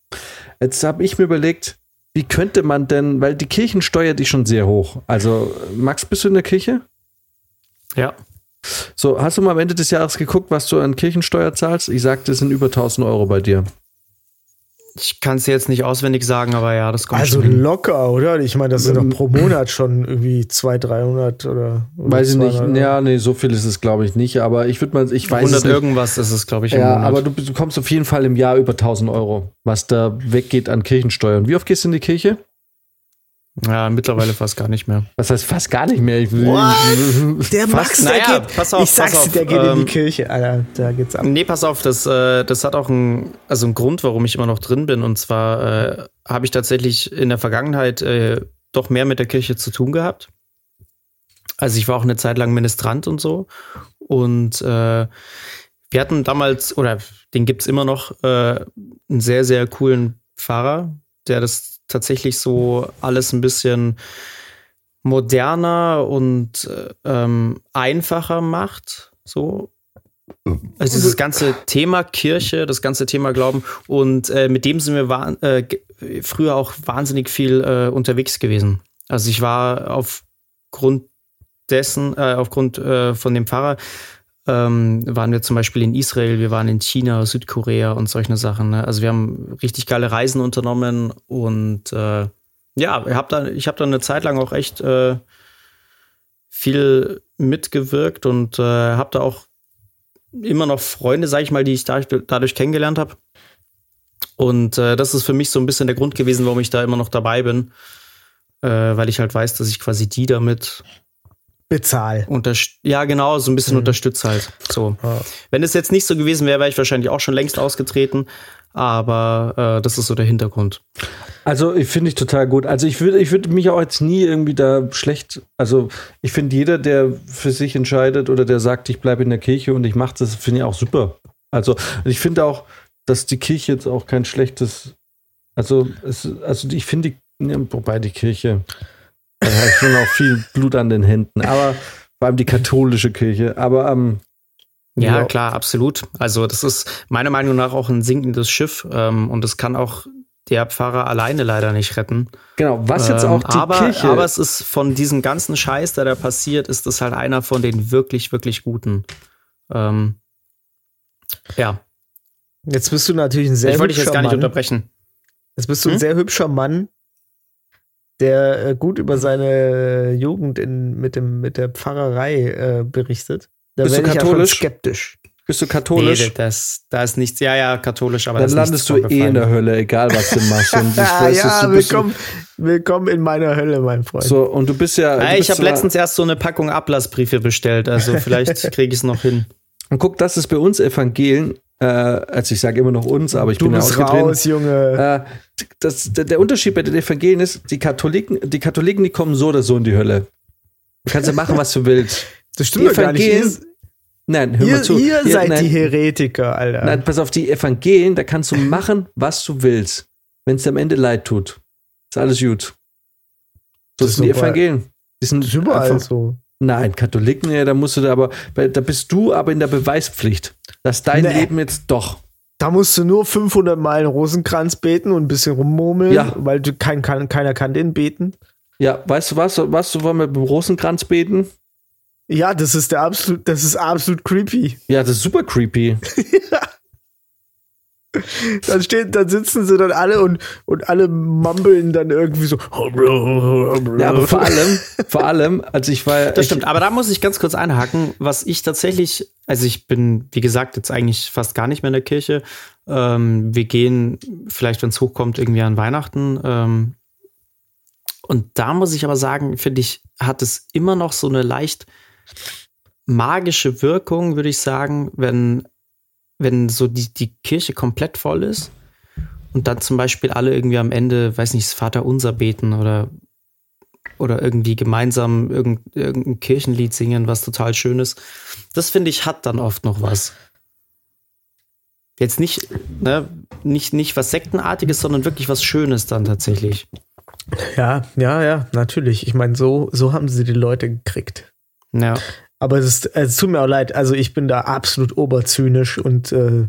[SPEAKER 4] Jetzt habe ich mir überlegt, wie könnte man denn, weil die Kirchensteuer die schon sehr hoch. Also, Max, bist du in der Kirche?
[SPEAKER 5] Ja.
[SPEAKER 4] So, hast du mal am Ende des Jahres geguckt, was du an Kirchensteuer zahlst? Ich sagte, es sind über 1000 Euro bei dir.
[SPEAKER 5] Ich kann es jetzt nicht auswendig sagen, aber ja, das kommt
[SPEAKER 3] Also locker, oder? Ich meine, das sind doch pro Monat schon irgendwie 200, 300 oder. oder
[SPEAKER 4] Weiß ich nicht.
[SPEAKER 3] 200.
[SPEAKER 4] Ja, nee, so viel ist es, glaube ich, nicht. Aber ich würde mal, ich weiß
[SPEAKER 5] 100
[SPEAKER 4] es nicht.
[SPEAKER 5] irgendwas ist es, glaube ich. im
[SPEAKER 4] Ja,
[SPEAKER 5] Monat.
[SPEAKER 4] aber du, du kommst auf jeden Fall im Jahr über 1000 Euro, was da weggeht an Kirchensteuern. Wie oft gehst du in die Kirche?
[SPEAKER 5] Ja, mittlerweile fast gar nicht mehr.
[SPEAKER 4] Das heißt fast gar nicht mehr. Ich,
[SPEAKER 3] What? Der
[SPEAKER 4] Fast-
[SPEAKER 3] Max, der
[SPEAKER 5] naja,
[SPEAKER 3] geht.
[SPEAKER 5] pass auf,
[SPEAKER 3] ich sag's
[SPEAKER 5] pass
[SPEAKER 3] dir,
[SPEAKER 5] auf,
[SPEAKER 3] der geht in
[SPEAKER 5] ähm,
[SPEAKER 3] die Kirche, Alter. Da geht's ab.
[SPEAKER 5] Nee, pass auf, das, äh, das hat auch einen, also einen Grund, warum ich immer noch drin bin. Und zwar äh, habe ich tatsächlich in der Vergangenheit äh, doch mehr mit der Kirche zu tun gehabt. Also ich war auch eine Zeit lang Ministrant und so. Und äh, wir hatten damals, oder den gibt's immer noch, äh, einen sehr, sehr coolen Pfarrer, der das tatsächlich so alles ein bisschen moderner und äh, ähm, einfacher macht. So. Also dieses ganze Thema Kirche, das ganze Thema Glauben und äh, mit dem sind wir äh, früher auch wahnsinnig viel äh, unterwegs gewesen. Also ich war aufgrund dessen, äh, aufgrund äh, von dem Pfarrer, ähm, waren wir zum Beispiel in Israel, wir waren in China, Südkorea und solche Sachen. Ne? Also wir haben richtig geile Reisen unternommen und äh, ja, ich habe da, ich hab da eine Zeit lang auch echt äh, viel mitgewirkt und äh, habe da auch immer noch Freunde, sag ich mal, die ich da, dadurch kennengelernt habe. Und äh, das ist für mich so ein bisschen der Grund gewesen, warum ich da immer noch dabei bin, äh, weil ich halt weiß, dass ich quasi die damit
[SPEAKER 3] Bezahl.
[SPEAKER 5] unterst ja genau so ein bisschen unterstütze halt. So,
[SPEAKER 3] Ja.
[SPEAKER 5] wenn es jetzt nicht so gewesen wäre, wäre ich wahrscheinlich auch schon längst ausgetreten. Aber äh, das ist so der Hintergrund.
[SPEAKER 4] Also, ich finde ich total gut. Also, ich würde ich würde mich auch jetzt nie irgendwie da schlecht. Also, ich finde, jeder, der für sich entscheidet oder der sagt, ich bleibe in der Kirche und ich mache das, finde ich auch super. Also, ich finde auch, dass die Kirche jetzt auch kein schlechtes. Also, es, also ich finde, die, ja, wobei die Kirche, da habe ich schon auch viel Blut an den Händen. Aber vor allem die katholische Kirche. Aber ähm,
[SPEAKER 5] Ja,
[SPEAKER 4] Ja.
[SPEAKER 5] klar, absolut. Also das ist meiner Meinung nach auch ein sinkendes Schiff ähm, und das kann auch der Pfarrer alleine leider nicht retten.
[SPEAKER 4] genau, was jetzt
[SPEAKER 5] Ähm,
[SPEAKER 4] auch die
[SPEAKER 5] aber,
[SPEAKER 4] Kirche.
[SPEAKER 5] aber es ist von diesem ganzen Scheiß, der da passiert, ist es halt einer von den wirklich, wirklich guten. Ähm, ja,
[SPEAKER 3] Jetzt bist du natürlich ein sehr
[SPEAKER 5] ich wollte dich
[SPEAKER 3] hübscher
[SPEAKER 5] jetzt gar nicht
[SPEAKER 3] Mann.
[SPEAKER 5] unterbrechen.
[SPEAKER 3] Jetzt bist du ein
[SPEAKER 5] Hm?
[SPEAKER 3] sehr hübscher Mann, der äh, gut über seine Jugend in, mit, dem, mit der Pfarrerei äh, berichtet. Da
[SPEAKER 4] Bist du
[SPEAKER 3] ja
[SPEAKER 4] katholisch?
[SPEAKER 3] skeptisch.
[SPEAKER 4] bist du
[SPEAKER 5] Nee,
[SPEAKER 4] katholisch?
[SPEAKER 5] das, da ist nichts, ja, ja, katholisch, aber
[SPEAKER 4] dann landest du eh in der Hölle, egal was du machst. Und ich weiß,
[SPEAKER 3] ja,
[SPEAKER 4] dass du bist-
[SPEAKER 3] willkommen, willkommen in meiner Hölle, mein Freund.
[SPEAKER 4] So, und du bist ja. du
[SPEAKER 5] Ja, ich habe letztens erst so eine Packung Ablassbriefe bestellt, also vielleicht kriege ich es noch hin.
[SPEAKER 4] Und guck, das ist bei uns Evangelien. Äh, also ich sage immer noch uns, aber ich
[SPEAKER 3] du
[SPEAKER 4] bin ja
[SPEAKER 3] bist
[SPEAKER 4] ausgetreten.
[SPEAKER 3] raus, Junge.
[SPEAKER 4] Äh, das, der, der Unterschied bei den Evangelien ist, die Katholiken, die Katholiken, die kommen so oder so in die Hölle. Du kannst ja machen, was du willst.
[SPEAKER 3] das
[SPEAKER 4] die
[SPEAKER 3] stimmt doch gar nicht.
[SPEAKER 4] Evangelien- Nein, hör
[SPEAKER 3] ihr,
[SPEAKER 4] mal zu.
[SPEAKER 3] ihr seid
[SPEAKER 4] nein,
[SPEAKER 3] die Heretiker, Alter.
[SPEAKER 4] Nein, pass auf, die Evangelien, da kannst du machen, was du willst. Wenn es dir am Ende leid tut. Ist alles gut. So
[SPEAKER 3] Das
[SPEAKER 4] sind die Evangelien. Die sind
[SPEAKER 3] das ist überall
[SPEAKER 4] einfach-
[SPEAKER 3] so.
[SPEAKER 4] Nein, Katholiken, ja, da musst du da aber, da bist du aber in der Beweispflicht, dass dein
[SPEAKER 3] Nee.
[SPEAKER 4] Leben jetzt doch.
[SPEAKER 3] Da musst du nur 500 Mal einen Rosenkranz beten und ein bisschen rummurmeln,
[SPEAKER 4] Ja.
[SPEAKER 3] weil du kein, kein, keiner kann den beten.
[SPEAKER 4] Ja, weißt du was? Was du wollen wir beim Rosenkranz beten?
[SPEAKER 3] Ja, das ist der absolut, das ist absolut creepy.
[SPEAKER 4] Ja, das ist super creepy.
[SPEAKER 3] Dann steht, dann sitzen sie dann alle und, und alle mumbeln dann irgendwie so.
[SPEAKER 4] Ja, aber vor allem, vor allem, als ich war.
[SPEAKER 5] Das
[SPEAKER 4] ich,
[SPEAKER 5] stimmt, aber da muss ich ganz kurz einhaken, was ich tatsächlich, also ich bin, wie gesagt, jetzt eigentlich fast gar nicht mehr in der Kirche. Ähm, wir gehen vielleicht, wenn es hochkommt, irgendwie an Weihnachten. Ähm, und da muss ich aber sagen, finde ich, hat es immer noch so eine leicht magische Wirkung, würde ich sagen, wenn, wenn so die, die Kirche komplett voll ist und dann zum Beispiel alle irgendwie am Ende, weiß nicht, das Vaterunser beten oder oder irgendwie gemeinsam irgend, irgendein Kirchenlied singen, was total schön ist. Das finde ich hat dann oft noch was. Jetzt nicht, ne, nicht, nicht was Sektenartiges, sondern wirklich was Schönes dann tatsächlich.
[SPEAKER 3] Ja, ja, ja, natürlich. Ich meine, so, so haben sie die Leute gekriegt.
[SPEAKER 5] Ja.
[SPEAKER 3] Aber es, ist, es tut mir auch leid. Also ich bin da absolut oberzynisch und äh,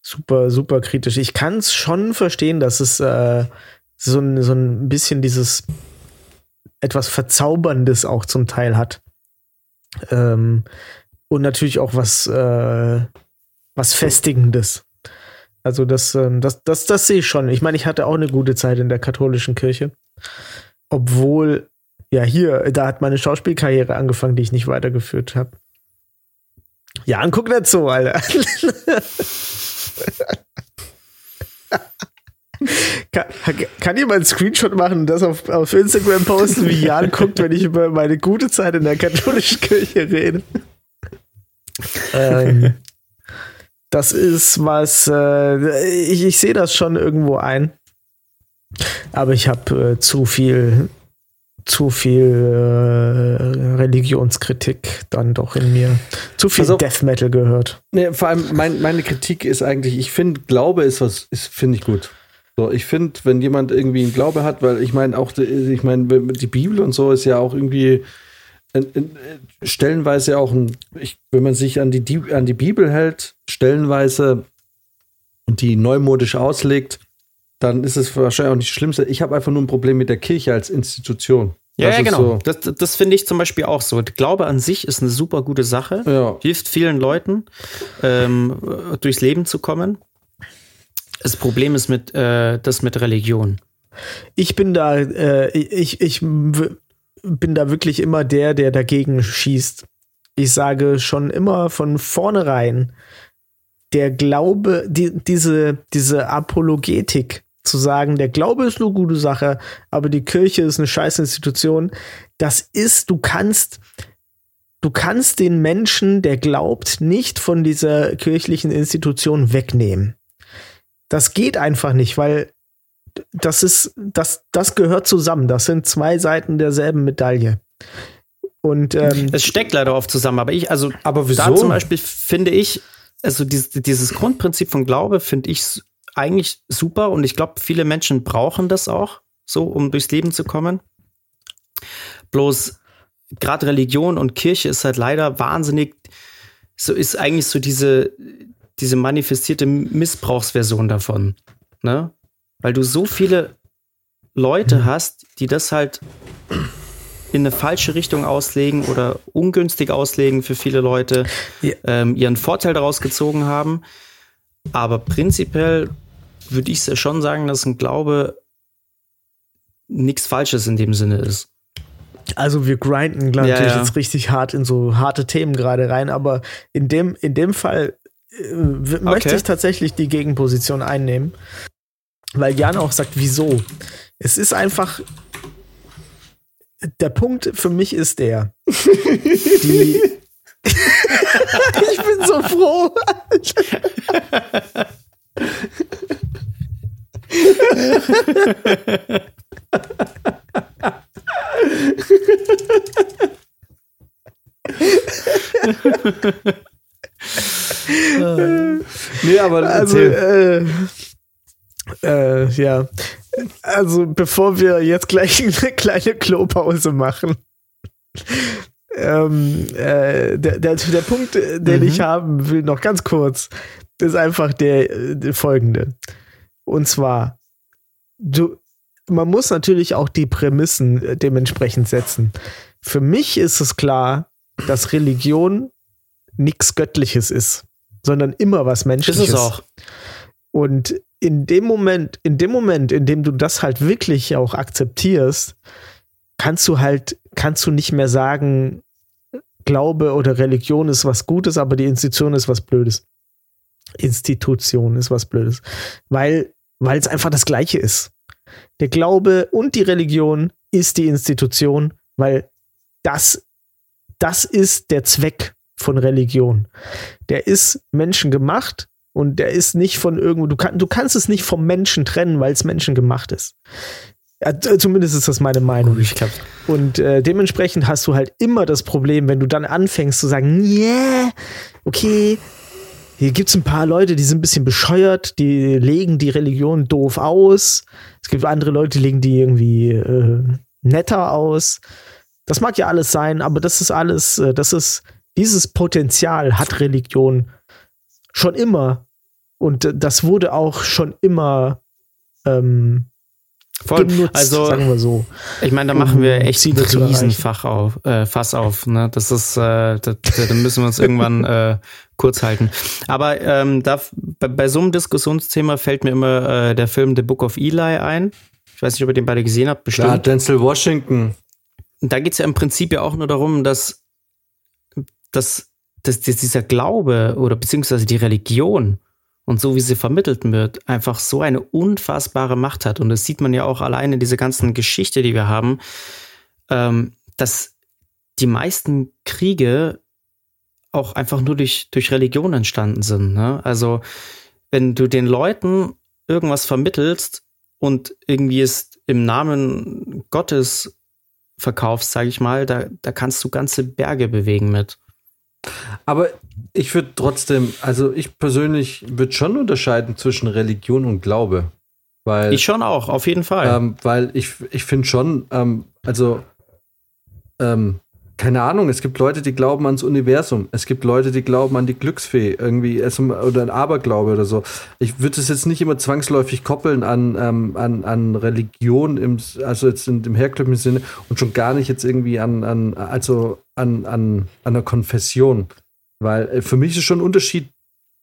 [SPEAKER 3] super, super kritisch. Ich kann es schon verstehen, dass es äh, so, ein, so ein bisschen dieses etwas Verzauberndes auch zum Teil hat. Ähm, und natürlich auch was, äh, was Festigendes. Also das, ähm, das, das, das sehe ich schon. Ich meine, ich hatte auch eine gute Zeit in der katholischen Kirche. Obwohl, ja, hier, da hat meine Schauspielkarriere angefangen, die ich nicht weitergeführt habe. Ja, guck nicht so, Alter. Kann, kann jemand einen Screenshot machen und das auf, auf Instagram posten, wie Jan guckt, wenn ich über meine gute Zeit in der katholischen Kirche rede? ähm, das ist was, äh, ich, ich sehe das schon irgendwo ein. Aber ich habe äh, zu viel, zu viel äh, Religionskritik dann doch in mir. Zu viel
[SPEAKER 4] Also-
[SPEAKER 3] Death Metal gehört.
[SPEAKER 4] Nee, vor allem mein, meine Kritik ist eigentlich, ich finde, Glaube ist was, ist, finde ich gut. So, ich finde, wenn jemand irgendwie einen Glaube hat, weil ich meine auch, die- ich meine, die Bibel und so ist ja auch irgendwie äh, äh, stellenweise auch ein, ich, wenn man sich an die, die, an die Bibel hält, stellenweise und die neumodisch auslegt, dann ist es wahrscheinlich auch nicht das Schlimmste. Ich habe einfach nur ein Problem mit der Kirche als Institution.
[SPEAKER 5] Ja,
[SPEAKER 4] Das
[SPEAKER 5] ja genau.
[SPEAKER 4] so-
[SPEAKER 5] Das, das finde ich zum Beispiel auch so. Glaube an sich ist eine super gute Sache.
[SPEAKER 4] Ja.
[SPEAKER 5] Hilft vielen Leuten, ähm, durchs Leben zu kommen. Das Problem ist mit, äh, das mit Religion.
[SPEAKER 3] Ich bin da, äh, ich, ich bin da wirklich immer der, der dagegen schießt. Ich sage schon immer von vornherein, der Glaube, die, diese, diese Apologetik zu sagen, der Glaube ist eine gute Sache, aber die Kirche ist eine scheiß Institution, das ist, du kannst, du kannst den Menschen, der glaubt, nicht von dieser kirchlichen Institution wegnehmen. Das geht einfach nicht, weil das ist, das, das gehört zusammen. Das sind zwei Seiten derselben Medaille. Und ähm,
[SPEAKER 5] Es steckt leider oft zusammen, aber ich, also
[SPEAKER 4] Aber
[SPEAKER 5] da
[SPEAKER 4] wieso?
[SPEAKER 5] zum Beispiel finde ich, also dieses, dieses Grundprinzip von Glaube finde ich eigentlich super und ich glaube, viele Menschen brauchen das auch, so um durchs Leben zu kommen. Bloß gerade Religion und Kirche ist halt leider wahnsinnig, so ist eigentlich so diese, diese manifestierte Missbrauchsversion davon. Ne? Weil du so viele Leute hast, die das halt in eine falsche Richtung auslegen oder ungünstig auslegen für viele Leute,
[SPEAKER 3] Ja.
[SPEAKER 5] ähm, ihren Vorteil daraus gezogen haben. Aber prinzipiell würde ich schon sagen, dass ein Glaube nichts Falsches in dem Sinne ist.
[SPEAKER 3] also wir grinden glaub,
[SPEAKER 5] Ja,
[SPEAKER 3] natürlich
[SPEAKER 5] ja.
[SPEAKER 3] jetzt richtig hart in so harte Themen gerade rein, aber in dem, in dem Fall äh, w- möchte ich tatsächlich die Gegenposition einnehmen, weil Jan auch sagt, wieso? Es ist einfach, der Punkt für mich ist der, die, ich bin so froh.
[SPEAKER 4] Nee, aber
[SPEAKER 3] Also, äh, äh, ja. Also, bevor wir jetzt gleich eine kleine Klopause machen. Ähm, äh, der, der, der Punkt, den ich haben will, noch ganz kurz, ist einfach der, der folgende. Und zwar, du, man muss natürlich auch die Prämissen äh, dementsprechend setzen. Für mich ist es klar, dass Religion nichts Göttliches ist, sondern immer was
[SPEAKER 5] Ist
[SPEAKER 3] Menschliches.
[SPEAKER 5] es auch.
[SPEAKER 3] Und in dem Moment, in dem Moment, in dem du das halt wirklich auch akzeptierst, kannst du halt, kannst du nicht mehr sagen, Glaube oder Religion ist was Gutes, aber die Institution ist was Blödes. Institution ist was Blödes. Weil, weil es einfach das Gleiche ist. Der Glaube und die Religion ist die Institution, weil das, das ist der Zweck von Religion. Der ist menschengemacht und der ist nicht von irgendwo, du, kann, du kannst es nicht vom Menschen trennen, weil es menschengemacht ist. Ja, zumindest ist das meine Meinung.
[SPEAKER 5] Ich glaub,
[SPEAKER 3] Und äh, dementsprechend hast du halt immer das Problem, wenn du dann anfängst zu sagen, yeah, okay, hier gibt's ein paar Leute, die sind ein bisschen bescheuert, die legen die Religion doof aus. Es gibt andere Leute, die legen die irgendwie äh, netter aus. Das mag ja alles sein, aber das ist alles, äh, das ist, dieses Potenzial hat Religion schon immer. Und äh, das wurde auch schon immer ähm,
[SPEAKER 5] Voll.
[SPEAKER 3] genutzt,
[SPEAKER 5] Also-
[SPEAKER 3] sagen wir so.
[SPEAKER 5] Ich meine, da machen wir echt
[SPEAKER 3] erreichen.
[SPEAKER 5] Riesenfach auf, äh, Fass auf. Ne? Das ist, äh, da, da müssen wir uns irgendwann äh, kurz halten. Aber ähm, da, bei, bei so einem Diskussionsthema fällt mir immer äh, der Film The Book of Eli ein. Ich weiß nicht, ob ihr den beide gesehen habt, bestimmt.
[SPEAKER 4] Klar, Denzel Washington.
[SPEAKER 5] da geht es ja im Prinzip ja auch nur darum, dass, dass, dass, dass dieser Glaube oder beziehungsweise die Religion und so wie sie vermittelt wird, einfach so eine unfassbare Macht hat. Und das sieht man ja auch alleine in dieser ganzen Geschichte, die wir haben, ähm, dass die meisten Kriege auch einfach nur durch, durch Religion entstanden sind. Ne? Also wenn du den Leuten irgendwas vermittelst und irgendwie es im Namen Gottes verkaufst, sage ich mal, da, da kannst du ganze Berge bewegen mit.
[SPEAKER 4] Aber ich würde trotzdem, also ich persönlich würde schon unterscheiden zwischen Religion und Glaube. Weil,
[SPEAKER 5] Ich schon auch, auf jeden Fall.
[SPEAKER 4] ähm, weil ich, ich finde schon, ähm, also, ähm, keine Ahnung, es gibt Leute, die glauben ans Universum. Es gibt Leute, die glauben an die Glücksfee, irgendwie, oder ein Aberglaube oder so. Ich würde es jetzt nicht immer zwangsläufig koppeln an, ähm, an, an Religion, im, also jetzt in dem herkömmlichen Sinne und schon gar nicht jetzt irgendwie an, an also an, an, an einer Konfession. Weil äh, für mich ist schon ein Unterschied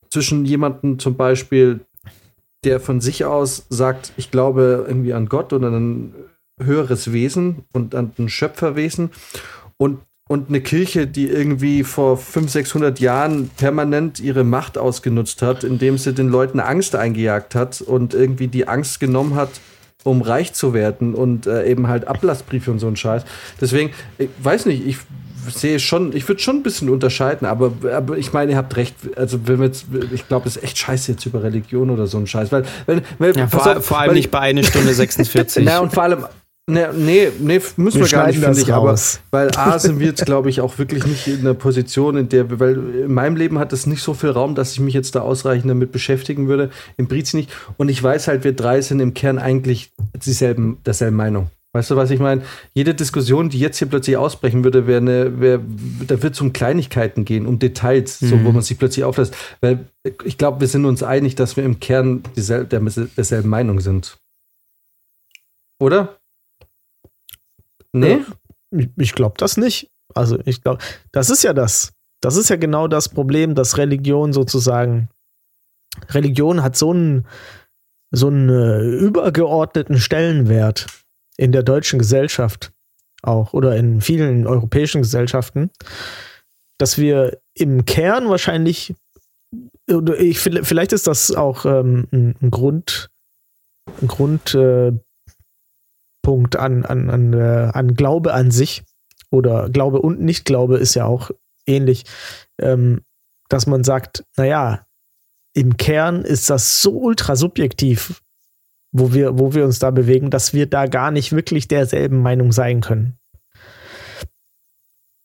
[SPEAKER 4] zwischen jemandem zum Beispiel, der von sich aus sagt, ich glaube irgendwie an Gott oder an ein höheres Wesen und an ein Schöpferwesen und, und eine Kirche, die irgendwie vor 500, 600 Jahren permanent ihre Macht ausgenutzt hat, indem sie den Leuten Angst eingejagt hat und irgendwie die Angst genommen hat, um reich zu werden und äh, eben halt Ablassbriefe und so ein Scheiß. Deswegen, ich weiß nicht, ich sehe schon, ich würde schon ein bisschen unterscheiden, aber, aber ich meine, ihr habt recht. Also, wenn wir jetzt, ich glaube, es ist echt scheiße jetzt über Religion oder so ein Scheiß, weil, wenn, wenn,
[SPEAKER 5] ja, vor,
[SPEAKER 4] auf,
[SPEAKER 5] vor allem
[SPEAKER 4] weil-
[SPEAKER 5] nicht bei einer Stunde 46.
[SPEAKER 4] na, und vor allem, ne, nee, nee, müssen wir,
[SPEAKER 3] Wir
[SPEAKER 4] gar nicht, finde ich, aber, weil A sind wir jetzt, glaube ich, auch wirklich nicht in einer Position, in der wir, weil in meinem Leben hat es nicht so viel Raum, dass ich mich jetzt da ausreichend damit beschäftigen würde, im Briz nicht. Und ich weiß halt, wir drei sind im Kern eigentlich dieselben, derselben Meinung. Weißt du, was ich meine? Jede Diskussion, die jetzt hier plötzlich ausbrechen würde, wäre eine, wär, da wird es um Kleinigkeiten gehen, um Details, so, wo man sich plötzlich auflässt. Weil ich glaube, wir sind uns einig, dass wir im Kern diesel, der, derselben Meinung sind. Oder? Nee?
[SPEAKER 3] Ich, ich glaube das nicht. Also ich glaube, das ist ja das. Das ist ja genau das Problem, dass Religion sozusagen, Religion hat so einen, so einen äh, übergeordneten Stellenwert in der deutschen Gesellschaft auch oder in vielen europäischen Gesellschaften, dass wir im Kern wahrscheinlich, ich, vielleicht ist das auch ähm, ein, ein Grund, ein Grund, äh, Punkt an, an, an, äh, an Glaube an sich oder Glaube und Nicht-Glaube ist ja auch ähnlich, ähm, dass man sagt, naja, im Kern ist das so ultra subjektiv, wo wir, wo wir uns da bewegen, dass wir da gar nicht wirklich derselben Meinung sein können.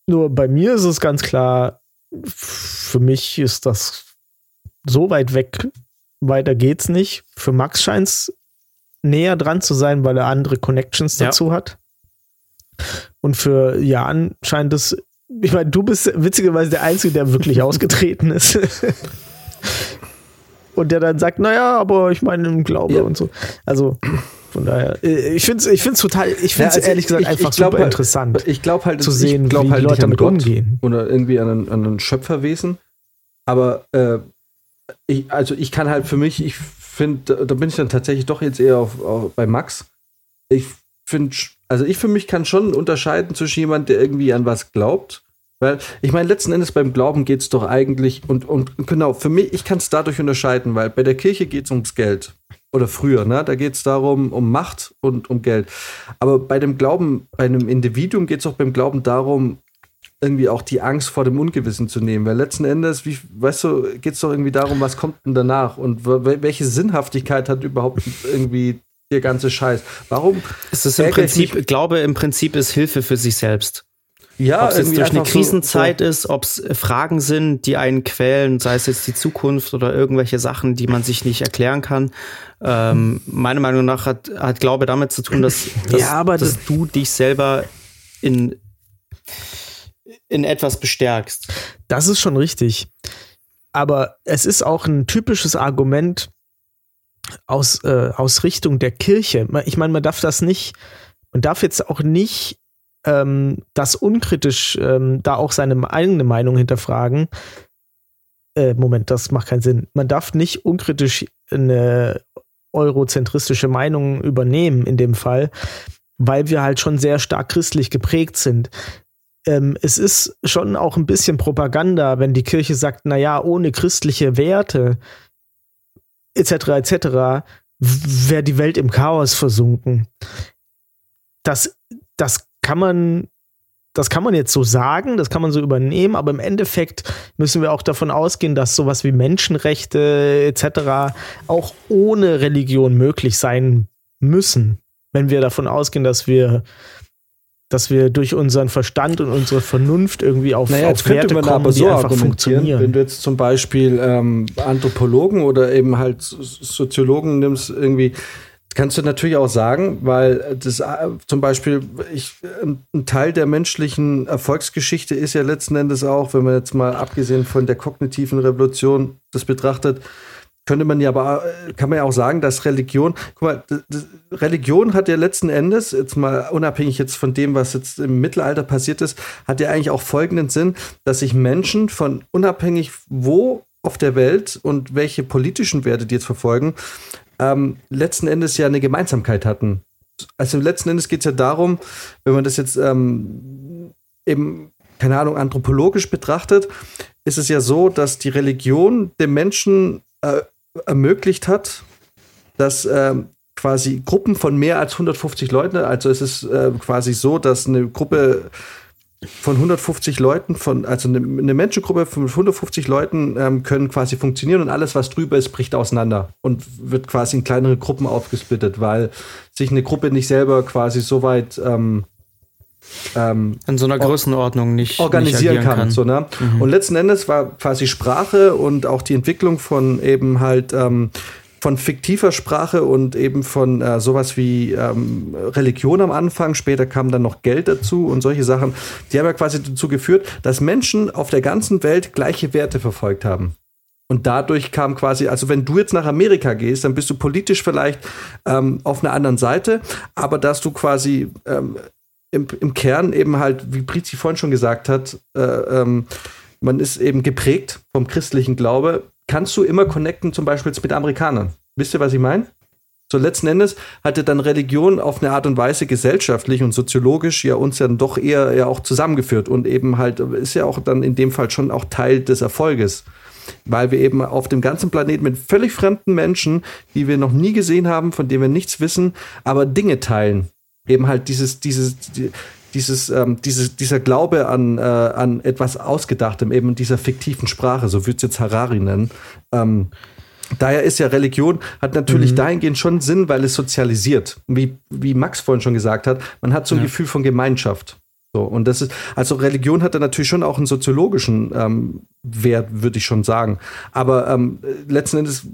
[SPEAKER 3] Nur bei mir ist es ganz klar, für mich ist das so weit weg, weiter geht's nicht. Für Max scheint es näher dran zu sein, weil er andere Connections
[SPEAKER 5] Ja.
[SPEAKER 3] dazu hat. Und für Jan scheint es, ich meine, du bist witzigerweise der Einzige, der wirklich ausgetreten ist. und der dann sagt, naja, aber ich meine im Glaube
[SPEAKER 4] Ja.
[SPEAKER 3] und so. Also von daher, äh, ich finde es ich find's total, ich finde es
[SPEAKER 4] Ja, also
[SPEAKER 3] ehrlich gesagt
[SPEAKER 4] ich-
[SPEAKER 3] einfach
[SPEAKER 4] ich
[SPEAKER 3] super
[SPEAKER 4] halt-
[SPEAKER 3] interessant.
[SPEAKER 4] Ich glaube halt,
[SPEAKER 3] zu
[SPEAKER 4] ich
[SPEAKER 3] sehen,
[SPEAKER 4] glaub
[SPEAKER 3] wie die
[SPEAKER 4] halt
[SPEAKER 3] Leute
[SPEAKER 4] nicht an
[SPEAKER 3] damit
[SPEAKER 4] Gott
[SPEAKER 3] umgehen.
[SPEAKER 4] Oder irgendwie an ein, an ein Schöpferwesen. Aber äh, ich, also ich kann halt für mich, ich finde, da, bin ich dann tatsächlich doch jetzt eher auf, auf, bei Max. Ich finde, also ich für mich kann schon unterscheiden zwischen jemand, der irgendwie an was glaubt. Weil, ich meine, letzten Endes beim Glauben geht es doch eigentlich, und, und genau, für mich, ich kann es dadurch unterscheiden, weil bei der Kirche geht es ums Geld. Oder früher, ne? Da geht es darum, um Macht und um Geld. Aber bei dem Glauben, bei einem Individuum geht es auch beim Glauben darum, irgendwie auch die Angst vor dem Ungewissen zu nehmen. Weil letzten Endes, wie, weißt du, geht es doch irgendwie darum, was kommt denn danach und wel- welche Sinnhaftigkeit hat überhaupt irgendwie der ganze Scheiß? Warum?
[SPEAKER 5] Es ist im
[SPEAKER 4] ich
[SPEAKER 5] Prinzip,
[SPEAKER 4] mich-
[SPEAKER 5] Glaube im Prinzip ist Hilfe für sich selbst.
[SPEAKER 4] Ja,
[SPEAKER 5] ob es jetzt durch eine
[SPEAKER 4] einfach so-
[SPEAKER 5] Krisenzeit
[SPEAKER 4] so,
[SPEAKER 5] ist, ob es Fragen sind, die einen quälen, sei es jetzt die Zukunft oder irgendwelche Sachen, die man sich nicht erklären kann. Ähm, meiner Meinung nach hat, hat Glaube damit zu tun, dass, dass,
[SPEAKER 3] Ja,
[SPEAKER 5] dass
[SPEAKER 3] das-
[SPEAKER 5] du dich selber in, in etwas bestärkst.
[SPEAKER 3] Das ist schon richtig. Aber es ist auch ein typisches Argument aus, äh, aus Richtung der Kirche. Ich meine, man darf das nicht, man darf jetzt auch nicht ähm, das unkritisch ähm, da auch seine eigene Meinung hinterfragen. Äh, Moment, das macht keinen Sinn. Man darf nicht unkritisch eine eurozentristische Meinung übernehmen in dem Fall, weil wir halt schon sehr stark christlich geprägt sind. Ähm, es ist schon auch ein bisschen Propaganda, wenn die Kirche sagt, na ja, ohne christliche Werte etc. etc. wäre die Welt im Chaos versunken. Das, das kann man das kann man jetzt so sagen, das kann man so übernehmen, aber im Endeffekt müssen wir auch davon ausgehen, dass sowas wie Menschenrechte etc. auch ohne Religion möglich sein müssen, wenn wir davon ausgehen, dass wir dass wir durch unseren Verstand und unsere Vernunft irgendwie auf,
[SPEAKER 4] naja,
[SPEAKER 3] auf Werte kommen,
[SPEAKER 4] aber so
[SPEAKER 3] die einfach funktionieren.
[SPEAKER 4] wenn du jetzt zum Beispiel ähm, Anthropologen oder eben halt Soziologen nimmst, irgendwie kannst du natürlich auch sagen, weil das äh, zum Beispiel ich, ein Teil der menschlichen Erfolgsgeschichte ist ja letzten Endes auch, wenn man jetzt mal abgesehen von der kognitiven Revolution das betrachtet, könnte man ja aber, äh, kann man ja auch sagen, dass Religion, guck mal, Religion hat ja letzten Endes, jetzt mal unabhängig jetzt von dem, was jetzt im Mittelalter passiert ist, hat ja eigentlich auch folgenden Sinn, dass sich Menschen von unabhängig wo auf der Welt und welche politischen Werte die jetzt verfolgen, ähm, letzten Endes ja eine Gemeinsamkeit hatten. Also letzten Endes geht es ja darum, wenn man das jetzt ähm, eben, keine Ahnung, anthropologisch betrachtet, ist es ja so, dass die Religion dem Menschen äh, ermöglicht hat, dass ähm, quasi Gruppen von mehr als 150 Leuten, also es ist äh, quasi so, dass eine Gruppe von 150 Leuten, von, also eine, eine Menschengruppe von 150 Leuten ähm, können quasi funktionieren und alles, was drüber ist, bricht auseinander und wird quasi in kleinere Gruppen aufgesplittet, weil sich eine Gruppe nicht selber quasi so weit ähm,
[SPEAKER 5] ähm, in so einer Größenordnung nicht
[SPEAKER 4] organisieren
[SPEAKER 5] nicht
[SPEAKER 4] kann.
[SPEAKER 5] kann.
[SPEAKER 4] So, ne? Mhm. Und letzten Endes war quasi Sprache und auch die Entwicklung von eben halt ähm, von fiktiver Sprache und eben von äh, sowas wie ähm, Religion am Anfang. Später kam dann noch Geld dazu und solche Sachen. Die haben ja quasi dazu geführt, dass Menschen auf der ganzen Welt gleiche Werte verfolgt haben. Und dadurch kam quasi, also wenn du jetzt nach Amerika gehst, dann bist du politisch vielleicht ähm, auf einer anderen Seite, aber dass du quasi ähm, im, im Kern eben halt, wie Prizi vorhin schon gesagt hat, äh, ähm, man ist eben geprägt vom christlichen Glaube, kannst du immer connecten, zum Beispiel mit Amerikanern. Wisst ihr, was ich meine? So letzten Endes hatte dann Religion auf eine Art und Weise gesellschaftlich und soziologisch ja uns ja dann doch eher ja auch zusammengeführt und eben halt ist ja auch dann in dem Fall schon auch Teil des Erfolges. Weil wir eben auf dem ganzen Planeten mit völlig fremden Menschen, die wir noch nie gesehen haben, von denen wir nichts wissen, aber Dinge teilen. Eben halt dieses, dieses, dieses, ähm, dieses, dieser Glaube an, äh, an etwas Ausgedachtem, eben dieser fiktiven Sprache, so würde es jetzt Harari nennen. Ähm, Daher ist ja Religion, hat natürlich mhm. dahingehend schon Sinn, weil es sozialisiert. Wie, wie Max vorhin schon gesagt hat, man hat so ein ja. Gefühl von Gemeinschaft. So, und das ist, also Religion hat da natürlich schon auch einen soziologischen ähm, Wert, würde ich schon sagen. Aber ähm, letzten Endes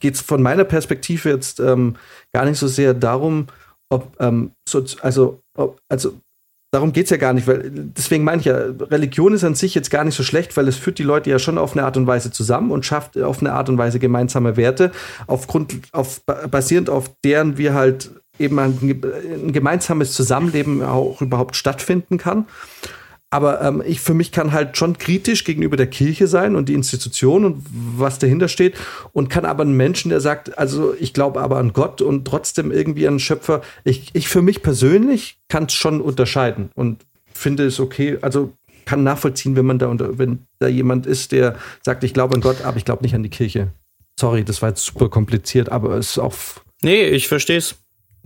[SPEAKER 4] geht es von meiner Perspektive jetzt ähm, gar nicht so sehr darum, ob, ähm, so, also, ob, also darum geht es ja gar nicht, weil deswegen meine ich ja, Religion ist an sich jetzt gar nicht so schlecht, weil es führt die Leute ja schon auf eine Art und Weise zusammen und schafft auf eine Art und Weise gemeinsame Werte, aufgrund, auf, basierend auf deren wir halt eben ein, ein gemeinsames Zusammenleben auch überhaupt stattfinden kann. Aber ähm, ich für mich kann halt schon kritisch gegenüber der Kirche sein und die Institution und was dahinter steht und kann aber einen Menschen, der sagt, also ich glaube aber an Gott und trotzdem irgendwie an Schöpfer, ich, ich für mich persönlich kann es schon unterscheiden und finde es okay, also kann nachvollziehen, wenn man da unter, wenn da jemand ist, der sagt, ich glaube an Gott, aber ich glaube nicht an die Kirche. Sorry, das war jetzt super kompliziert, aber es ist auch.
[SPEAKER 5] Nee, ich verstehe es.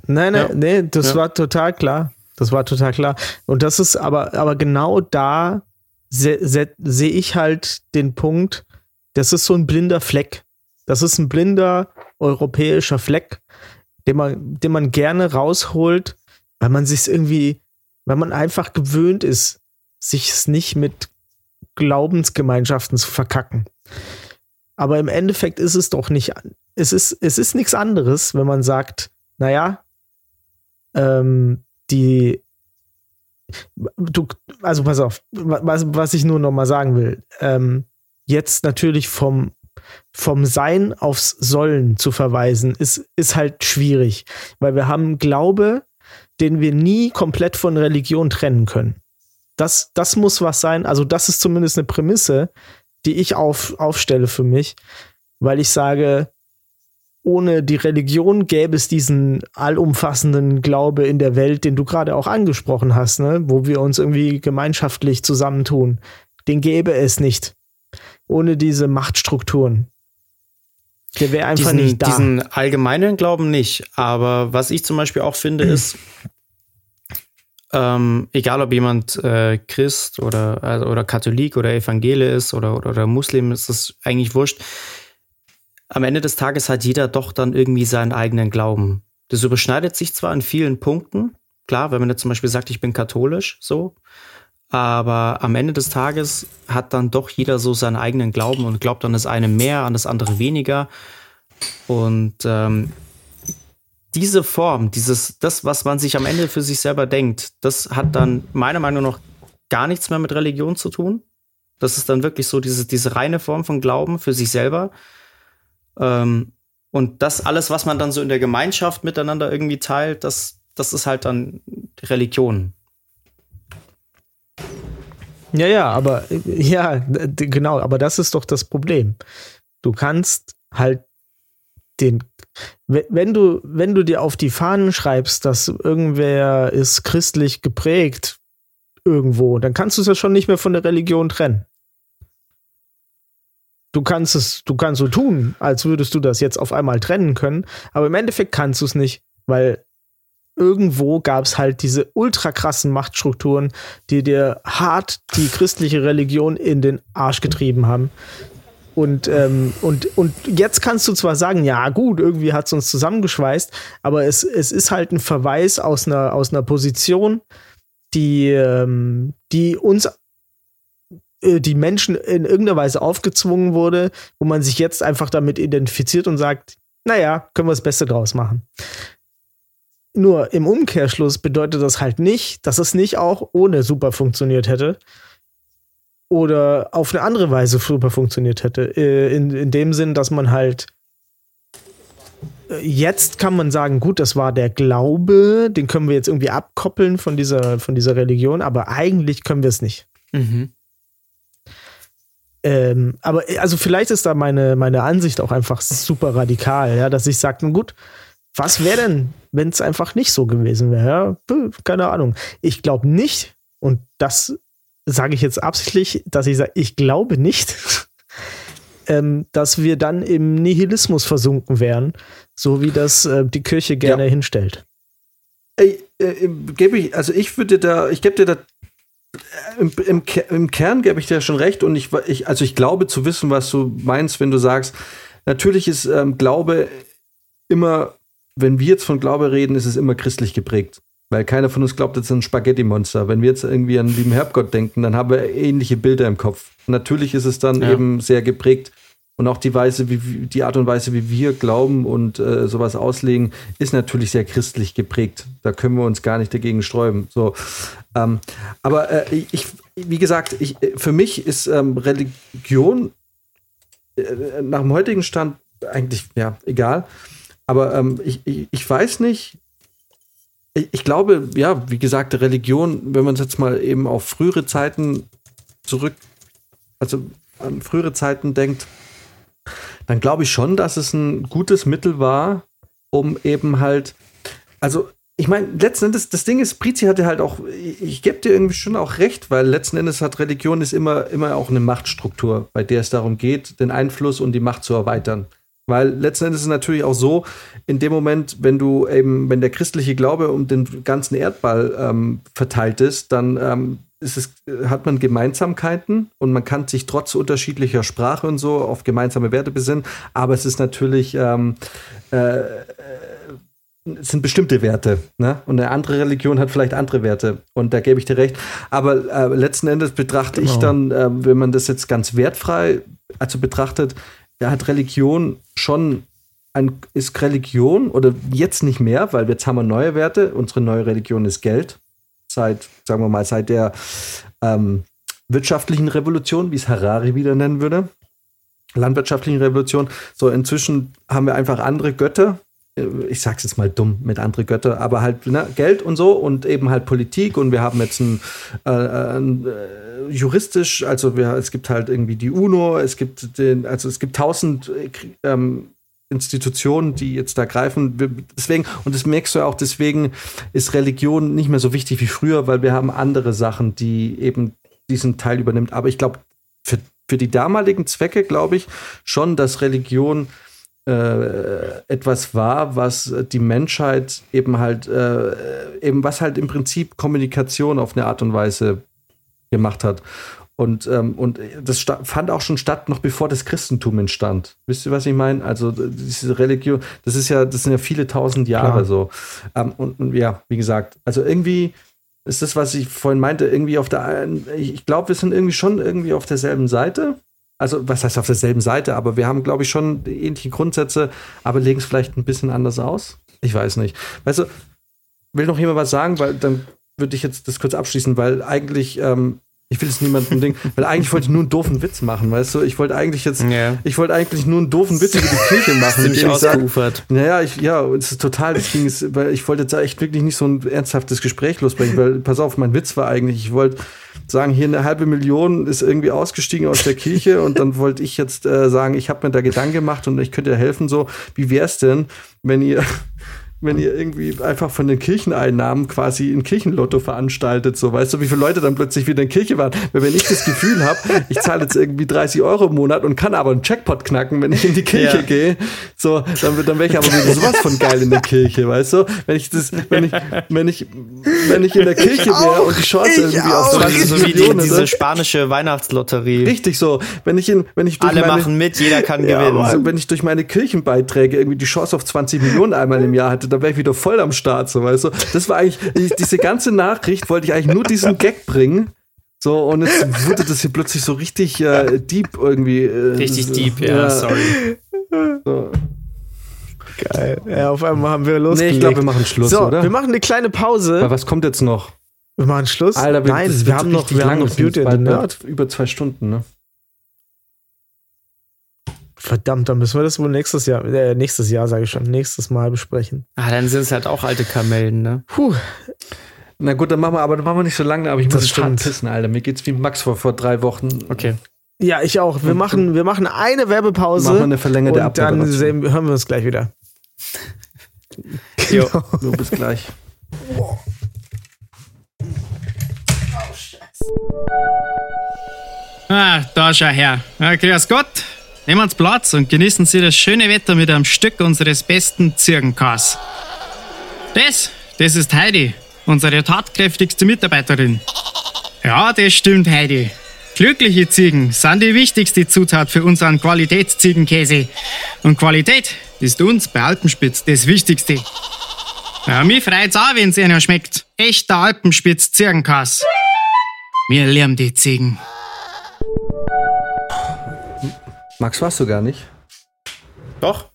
[SPEAKER 3] Nein, nein, ja. nee, das ja. war total klar. Das war total klar. Und das ist aber, aber genau da sehe seh ich halt den Punkt, das ist so ein blinder Fleck. Das ist ein blinder europäischer Fleck, den man, den man gerne rausholt, weil man sich irgendwie, weil man einfach gewöhnt ist, sich es nicht mit Glaubensgemeinschaften zu verkacken. Aber im Endeffekt ist es doch nicht, es ist, es ist nichts anderes, wenn man sagt, naja, ähm, die du, also pass auf, was, was ich nur noch mal sagen will. Ähm, jetzt natürlich vom, vom Sein aufs Sollen zu verweisen, ist, ist halt schwierig, weil wir haben Glaube, den wir nie komplett von Religion trennen können. Das, das muss was sein, also das ist zumindest eine Prämisse, die ich auf, aufstelle für mich, weil ich sage, ohne die Religion gäbe es diesen allumfassenden Glaube in der Welt, den du gerade auch angesprochen hast, ne? wo wir uns irgendwie gemeinschaftlich zusammentun. Den gäbe es nicht. Ohne diese Machtstrukturen. Der wäre einfach
[SPEAKER 5] diesen,
[SPEAKER 3] nicht da.
[SPEAKER 5] Diesen allgemeinen Glauben nicht. Aber was ich zum Beispiel auch finde, ist, ähm, egal ob jemand äh, Christ oder, also, oder Katholik oder Evangele ist oder, oder, oder Muslim, ist das eigentlich wurscht. Am Ende des Tages hat jeder doch dann irgendwie seinen eigenen Glauben. Das überschneidet sich zwar in vielen Punkten, klar, wenn man jetzt zum Beispiel sagt, ich bin katholisch, so, aber am Ende des Tages hat dann doch jeder so seinen eigenen Glauben und glaubt an das eine mehr, an das andere weniger. Und ähm, diese Form, dieses, das, was man sich am Ende für sich selber denkt, das hat dann meiner Meinung nach gar nichts mehr mit Religion zu tun. Das ist dann wirklich so diese, diese reine Form von Glauben für sich selber. Ähm, und das alles, was man dann so in der Gemeinschaft miteinander irgendwie teilt, das, das ist halt dann Religion.
[SPEAKER 3] Ja, ja, aber ja, genau, aber das ist doch das Problem. Du kannst halt den, we- wenn du, wenn du dir auf die Fahnen schreibst, dass irgendwer ist christlich geprägt irgendwo, dann kannst du es ja schon nicht mehr von der Religion trennen. Du kannst es, du kannst so tun, als würdest du das jetzt auf einmal trennen können, aber im Endeffekt kannst du es nicht, weil irgendwo gab es halt diese ultra krassen Machtstrukturen, die dir hart die christliche Religion in den Arsch getrieben haben. Und, ähm, und, und jetzt kannst du zwar sagen, ja gut, irgendwie hat es uns zusammengeschweißt, aber es, es ist halt ein Verweis aus einer, aus einer Position, die, ähm, die uns, die Menschen in irgendeiner Weise aufgezwungen wurde, wo man sich jetzt einfach damit identifiziert und sagt, naja, können wir das Beste draus machen. Nur im Umkehrschluss bedeutet das halt nicht, dass es nicht auch ohne super funktioniert hätte. Oder auf eine andere Weise super funktioniert hätte. Äh, In, in dem Sinn, dass man halt äh, jetzt kann man sagen, gut, das war der Glaube, den können wir jetzt irgendwie abkoppeln von dieser, von dieser Religion, aber eigentlich können wir es nicht.
[SPEAKER 5] Mhm.
[SPEAKER 3] Ähm, aber äh, also vielleicht ist da meine, meine Ansicht auch einfach super radikal, ja, dass ich sage, nun gut, was wäre denn, wenn es einfach nicht so gewesen wäre? Ja? Keine Ahnung. Ich glaube nicht, und das sage ich jetzt absichtlich, dass ich sage, ich glaube nicht, ähm, dass wir dann im Nihilismus versunken wären, so wie das äh, die Kirche gerne hinstellt.
[SPEAKER 4] Ey, äh, gebe ich, also ich würde da, ich gebe dir da äh, im, im, im Kern gebe ich dir schon recht und ich, ich, also ich glaube zu wissen, was du meinst, wenn du sagst, natürlich ist ähm, Glaube immer, wenn wir jetzt von Glaube reden, ist es immer christlich geprägt. Weil keiner von uns glaubt jetzt an ein Spaghetti-Monster. Wenn wir jetzt irgendwie an den lieben Herrgott denken, dann haben wir ähnliche Bilder im Kopf. Natürlich ist es dann
[SPEAKER 5] Ja.
[SPEAKER 4] eben sehr geprägt. Und auch die Weise, wie die Art und Weise, wie wir glauben und äh, sowas auslegen, ist natürlich sehr christlich geprägt. Da können wir uns gar nicht dagegen sträuben. So, ähm, aber äh, ich, wie gesagt, ich, für mich ist ähm, Religion äh, nach dem heutigen Stand eigentlich ja egal. Aber ähm, ich, ich, ich weiß nicht. Ich, ich glaube, ja, wie gesagt, Religion, wenn man es jetzt mal eben auf frühere Zeiten zurück, also an frühere Zeiten denkt, dann glaube ich schon, dass es ein gutes Mittel war, um eben halt, also ich meine, letzten Endes, das Ding ist, Prizi hatte halt auch, ich, gebe dir irgendwie schon auch recht, weil letzten Endes hat Religion ist immer, immer auch eine Machtstruktur, bei der es darum geht, den Einfluss und die Macht zu erweitern. Weil letzten Endes ist es natürlich auch so, in dem Moment, wenn du eben, wenn der christliche Glaube um den ganzen Erdball ähm, verteilt ist, dann ähm, es, hat man Gemeinsamkeiten und man kann sich trotz unterschiedlicher Sprache und so auf gemeinsame Werte besinnen. Aber es ist natürlich, ähm, äh, es sind bestimmte Werte. Ne? Und eine andere Religion hat vielleicht andere Werte. Und da gebe ich dir recht. Aber äh, letzten Endes betrachte ich
[SPEAKER 3] Genau.
[SPEAKER 4] dann, äh, wenn man das jetzt ganz wertfrei also betrachtet, da hat Religion schon ein, ist Religion oder jetzt nicht mehr, weil jetzt haben wir neue Werte. Unsere neue Religion ist Geld. Seit, sagen wir mal, seit der ähm, wirtschaftlichen Revolution, wie es Harari wieder nennen würde. landwirtschaftlichen Revolution. So, inzwischen haben wir einfach andere Götter. Äh, Ich sag's jetzt mal dumm mit andere Götter, aber halt ne, Geld und so und eben halt Politik und wir haben jetzt ein, äh, ein äh, juristisch, also wir, es gibt halt irgendwie die UNO, es gibt den, also es gibt tausend äh, ähm, Institutionen, die jetzt da greifen. Deswegen, und das merkst du ja auch, deswegen ist Religion nicht mehr so wichtig wie früher, weil wir haben andere Sachen, die eben diesen Teil übernimmt. Aber ich glaube, für, für die damaligen Zwecke glaube ich schon, dass Religion äh, etwas war, was die Menschheit eben halt, äh, eben was halt im Prinzip Kommunikation auf eine Art und Weise gemacht hat. Und, ähm, und das fand auch schon statt, noch bevor das Christentum entstand. Wisst ihr, was ich meine? Also diese Religion, das ist ja, das sind ja viele tausend Jahre
[SPEAKER 3] Klar.
[SPEAKER 4] so. Ähm, und, und ja, wie gesagt, also irgendwie ist das, was ich vorhin meinte, irgendwie auf der einen, ich glaube, wir sind irgendwie schon irgendwie auf derselben Seite. Also, was heißt auf derselben Seite, aber wir haben, glaube ich, schon ähnliche Grundsätze, aber legen es vielleicht ein bisschen anders aus. Ich weiß nicht. Weißt du, will noch jemand was sagen, weil dann würde ich jetzt das kurz abschließen, weil eigentlich, ähm, ich will es niemandem Ding, weil eigentlich wollte ich nur einen doofen Witz machen, weißt du? Ich wollte eigentlich jetzt,
[SPEAKER 5] Ja.
[SPEAKER 4] ich wollte eigentlich nur einen doofen Witz über die Kirche machen.
[SPEAKER 5] Ziemlich
[SPEAKER 4] indem ich naja, ich, ja, es ist total, das ging es, weil ich wollte jetzt echt wirklich nicht so ein ernsthaftes Gespräch losbringen, weil, pass auf, mein Witz war eigentlich, ich wollte sagen, hier eine halbe Million ist irgendwie ausgestiegen aus der Kirche und dann wollte ich jetzt äh, sagen, ich habe mir da Gedanken gemacht und ich könnte dir helfen, so, wie wär's denn, wenn ihr, wenn ihr irgendwie einfach von den Kircheneinnahmen quasi ein Kirchenlotto veranstaltet, so, weißt du, wie viele Leute dann plötzlich wieder in der Kirche waren, weil wenn ich das Gefühl habe, ich zahle jetzt irgendwie 30 Euro im Monat und kann aber einen Jackpot knacken, wenn ich in die Kirche
[SPEAKER 5] Ja.
[SPEAKER 4] gehe, so, dann, dann wäre ich aber wieder sowas von geil in der Kirche, weißt du? Wenn ich das, wenn ich, wenn ich, wenn ich in der Kirche wäre und die Chance irgendwie auf
[SPEAKER 5] So,
[SPEAKER 4] 20
[SPEAKER 5] so wie die,
[SPEAKER 4] Millionen,
[SPEAKER 5] diese
[SPEAKER 4] ne?
[SPEAKER 5] spanische Weihnachtslotterie.
[SPEAKER 4] richtig so, wenn ich in, wenn ich durch
[SPEAKER 5] Alle
[SPEAKER 4] meine,
[SPEAKER 5] machen mit, jeder kann
[SPEAKER 4] ja,
[SPEAKER 5] gewinnen.
[SPEAKER 4] aber wenn ich durch meine Kirchenbeiträge irgendwie die Chance auf 20 Millionen einmal im Jahr hatte, dann wäre ich wieder voll am Start, so weißt du. Das war eigentlich, ich, diese ganze Nachricht wollte ich eigentlich nur diesen Gag bringen. So, und jetzt wurde das hier plötzlich so richtig äh, deep irgendwie. Äh,
[SPEAKER 5] Richtig
[SPEAKER 4] so,
[SPEAKER 5] deep, ja, sorry.
[SPEAKER 4] So.
[SPEAKER 3] Geil. Ja, auf einmal haben wir
[SPEAKER 4] Nee,
[SPEAKER 3] losgelegt.
[SPEAKER 4] ich glaube, wir machen Schluss,
[SPEAKER 3] so,
[SPEAKER 4] oder?
[SPEAKER 3] wir machen eine kleine Pause.
[SPEAKER 4] Weil was kommt jetzt noch?
[SPEAKER 3] Wir machen Schluss.
[SPEAKER 4] Alter,
[SPEAKER 3] Nein,
[SPEAKER 4] das
[SPEAKER 3] wir haben noch, wir haben noch Beauty and the Nerd.
[SPEAKER 4] Über zwei Stunden, ne?
[SPEAKER 3] Verdammt, dann müssen wir das wohl nächstes Jahr, äh, nächstes Jahr sage ich schon, nächstes Mal besprechen.
[SPEAKER 5] Ah, dann sind es halt auch alte Kamellen, ne?
[SPEAKER 3] Puh,
[SPEAKER 4] Na gut, dann machen wir, aber dann machen wir nicht so lange, aber ich
[SPEAKER 3] Das
[SPEAKER 4] muss
[SPEAKER 3] stimmt.
[SPEAKER 4] pissen, Alter. Mir geht's wie Max vor, vor drei Wochen.
[SPEAKER 5] Okay.
[SPEAKER 3] ja, ich auch. Wir machen, wir machen eine Werbepause
[SPEAKER 4] Machen wir eine verlängerte
[SPEAKER 3] und dann sehen, hören wir uns gleich wieder.
[SPEAKER 5] Jo.
[SPEAKER 4] So, bis gleich.
[SPEAKER 8] Ah, da schau her. Ja, grüß Gott. Nehmen Sie Platz und genießen Sie das schöne Wetter mit einem Stück unseres besten Zirkenkas. Das, das ist Heidi, unsere tatkräftigste Mitarbeiterin. Ja, das stimmt, Heidi. Glückliche Ziegen sind die wichtigste Zutat für unseren Qualitätsziegenkäse. Und Qualität ist uns bei Alpenspitz das Wichtigste. Ja, mich freut's auch, wenn's Ihnen schmeckt. Echter Alpenspitz-Zirkenkas. Wir lieben die Ziegen.
[SPEAKER 4] Max warst du gar nicht.
[SPEAKER 5] Doch.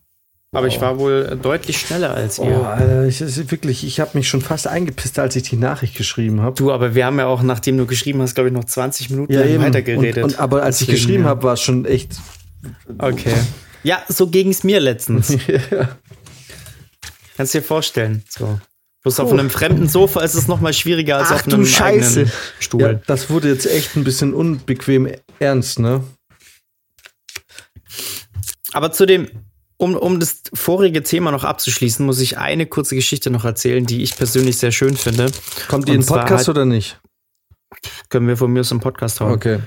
[SPEAKER 5] Aber ich war wohl deutlich schneller als
[SPEAKER 4] Oh,
[SPEAKER 5] ihr.
[SPEAKER 4] Alter, ich, es wirklich, ich habe mich schon fast eingepisst, als ich die Nachricht geschrieben habe.
[SPEAKER 5] Du, aber wir haben ja auch, nachdem du geschrieben hast, glaube ich, noch 20 Minuten lang weitergeredet.
[SPEAKER 4] Und, und, aber als ich
[SPEAKER 5] Deswegen,
[SPEAKER 4] geschrieben
[SPEAKER 5] ja.
[SPEAKER 4] habe, war es schon echt.
[SPEAKER 5] Okay. Ja, so ging's mir letztens. Kannst dir vorstellen. So. Bloß auf einem fremden Sofa ist es noch mal schwieriger als
[SPEAKER 3] Ach
[SPEAKER 5] auf
[SPEAKER 3] du
[SPEAKER 5] einem
[SPEAKER 3] Scheiße.
[SPEAKER 5] eigenen Stuhl.
[SPEAKER 4] Ja, das wurde jetzt echt ein bisschen unbequem ernst, ne?
[SPEAKER 5] Aber zu dem, um, um das vorige Thema noch abzuschließen, muss ich eine kurze Geschichte noch erzählen, die ich persönlich sehr schön finde.
[SPEAKER 4] Kommt die in den Podcast
[SPEAKER 5] halt-
[SPEAKER 4] oder nicht?
[SPEAKER 5] Können wir von mir aus im Podcast hauen.
[SPEAKER 4] Okay.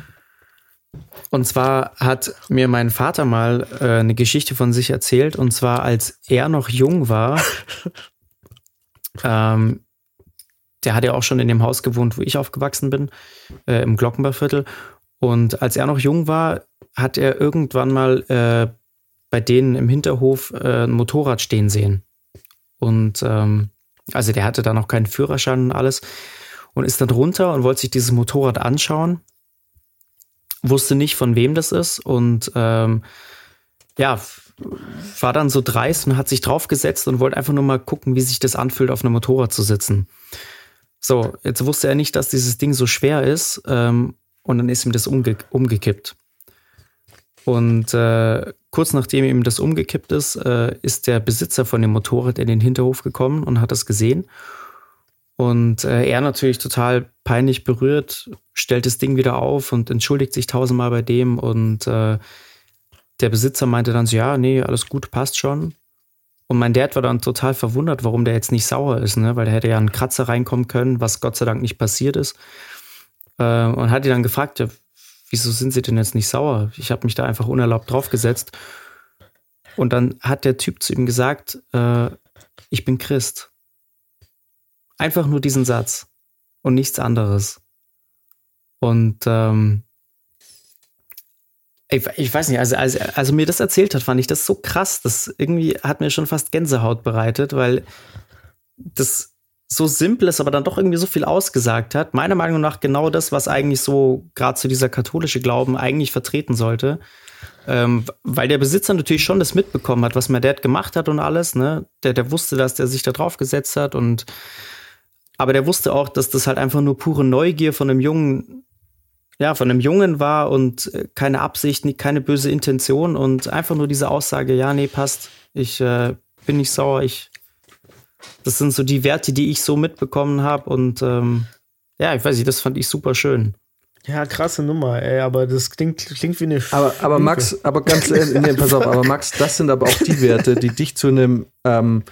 [SPEAKER 5] Und zwar hat mir mein Vater mal äh, eine Geschichte von sich erzählt. Und zwar, als er noch jung war, ähm, der hat ja auch schon in dem Haus gewohnt, wo ich aufgewachsen bin, äh, im Glockenbachviertel. Und als er noch jung war, hat er irgendwann mal äh, bei denen im Hinterhof äh, ein Motorrad stehen sehen. Und ähm, also der hatte da noch keinen Führerschein und alles. Und ist dann runter und wollte sich dieses Motorrad anschauen wusste nicht, von wem das ist und ähm, ja, war dann so dreist und hat sich draufgesetzt und wollte einfach nur mal gucken, wie sich das anfühlt, auf einem Motorrad zu sitzen. So, jetzt wusste er nicht, dass dieses Ding so schwer ist ähm, und dann ist ihm das umge umgekippt. Und äh, kurz nachdem ihm das umgekippt ist, äh, ist der Besitzer von dem Motorrad in den Hinterhof gekommen und hat das gesehen. Und äh, er natürlich total peinlich berührt, stellt das Ding wieder auf und entschuldigt sich tausendmal bei dem. Und äh, der Besitzer meinte dann so, ja, nee, alles gut, passt schon. Und mein Dad war dann total verwundert, warum der jetzt nicht sauer ist, ne? weil da hätte ja ein Kratzer reinkommen können, was Gott sei Dank nicht passiert ist. Äh, und hat ihn dann gefragt, ja, wieso sind sie denn jetzt nicht sauer? Ich habe mich da einfach unerlaubt draufgesetzt. Und dann hat der Typ zu ihm gesagt, äh, ich bin Christ. Einfach nur diesen Satz und nichts anderes. Und ähm, ich, ich, weiß nicht, also, also, also mir das erzählt hat, fand ich das so krass. Das irgendwie hat mir schon fast Gänsehaut bereitet, weil das so simpel ist, aber dann doch irgendwie so viel ausgesagt hat. Meiner Meinung nach genau das, was eigentlich so gerade zu dieser katholische Glauben eigentlich vertreten sollte. Ähm, weil der Besitzer natürlich schon das mitbekommen hat, was mein Dad gemacht hat und alles, ne? Der, der wusste, dass der sich da drauf gesetzt hat und aber der wusste auch, dass das halt einfach nur pure Neugier von einem Jungen, ja, von einem Jungen war und äh, keine Absicht, keine böse Intention und einfach nur diese Aussage, ja, nee, passt, ich äh, bin nicht sauer, ich das sind so die Werte, die ich so mitbekommen habe. Und ähm, ja, ich weiß nicht, das fand ich super schön.
[SPEAKER 3] Ja, krasse Nummer, ey, aber das klingt, klingt wie eine
[SPEAKER 4] Aber, aber Max, aber ganz ehrlich, nee, pass auf, aber Max, das sind aber auch die Werte, die dich zu einem, ähm,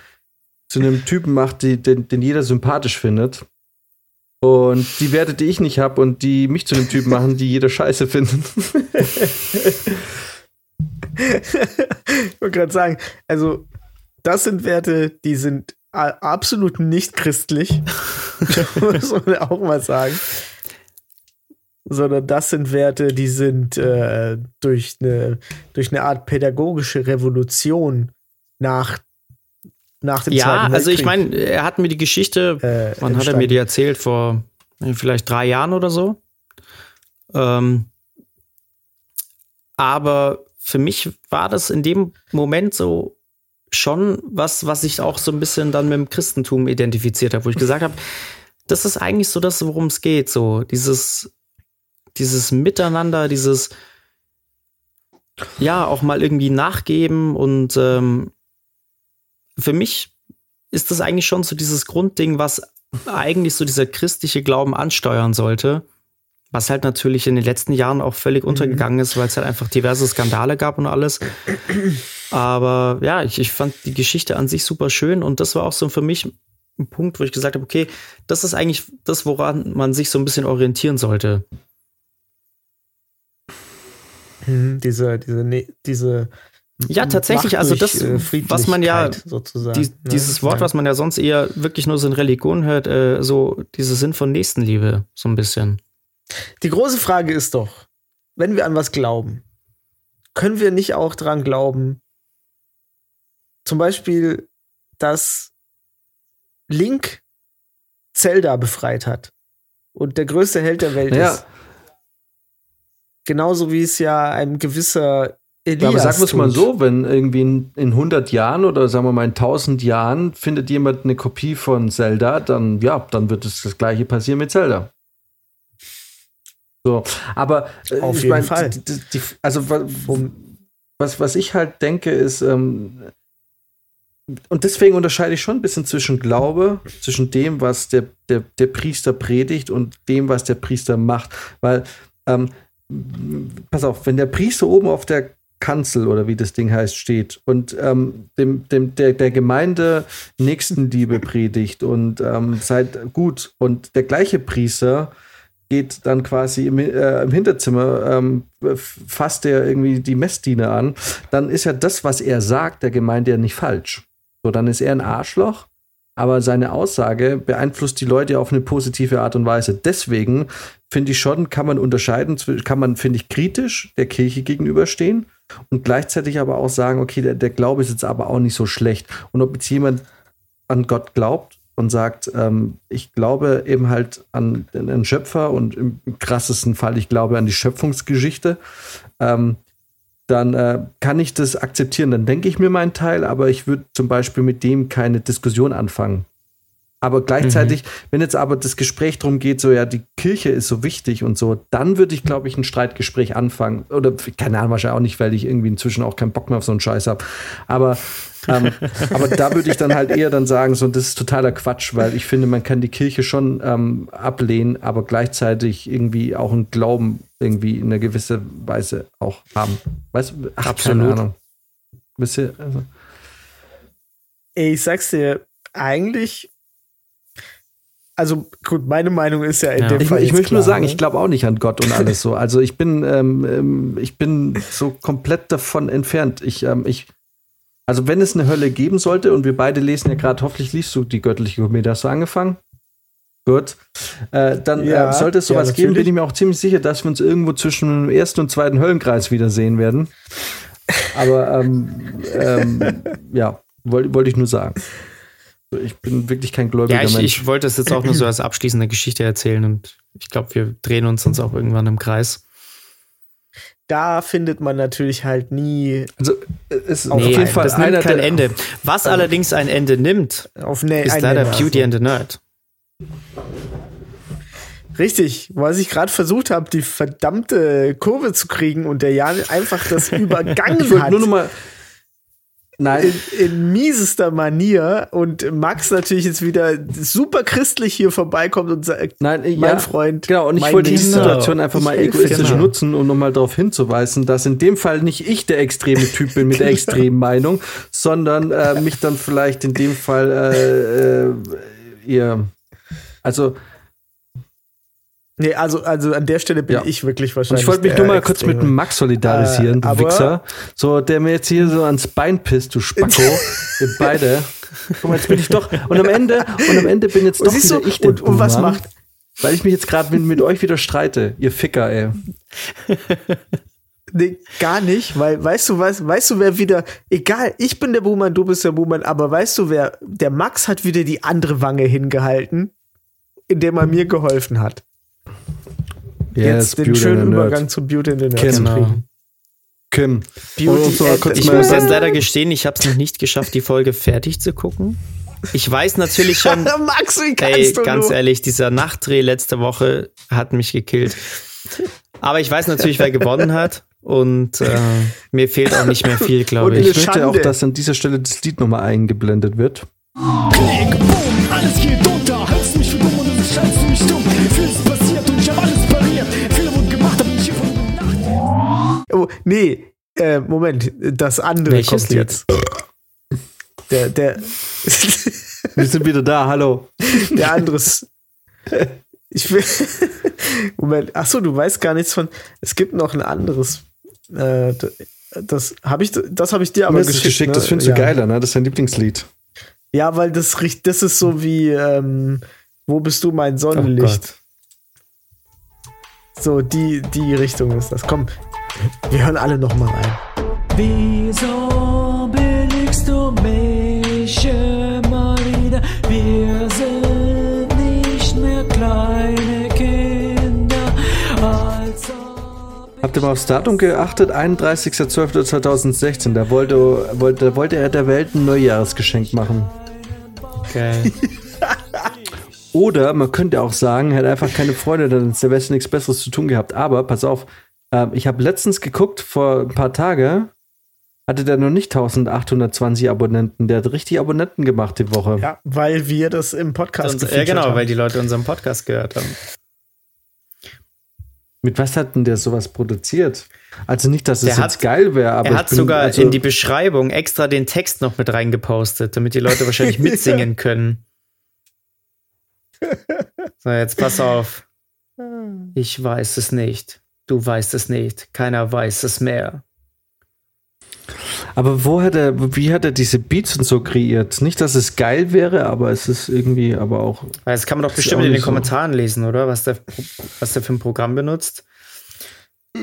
[SPEAKER 4] zu einem Typen macht, die, den, den jeder sympathisch findet. Und die Werte, die ich nicht habe und die mich zu einem Typen machen, die jeder scheiße findet.
[SPEAKER 3] ich wollte gerade sagen, also das sind Werte, die sind absolut nicht christlich, muss man auch mal sagen. Sondern das sind Werte, die sind äh, durch, eine, durch eine Art pädagogische Revolution nach, nach dem
[SPEAKER 5] ja,
[SPEAKER 3] Zweiten Weltkrieg.
[SPEAKER 5] also ich meine, er hat mir die Geschichte,
[SPEAKER 3] Äh,
[SPEAKER 5] wann hat er mir die erzählt? Vor äh, vielleicht drei Jahren oder so. Ähm, aber für mich war das in dem Moment so schon was, was ich auch so ein bisschen dann mit dem Christentum identifiziert habe, wo ich gesagt habe, das ist eigentlich so das, worum es geht, so dieses, dieses Miteinander, dieses ja auch mal irgendwie nachgeben und ähm, für mich ist das eigentlich schon so dieses Grundding, was eigentlich so dieser christliche Glauben ansteuern sollte. Was halt natürlich in den letzten Jahren auch völlig
[SPEAKER 3] Mhm.
[SPEAKER 5] untergegangen ist, weil es halt einfach diverse Skandale gab und alles. Aber ja, ich, ich fand die Geschichte an sich super schön und das war auch so für mich ein Punkt, wo ich gesagt habe, okay, das ist eigentlich das, woran man sich so ein bisschen orientieren sollte.
[SPEAKER 3] Mhm, diese, diese, ne, diese
[SPEAKER 5] Ja, tatsächlich, also das, was man ja, die,
[SPEAKER 3] ne?
[SPEAKER 5] dieses Wort, was man ja sonst eher wirklich nur so in Religion hört, äh, so dieser Sinn von Nächstenliebe, so ein bisschen.
[SPEAKER 3] Die große Frage ist doch, wenn wir an was glauben, können wir nicht auch dran glauben, zum Beispiel, dass Link Zelda befreit hat und der größte Held der Welt
[SPEAKER 4] Ja.
[SPEAKER 3] ist. Genauso wie es ja ein gewisser Elias
[SPEAKER 4] Ja, aber sagen wir es mal so, wenn irgendwie in, in 100 Jahren oder sagen wir mal in 1000 Jahren findet jemand eine Kopie von Zelda, dann ja, dann wird es das gleiche passieren mit Zelda. So, aber äh,
[SPEAKER 3] Auf jeden
[SPEAKER 4] mein,
[SPEAKER 3] Fall.
[SPEAKER 4] Die, die, die, also wa- was, was ich halt denke, ist, ähm, und deswegen unterscheide ich schon ein bisschen zwischen Glaube, zwischen dem, was der, der, der Priester predigt und dem, was der Priester macht. Weil, ähm, pass auf, wenn der Priester oben auf der Kanzel oder wie das Ding heißt, steht und ähm, dem, dem, der, der Gemeinde Nächstenliebe predigt und ähm, seid gut und der gleiche Priester geht dann quasi im, äh, im Hinterzimmer, ähm, fasst er irgendwie die Messdiener an, dann ist ja das, was er sagt, der Gemeinde ja nicht falsch. So, dann ist er ein Arschloch, aber seine Aussage beeinflusst die Leute auf eine positive Art und Weise. Deswegen finde ich schon, kann man unterscheiden, kann man, finde ich, kritisch der Kirche gegenüberstehen und gleichzeitig aber auch sagen, okay, der, der Glaube ist jetzt aber auch nicht so schlecht. Und ob jetzt jemand an Gott glaubt und sagt, ähm, ich glaube eben halt an einen Schöpfer und im krassesten Fall, ich glaube an die Schöpfungsgeschichte, ähm, dann äh, kann ich das akzeptieren. Dann denke ich mir meinen Teil, aber ich würde zum Beispiel mit dem keine Diskussion anfangen. Aber gleichzeitig, wenn jetzt aber das Gespräch darum geht, so ja, die Kirche ist so wichtig und so, dann würde ich, glaube ich, ein Streitgespräch anfangen. Oder keine Ahnung, wahrscheinlich auch nicht, weil ich irgendwie inzwischen auch keinen Bock mehr auf so einen Scheiß habe. Aber, ähm, aber da würde ich dann halt eher dann sagen, so, das ist totaler Quatsch, weil ich finde, man kann die Kirche schon ähm, ablehnen, aber gleichzeitig irgendwie auch einen Glauben irgendwie in einer gewissen Weise auch haben. Weißt du,
[SPEAKER 5] Absolut.
[SPEAKER 4] keine Ahnung. Wisst ihr, also,
[SPEAKER 3] ich sag's dir, eigentlich. Also, gut, meine Meinung ist ja in
[SPEAKER 5] Ja.
[SPEAKER 3] dem
[SPEAKER 4] Ich,
[SPEAKER 3] Fall.
[SPEAKER 4] ich möchte nur sagen,
[SPEAKER 3] ne?
[SPEAKER 4] ich glaube auch nicht an Gott und alles so. Also ich bin, ähm, ähm, ich bin so komplett davon entfernt. Ich, ähm, ich, also wenn es eine Hölle geben sollte und wir beide lesen ja gerade, hoffentlich liest du die göttliche Komödie, hast du angefangen? Gut. Äh, dann
[SPEAKER 3] Ja,
[SPEAKER 4] äh, sollte es
[SPEAKER 3] ja,
[SPEAKER 4] sowas geben, bin ich mir auch ziemlich sicher, dass wir uns irgendwo zwischen dem ersten und zweiten Höllenkreis wiedersehen werden. Aber ähm, ähm, ja, wollte wollte ich nur sagen. Ich bin wirklich kein gläubiger
[SPEAKER 5] Ja, ich,
[SPEAKER 4] Mensch.
[SPEAKER 5] ich wollte es jetzt auch nur so als abschließende Geschichte erzählen und ich glaube, wir drehen uns sonst auch irgendwann im Kreis.
[SPEAKER 3] Da findet man natürlich halt nie
[SPEAKER 4] also es ist
[SPEAKER 3] Auf
[SPEAKER 4] auf
[SPEAKER 5] Nee,
[SPEAKER 4] jeden Fall
[SPEAKER 5] das nimmt kein Ende. Was allerdings ein Ende nimmt,
[SPEAKER 3] auf ne
[SPEAKER 5] ist leider
[SPEAKER 3] Nenner.
[SPEAKER 5] Beauty and the Nerd.
[SPEAKER 3] Richtig, was ich gerade versucht habe, die verdammte Kurve zu kriegen und der Jan einfach das übergangen
[SPEAKER 4] Ich
[SPEAKER 3] hat.
[SPEAKER 4] nur noch mal. Nein,
[SPEAKER 3] in, in miesester Manier und Max natürlich jetzt wieder super christlich hier vorbeikommt und sagt,
[SPEAKER 4] nein, ich-
[SPEAKER 3] mein
[SPEAKER 4] ja,
[SPEAKER 3] Freund.
[SPEAKER 4] Genau, und ich wollte die. Situation einfach
[SPEAKER 3] Ich
[SPEAKER 4] mal egoistisch
[SPEAKER 3] dir.
[SPEAKER 4] nutzen, um nochmal darauf hinzuweisen, dass in dem Fall nicht ich der extreme Typ bin mit der extremen Meinung, sondern äh, mich dann vielleicht in dem Fall äh, äh, ihr. Also,
[SPEAKER 3] Nee, also, also an der Stelle bin
[SPEAKER 4] Ja.
[SPEAKER 3] ich wirklich
[SPEAKER 4] und
[SPEAKER 3] wahrscheinlich.
[SPEAKER 4] ich wollte mich nur mal kurz mit dem Max solidarisieren,
[SPEAKER 3] Äh,
[SPEAKER 4] du Wichser. So, der mir jetzt hier so ans Bein pisst, du Spacko. Ihr beide. Guck mal, jetzt bin ich doch. Und am Ende, und am Ende bin jetzt
[SPEAKER 3] Und
[SPEAKER 4] doch wieder
[SPEAKER 3] du,
[SPEAKER 4] ich der
[SPEAKER 3] und, und was macht?
[SPEAKER 4] Weil ich mich jetzt gerade mit, mit euch wieder streite, ihr Ficker, ey.
[SPEAKER 3] Nee, gar nicht, weil weißt du was, weißt du wer wieder, egal, ich bin der Buhmann, du bist der Buhmann, aber weißt du wer, der Max hat wieder die andere Wange hingehalten, indem er mir geholfen hat. Jetzt den
[SPEAKER 4] Beauty
[SPEAKER 3] schönen. Übergang zu Beauty in the Nerd
[SPEAKER 4] Genau.
[SPEAKER 3] kriegen.
[SPEAKER 4] Kim.
[SPEAKER 3] Beauty
[SPEAKER 4] Und so
[SPEAKER 5] Ich muss jetzt leider gestehen, ich habe es noch nicht geschafft, die Folge fertig zu gucken. Ich weiß natürlich schon,
[SPEAKER 3] Max, wie kannst
[SPEAKER 5] ey,
[SPEAKER 3] du
[SPEAKER 5] ganz
[SPEAKER 3] nur?
[SPEAKER 5] ehrlich, dieser Nachtdreh letzte Woche hat mich gekillt. Aber ich weiß natürlich, wer gewonnen hat. Und äh, mir fehlt auch nicht mehr viel, glaube
[SPEAKER 4] ich
[SPEAKER 5] ich.
[SPEAKER 4] möchte
[SPEAKER 3] Schande.
[SPEAKER 4] auch, dass an dieser Stelle das Lied nochmal eingeblendet wird.
[SPEAKER 1] Klick, boom, alles geht unter. Hältst mich für dumm und du scheinst du mich dumm.
[SPEAKER 3] Oh, nee, äh, Moment, das andere
[SPEAKER 5] Welches
[SPEAKER 3] kommt
[SPEAKER 5] Lied?
[SPEAKER 3] jetzt. Der, der,
[SPEAKER 4] Wir sind wieder da, hallo.
[SPEAKER 3] der anderes. Ich will. Moment, ach so, du weißt gar nichts von. Es gibt noch ein anderes. Äh, das habe ich, das habe ich dir aber geschickt.
[SPEAKER 4] geschickt,
[SPEAKER 3] ne?
[SPEAKER 4] das findest
[SPEAKER 3] ja.
[SPEAKER 4] du geiler, ne? Das ist dein Lieblingslied.
[SPEAKER 3] Ja, weil das riecht, das ist so wie, ähm, wo bist du mein
[SPEAKER 5] Oh
[SPEAKER 3] Sonnenlicht? so, die, die Richtung ist das. Komm, wir hören alle noch mal rein.
[SPEAKER 1] Wieso billigst du mich immer wieder? Wir sind nicht mehr kleine Kinder. Als ob
[SPEAKER 4] Habt ihr mal aufs Datum geachtet? 31.12.2016. Da wollte, wollte, da wollte er der Welt ein Neujahresgeschenk machen.
[SPEAKER 5] Geil.
[SPEAKER 4] Oder man könnte auch sagen, er hat einfach keine Freude, dann ist der Westen nichts Besseres zu tun gehabt. Aber pass auf, ähm, ich habe letztens geguckt, vor ein paar Tagen hatte der noch nicht 1820 Abonnenten. Der hat richtig Abonnenten gemacht die Woche.
[SPEAKER 3] Ja, weil wir das im Podcast
[SPEAKER 5] Und, ja,
[SPEAKER 3] gefeatured
[SPEAKER 5] genau,
[SPEAKER 3] haben.
[SPEAKER 5] weil die Leute unseren Podcast gehört haben.
[SPEAKER 4] Mit was hat denn der sowas produziert? Also nicht, dass es
[SPEAKER 5] Der
[SPEAKER 4] jetzt
[SPEAKER 5] hat-
[SPEAKER 4] geil wäre, aber
[SPEAKER 5] er
[SPEAKER 4] ich
[SPEAKER 5] hat
[SPEAKER 4] bin,
[SPEAKER 5] sogar
[SPEAKER 4] also,
[SPEAKER 5] in die Beschreibung extra den Text noch mit reingepostet, damit die Leute wahrscheinlich mitsingen können. So, jetzt pass auf. Ich weiß es nicht. Du weißt es nicht. Keiner weiß es mehr.
[SPEAKER 4] Aber wo hat er, wie hat er diese Beats und so kreiert? Nicht, dass es geil wäre, aber es ist irgendwie, aber auch.
[SPEAKER 5] Das kann man doch bestimmt in den
[SPEAKER 4] so.
[SPEAKER 5] Kommentaren lesen, oder? Was der, was der für ein Programm benutzt.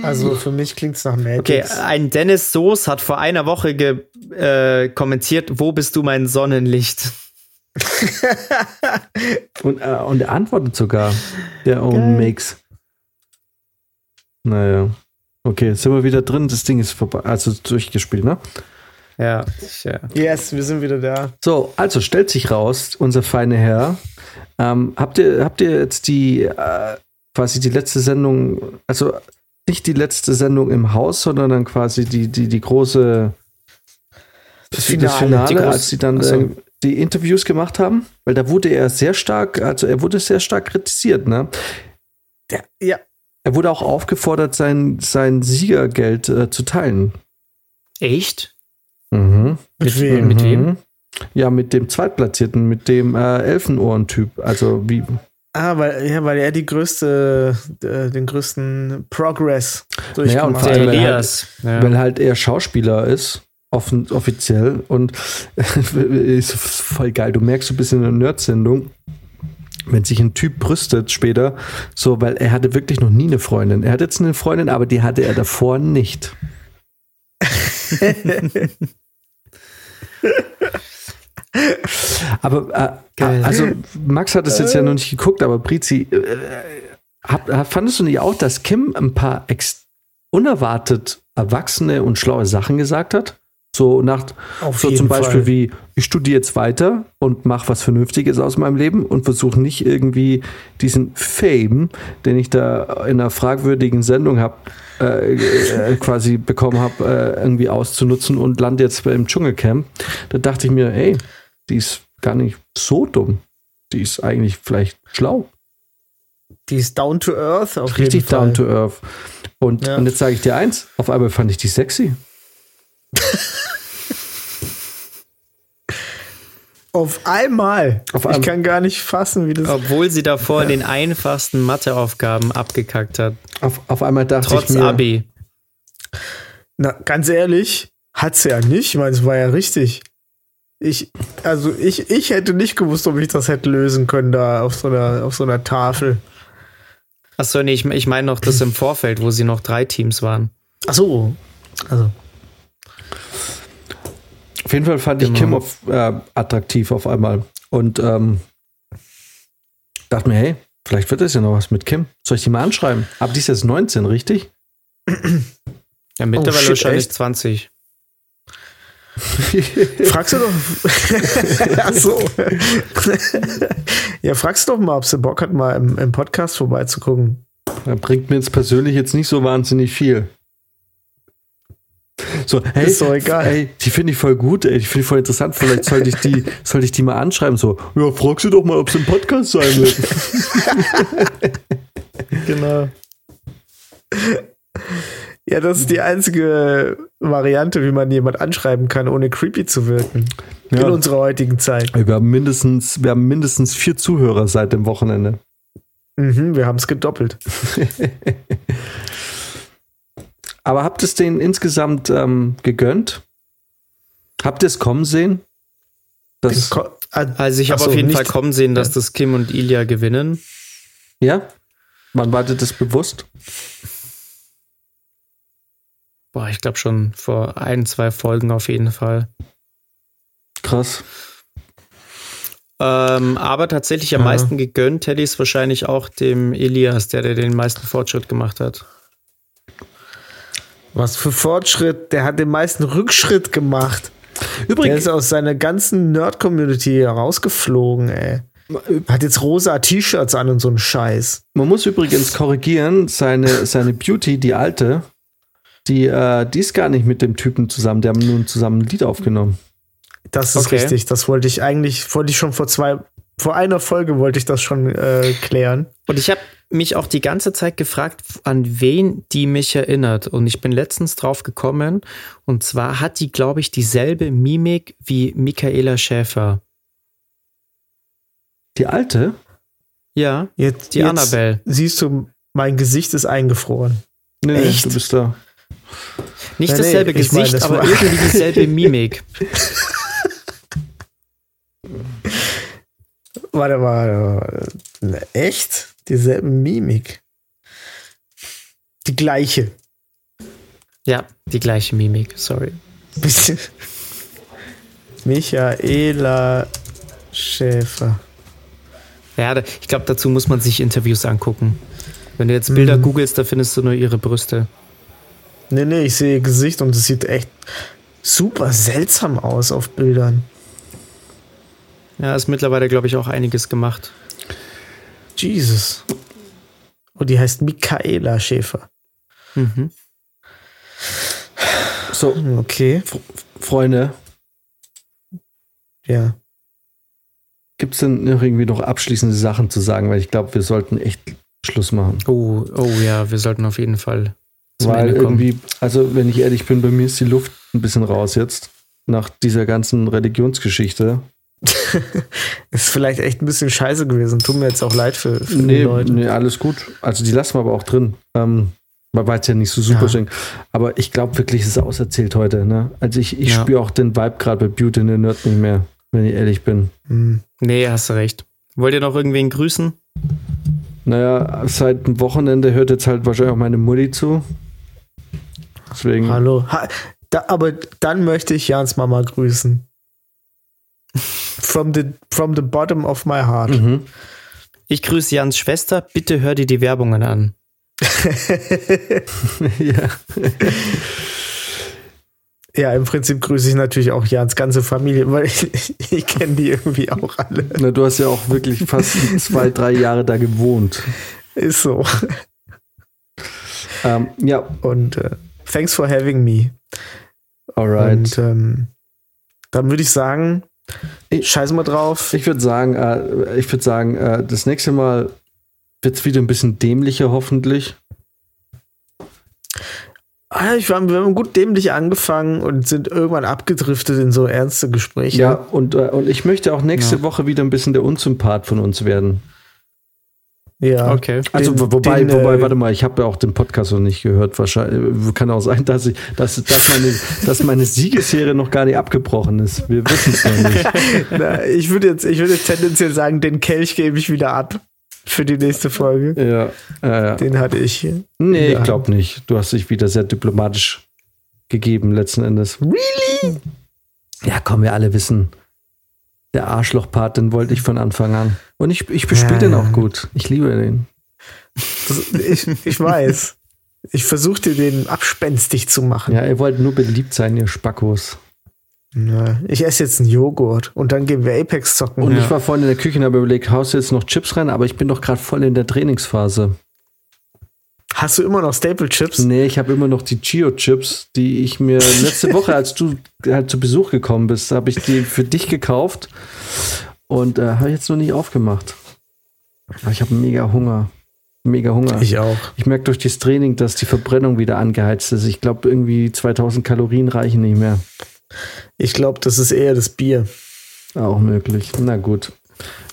[SPEAKER 3] Also für mich klingt es nach
[SPEAKER 5] Okay,
[SPEAKER 3] Matrix.
[SPEAKER 5] ein Dennis Soos hat vor einer Woche ge, äh, kommentiert, wo bist du mein Sonnenlicht?
[SPEAKER 4] Und, äh, und er antwortet sogar. Der Own Makes. Naja. Okay, jetzt sind wir wieder drin. Das Ding ist vorbei. Also durchgespielt, ne?
[SPEAKER 5] Ja, ich, ja.
[SPEAKER 3] Yes, wir sind wieder da.
[SPEAKER 4] So, also stellt sich raus, unser feine Herr. Ähm, habt, ihr, habt ihr jetzt die äh, quasi die letzte Sendung, also nicht die letzte Sendung im Haus, sondern dann quasi die, die, die große das Finale,
[SPEAKER 3] die groß-
[SPEAKER 4] als sie dann
[SPEAKER 3] Ach so.
[SPEAKER 4] äh, die Interviews gemacht haben? Weil da wurde er sehr stark, also er wurde sehr stark kritisiert, ne?
[SPEAKER 3] Der, ja,
[SPEAKER 4] Er wurde auch aufgefordert, sein, sein Siegergeld äh, zu teilen.
[SPEAKER 5] Echt?
[SPEAKER 4] Mhm.
[SPEAKER 3] mit wem?
[SPEAKER 5] Mit wem?
[SPEAKER 4] Mhm. Ja, mit dem Zweitplatzierten, mit dem äh, Elfenohren-Typ. Also wie.
[SPEAKER 3] Ah, weil, ja, weil er die größte, äh, den größten Progress
[SPEAKER 4] Naja,
[SPEAKER 3] durchgemacht
[SPEAKER 4] allem,
[SPEAKER 3] hat.
[SPEAKER 4] weil
[SPEAKER 5] Elias. Ja.
[SPEAKER 4] weil halt er Schauspieler ist, offen, offiziell. Und ist voll geil. Du merkst so ein bisschen in der Nerd-Sendung, wenn sich ein Typ brüstet später, so, weil er hatte wirklich noch nie eine Freundin. Er hat jetzt eine Freundin, aber die hatte er davor nicht. aber äh, also Max hat es jetzt ja noch nicht geguckt, aber Brizi, äh, hab- fandest du nicht auch, dass Kim ein paar ex unerwartet erwachsene und schlaue Sachen gesagt hat? So nach
[SPEAKER 3] Auf
[SPEAKER 4] so zum Beispiel
[SPEAKER 3] Fall.
[SPEAKER 4] wie ich studiere jetzt weiter und mache was Vernünftiges aus meinem Leben und versuche nicht irgendwie diesen Fame, den ich da in einer fragwürdigen Sendung habe, äh, äh, quasi bekommen habe, äh, irgendwie auszunutzen und lande jetzt im Dschungelcamp. Da dachte ich mir, ey, die ist gar nicht so dumm. Die ist eigentlich vielleicht schlau.
[SPEAKER 3] Die ist down to earth auf
[SPEAKER 4] Richtig
[SPEAKER 3] jeden Fall.
[SPEAKER 4] down to earth. Und,
[SPEAKER 3] Ja.
[SPEAKER 4] und jetzt sage ich dir eins, auf einmal fand ich die sexy.
[SPEAKER 3] Auf einmal.
[SPEAKER 4] Auf
[SPEAKER 3] ich kann gar nicht fassen, wie das.
[SPEAKER 5] Obwohl sie davor in den einfachsten Matheaufgaben abgekackt hat.
[SPEAKER 4] Auf, auf einmal dachte
[SPEAKER 5] Trotz
[SPEAKER 4] ich mir,
[SPEAKER 5] Abi.
[SPEAKER 3] Na, ganz ehrlich, hat sie ja nicht. Ich meine, es war ja richtig. Ich, also ich, ich hätte nicht gewusst, ob ich das hätte lösen können da auf so einer, auf so einer Tafel.
[SPEAKER 5] Achso, nee, ich, ich meine noch das im Vorfeld, wo sie noch drei Teams waren.
[SPEAKER 3] Ach so. Also.
[SPEAKER 4] Auf jeden Fall fand ich. Kim auf, äh, attraktiv auf einmal. Und ähm, dachte mir, hey, vielleicht wird das ja noch was mit Kim. Soll ich die mal anschreiben? Aber die ist jetzt 19, richtig?
[SPEAKER 5] Ja, mittlerweile
[SPEAKER 3] Oh, shit,
[SPEAKER 5] wahrscheinlich
[SPEAKER 3] echt?
[SPEAKER 5] 20.
[SPEAKER 3] Fragst du doch. Ach so. ja, fragst du doch mal, ob sie Bock hat, mal im, im Podcast vorbeizugucken.
[SPEAKER 4] Das bringt mir jetzt persönlich jetzt nicht so wahnsinnig viel. So, hey,
[SPEAKER 3] Ist doch egal.
[SPEAKER 4] Ey, die finde ich voll gut, ey, die finde ich voll interessant. Vielleicht sollte ich die, sollte ich die mal anschreiben. So, ja, frag sie doch mal, ob sie im Podcast sein will.
[SPEAKER 3] Genau. Ja, das ist die einzige Variante, wie man jemand anschreiben kann, ohne creepy zu wirken. In
[SPEAKER 4] Ja.
[SPEAKER 3] unserer heutigen Zeit.
[SPEAKER 4] Wir haben mindestens, wir haben mindestens vier Zuhörer seit dem Wochenende.
[SPEAKER 3] Mhm, wir haben es gedoppelt.
[SPEAKER 4] Aber habt ihr es denen insgesamt ähm, gegönnt? Habt ihr es kommen sehen? Das,
[SPEAKER 3] Ko-
[SPEAKER 5] Also ich habe
[SPEAKER 3] so,
[SPEAKER 5] auf jeden Fall kommen sehen, dass das Kim und Ilya gewinnen.
[SPEAKER 4] ja? Wann war dir das bewusst?
[SPEAKER 5] Boah, ich glaube schon vor ein, zwei Folgen auf jeden Fall.
[SPEAKER 4] Krass.
[SPEAKER 5] Ähm, aber tatsächlich am
[SPEAKER 3] Ja.
[SPEAKER 5] meisten gegönnt hätte ich es wahrscheinlich auch dem Elias, der, der den meisten Fortschritt gemacht hat.
[SPEAKER 3] Was für Fortschritt, der hat den meisten Rückschritt gemacht. Der
[SPEAKER 4] Übrigens,
[SPEAKER 3] ist aus seiner ganzen Nerd-Community herausgeflogen, ey. Hat jetzt rosa T-Shirts an und so einen Scheiß.
[SPEAKER 4] man muss übrigens korrigieren, seine, seine Beauty, die alte, die, äh, die ist gar nicht mit dem Typen zusammen. Die haben nun zusammen ein Lied aufgenommen.
[SPEAKER 3] Das ist
[SPEAKER 5] Okay.
[SPEAKER 3] richtig. Das wollte ich eigentlich, wollte ich schon vor zwei, vor einer Folge wollte ich das schon äh, klären.
[SPEAKER 5] Und ich habe mich auch die ganze Zeit gefragt, an wen die mich erinnert. Und ich bin letztens drauf gekommen. Und zwar hat die, glaube ich, dieselbe Mimik wie Michaela Schäfer.
[SPEAKER 4] Die alte?
[SPEAKER 5] Ja,
[SPEAKER 3] Jetzt,
[SPEAKER 5] die
[SPEAKER 3] jetzt
[SPEAKER 5] Annabelle.
[SPEAKER 3] Siehst du, mein Gesicht ist eingefroren.
[SPEAKER 4] Nee, nee,
[SPEAKER 3] Echt?
[SPEAKER 4] du bist da.
[SPEAKER 5] Nicht
[SPEAKER 3] Ja, nee,
[SPEAKER 5] dasselbe
[SPEAKER 3] meine,
[SPEAKER 5] Gesicht,
[SPEAKER 3] das
[SPEAKER 5] aber irgendwie dieselbe Mimik.
[SPEAKER 3] Warte mal, warte. echt? Dieselbe Mimik. Die gleiche.
[SPEAKER 5] Ja, die gleiche Mimik, sorry.
[SPEAKER 3] Michaela Schäfer.
[SPEAKER 5] Ja, ich glaube, dazu muss man sich Interviews angucken. Wenn du jetzt Bilder
[SPEAKER 3] Mhm.
[SPEAKER 5] googelst, da findest du nur ihre Brüste.
[SPEAKER 3] Nee, nee, ich sehe ihr Gesicht und es sieht echt. super seltsam aus auf Bildern.
[SPEAKER 5] Ja, ist mittlerweile, glaube ich, auch einiges gemacht.
[SPEAKER 3] Jesus. Und die heißt Michaela Schäfer.
[SPEAKER 5] Mhm.
[SPEAKER 4] So,
[SPEAKER 3] Okay,
[SPEAKER 4] Freunde,
[SPEAKER 3] ja.
[SPEAKER 4] gibt es denn noch irgendwie noch abschließende Sachen zu sagen? Weil ich glaube, wir sollten echt Schluss machen.
[SPEAKER 5] Oh, oh ja, wir sollten auf jeden Fall zum
[SPEAKER 4] Weil irgendwie, also wenn ich ehrlich bin, bei mir ist die Luft ein bisschen raus jetzt. Nach dieser ganzen Religionsgeschichte.
[SPEAKER 3] Ist vielleicht echt ein bisschen scheiße gewesen. Tut mir jetzt auch leid für, für die
[SPEAKER 4] Nee,
[SPEAKER 3] Leute.
[SPEAKER 4] nee, alles gut. Also die lassen wir aber auch drin. Ähm, war jetzt ja nicht so super
[SPEAKER 3] Ja.
[SPEAKER 4] schön. Aber ich glaube wirklich, es ist auserzählt heute. Ne? Also ich, ich
[SPEAKER 5] Ja.
[SPEAKER 4] spüre auch den Vibe gerade bei Beauty in the Nerd nicht mehr, wenn ich ehrlich bin.
[SPEAKER 3] Hm.
[SPEAKER 5] Nee, hast du recht. Wollt ihr noch irgendwen grüßen?
[SPEAKER 4] Naja, seit dem Wochenende hört jetzt halt wahrscheinlich auch meine Mutti zu. Deswegen.
[SPEAKER 3] Hallo. Ha, da, aber dann möchte ich Jans Mama grüßen. From the, from the bottom of my heart.
[SPEAKER 4] Mhm.
[SPEAKER 5] Ich grüße Jans Schwester. Bitte hör dir die Werbungen an.
[SPEAKER 4] ja.
[SPEAKER 3] Ja, im Prinzip grüße ich natürlich auch Jans ganze Familie, weil ich, ich kenne die irgendwie auch alle.
[SPEAKER 4] Na, du hast ja auch wirklich fast zwei, drei Jahre da gewohnt.
[SPEAKER 3] Ist so.
[SPEAKER 4] Ähm, ja,
[SPEAKER 3] Und äh, thanks for having me.
[SPEAKER 4] alright.
[SPEAKER 3] Und ähm, dann würde ich sagen, scheiß mal drauf.
[SPEAKER 4] Ich würde sagen, äh, ich würde sagen, äh, das nächste Mal wird es wieder ein bisschen dämlicher, hoffentlich.
[SPEAKER 3] Ah, ich war, wir haben gut dämlich angefangen und sind irgendwann abgedriftet in so ernste Gespräche.
[SPEAKER 4] Ja, und, äh, und ich möchte auch nächste Woche wieder ein bisschen der Unsympath von uns werden.
[SPEAKER 3] Ja.
[SPEAKER 5] Okay.
[SPEAKER 4] Also,
[SPEAKER 3] Den-
[SPEAKER 4] wo- wobei,
[SPEAKER 3] den,
[SPEAKER 4] wobei,
[SPEAKER 3] äh,
[SPEAKER 4] warte mal, ich habe ja auch den Podcast noch nicht gehört. Wahrscheinlich kann auch sein, dass, ich, dass, dass, meine, dass meine Siegesserie noch gar nicht abgebrochen ist. Wir wissen es noch nicht.
[SPEAKER 3] Na, ich würde jetzt, ich würde jetzt tendenziell sagen, den Kelch gebe ich wieder ab für die nächste Folge.
[SPEAKER 4] Ja, ja, ja.
[SPEAKER 3] Den hatte ich.
[SPEAKER 4] Nee,
[SPEAKER 3] Ja.
[SPEAKER 4] ich glaube nicht. Du hast dich wieder sehr diplomatisch gegeben, letzten Endes.
[SPEAKER 3] Really?
[SPEAKER 4] Ja, komm, wir alle wissen. Der Arschloch-Part, den wollte ich von Anfang an. Und ich, ich bespiele
[SPEAKER 3] Ja,
[SPEAKER 4] den
[SPEAKER 3] ja.
[SPEAKER 4] auch gut. Ich liebe den.
[SPEAKER 3] Das, ich, ich weiß. Ich versuchte den abspenstig zu machen.
[SPEAKER 4] Ja, ihr wollt nur beliebt sein, ihr Spackos.
[SPEAKER 3] Na, ich esse jetzt einen Joghurt und dann gehen wir Apex zocken.
[SPEAKER 4] Und ich war vorhin in der Küche und habe überlegt, haust du jetzt noch Chips rein? Aber ich bin doch gerade voll in der Trainingsphase.
[SPEAKER 3] Hast du immer noch Staple Chips?
[SPEAKER 4] Nee, ich habe immer noch die Chio-Chips, die ich mir letzte Woche, als du halt zu Besuch gekommen bist, habe ich die für dich gekauft und äh, habe jetzt noch nicht aufgemacht. Aber ich habe mega Hunger. Mega Hunger.
[SPEAKER 3] Ich auch.
[SPEAKER 4] Ich merke durch das Training, dass die Verbrennung wieder angeheizt ist. Ich glaube, irgendwie 2000 Kalorien reichen nicht mehr.
[SPEAKER 3] Ich glaube, das ist eher das Bier.
[SPEAKER 4] Auch möglich. Na gut.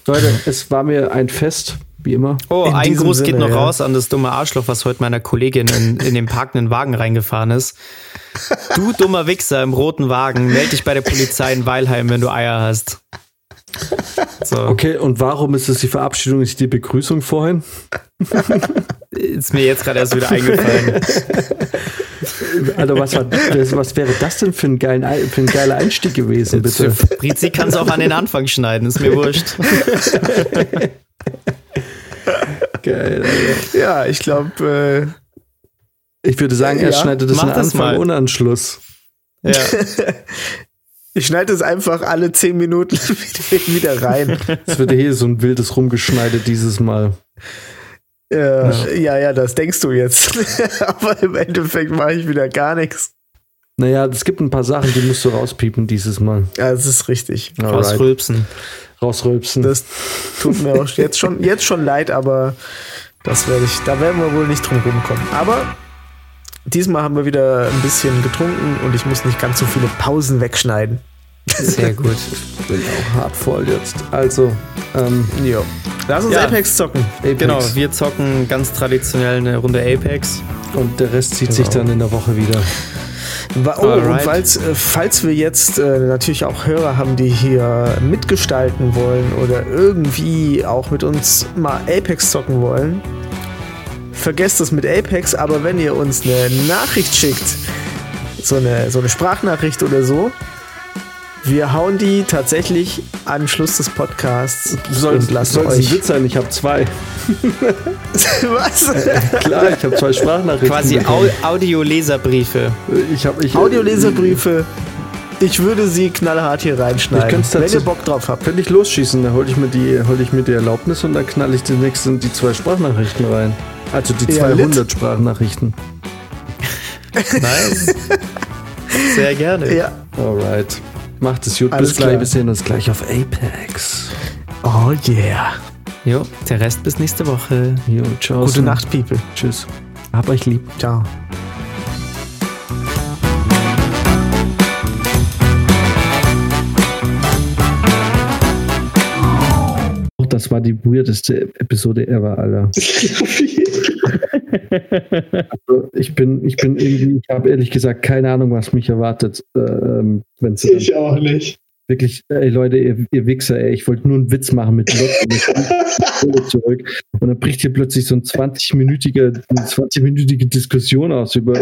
[SPEAKER 4] Leute, es war mir ein Fest, wie immer.
[SPEAKER 5] Oh,
[SPEAKER 3] In
[SPEAKER 5] ein Gruß geht
[SPEAKER 3] Sinne,
[SPEAKER 5] noch
[SPEAKER 3] ja.
[SPEAKER 5] raus an das dumme Arschloch, was heute meiner Kollegin in, in den parkenden Wagen reingefahren ist. Du dummer Wichser im roten Wagen, melde dich bei der Polizei in Weilheim, wenn du Eier hast. So,
[SPEAKER 4] Okay, und warum ist es die Verabschiedung, nicht die Begrüßung vorhin?
[SPEAKER 5] ist mir jetzt gerade erst wieder eingefallen.
[SPEAKER 4] Also was, war, das- was wäre das denn für ein, geilen, Ei- für ein geiler Einstieg gewesen, bitte?
[SPEAKER 5] Brizi kann es auch an den Anfang schneiden, ist mir wurscht.
[SPEAKER 4] Geil. Alter.
[SPEAKER 3] Ja, ich glaube,
[SPEAKER 4] Ich würde sagen, er
[SPEAKER 3] Ja,
[SPEAKER 4] schneidet das an
[SPEAKER 5] das
[SPEAKER 4] Anfang
[SPEAKER 5] mal.
[SPEAKER 4] und an Schluss.
[SPEAKER 5] Ja.
[SPEAKER 3] äh, ich schneide es einfach alle zehn Minuten wieder rein.
[SPEAKER 4] Es wird hier so ein wildes Rumgeschneidet dieses Mal.
[SPEAKER 3] Äh, ja, ja, das denkst du jetzt. Aber im Endeffekt mache ich wieder gar nichts.
[SPEAKER 4] Naja, es gibt ein paar Sachen, die musst du rauspiepen dieses Mal.
[SPEAKER 3] Ja, das ist richtig.
[SPEAKER 5] Aus Rülpsen.
[SPEAKER 4] Rausrülpsen.
[SPEAKER 3] Das tut mir auch jetzt schon, jetzt schon leid, aber das werde ich, da werden wir wohl nicht drum rumkommen. Aber diesmal haben wir wieder ein bisschen getrunken und ich muss nicht ganz so viele Pausen wegschneiden.
[SPEAKER 5] Sehr gut.
[SPEAKER 4] Ich bin auch hart voll jetzt. Also, ähm,
[SPEAKER 3] Jo. Lass uns
[SPEAKER 5] Ja.
[SPEAKER 3] Apex zocken.
[SPEAKER 4] Apex.
[SPEAKER 5] Genau, wir zocken ganz traditionell eine Runde Apex.
[SPEAKER 4] Und der Rest zieht sich
[SPEAKER 3] Genau.
[SPEAKER 4] dann in der Woche wieder.
[SPEAKER 3] Oh, und falls, äh, falls wir jetzt äh, natürlich auch Hörer haben, die hier mitgestalten wollen oder irgendwie auch mit uns mal Apex zocken wollen, vergesst das mit Apex, aber wenn ihr uns eine Nachricht schickt, so eine, so eine Sprachnachricht oder so, wir hauen die tatsächlich an Schluss des Podcasts
[SPEAKER 4] Soll
[SPEAKER 3] und lassen
[SPEAKER 4] soll es ein
[SPEAKER 3] euch.
[SPEAKER 4] Witz sein? Ich habe zwei.
[SPEAKER 3] Was?
[SPEAKER 4] Klar, ich habe zwei Sprachnachrichten.
[SPEAKER 5] Quasi Au. Audioleserbriefe.
[SPEAKER 4] Ich habe ich,
[SPEAKER 3] Audioleserbriefe Ich würde sie knallhart hier reinschneiden. wenn ihr Bock drauf habt.
[SPEAKER 4] Könnte ich losschießen, dann hole ich mir die, hol ich mir die Erlaubnis und dann knall ich die nächsten, die zwei Sprachnachrichten rein. Also die
[SPEAKER 3] Ja,
[SPEAKER 4] 200 Sprachnachrichten.
[SPEAKER 5] Nice. Sehr gerne.
[SPEAKER 3] Ja.
[SPEAKER 4] Alright. Macht es gut.
[SPEAKER 3] Alles
[SPEAKER 4] Bis gleich.
[SPEAKER 3] klar.
[SPEAKER 4] Wir sehen uns gleich auf Apex.
[SPEAKER 3] Oh yeah.
[SPEAKER 5] Jo, der Rest bis nächste Woche.
[SPEAKER 4] Jo, ciao.
[SPEAKER 3] Gute Nacht, People.
[SPEAKER 4] Tschüss. Hab euch lieb.
[SPEAKER 3] Ciao.
[SPEAKER 4] Das war die weirdeste Episode ever, Alter. also ich bin, ich bin irgendwie, ich habe ehrlich gesagt keine Ahnung, was mich erwartet, ähm, wenn es
[SPEAKER 10] Ich auch nicht.
[SPEAKER 4] wirklich, ey Leute, ihr, ihr Wichser, ey, ich wollte nur einen Witz machen mit bin zurück. Und dann bricht hier plötzlich so ein 20-minütige, 20-minütige Diskussion aus über.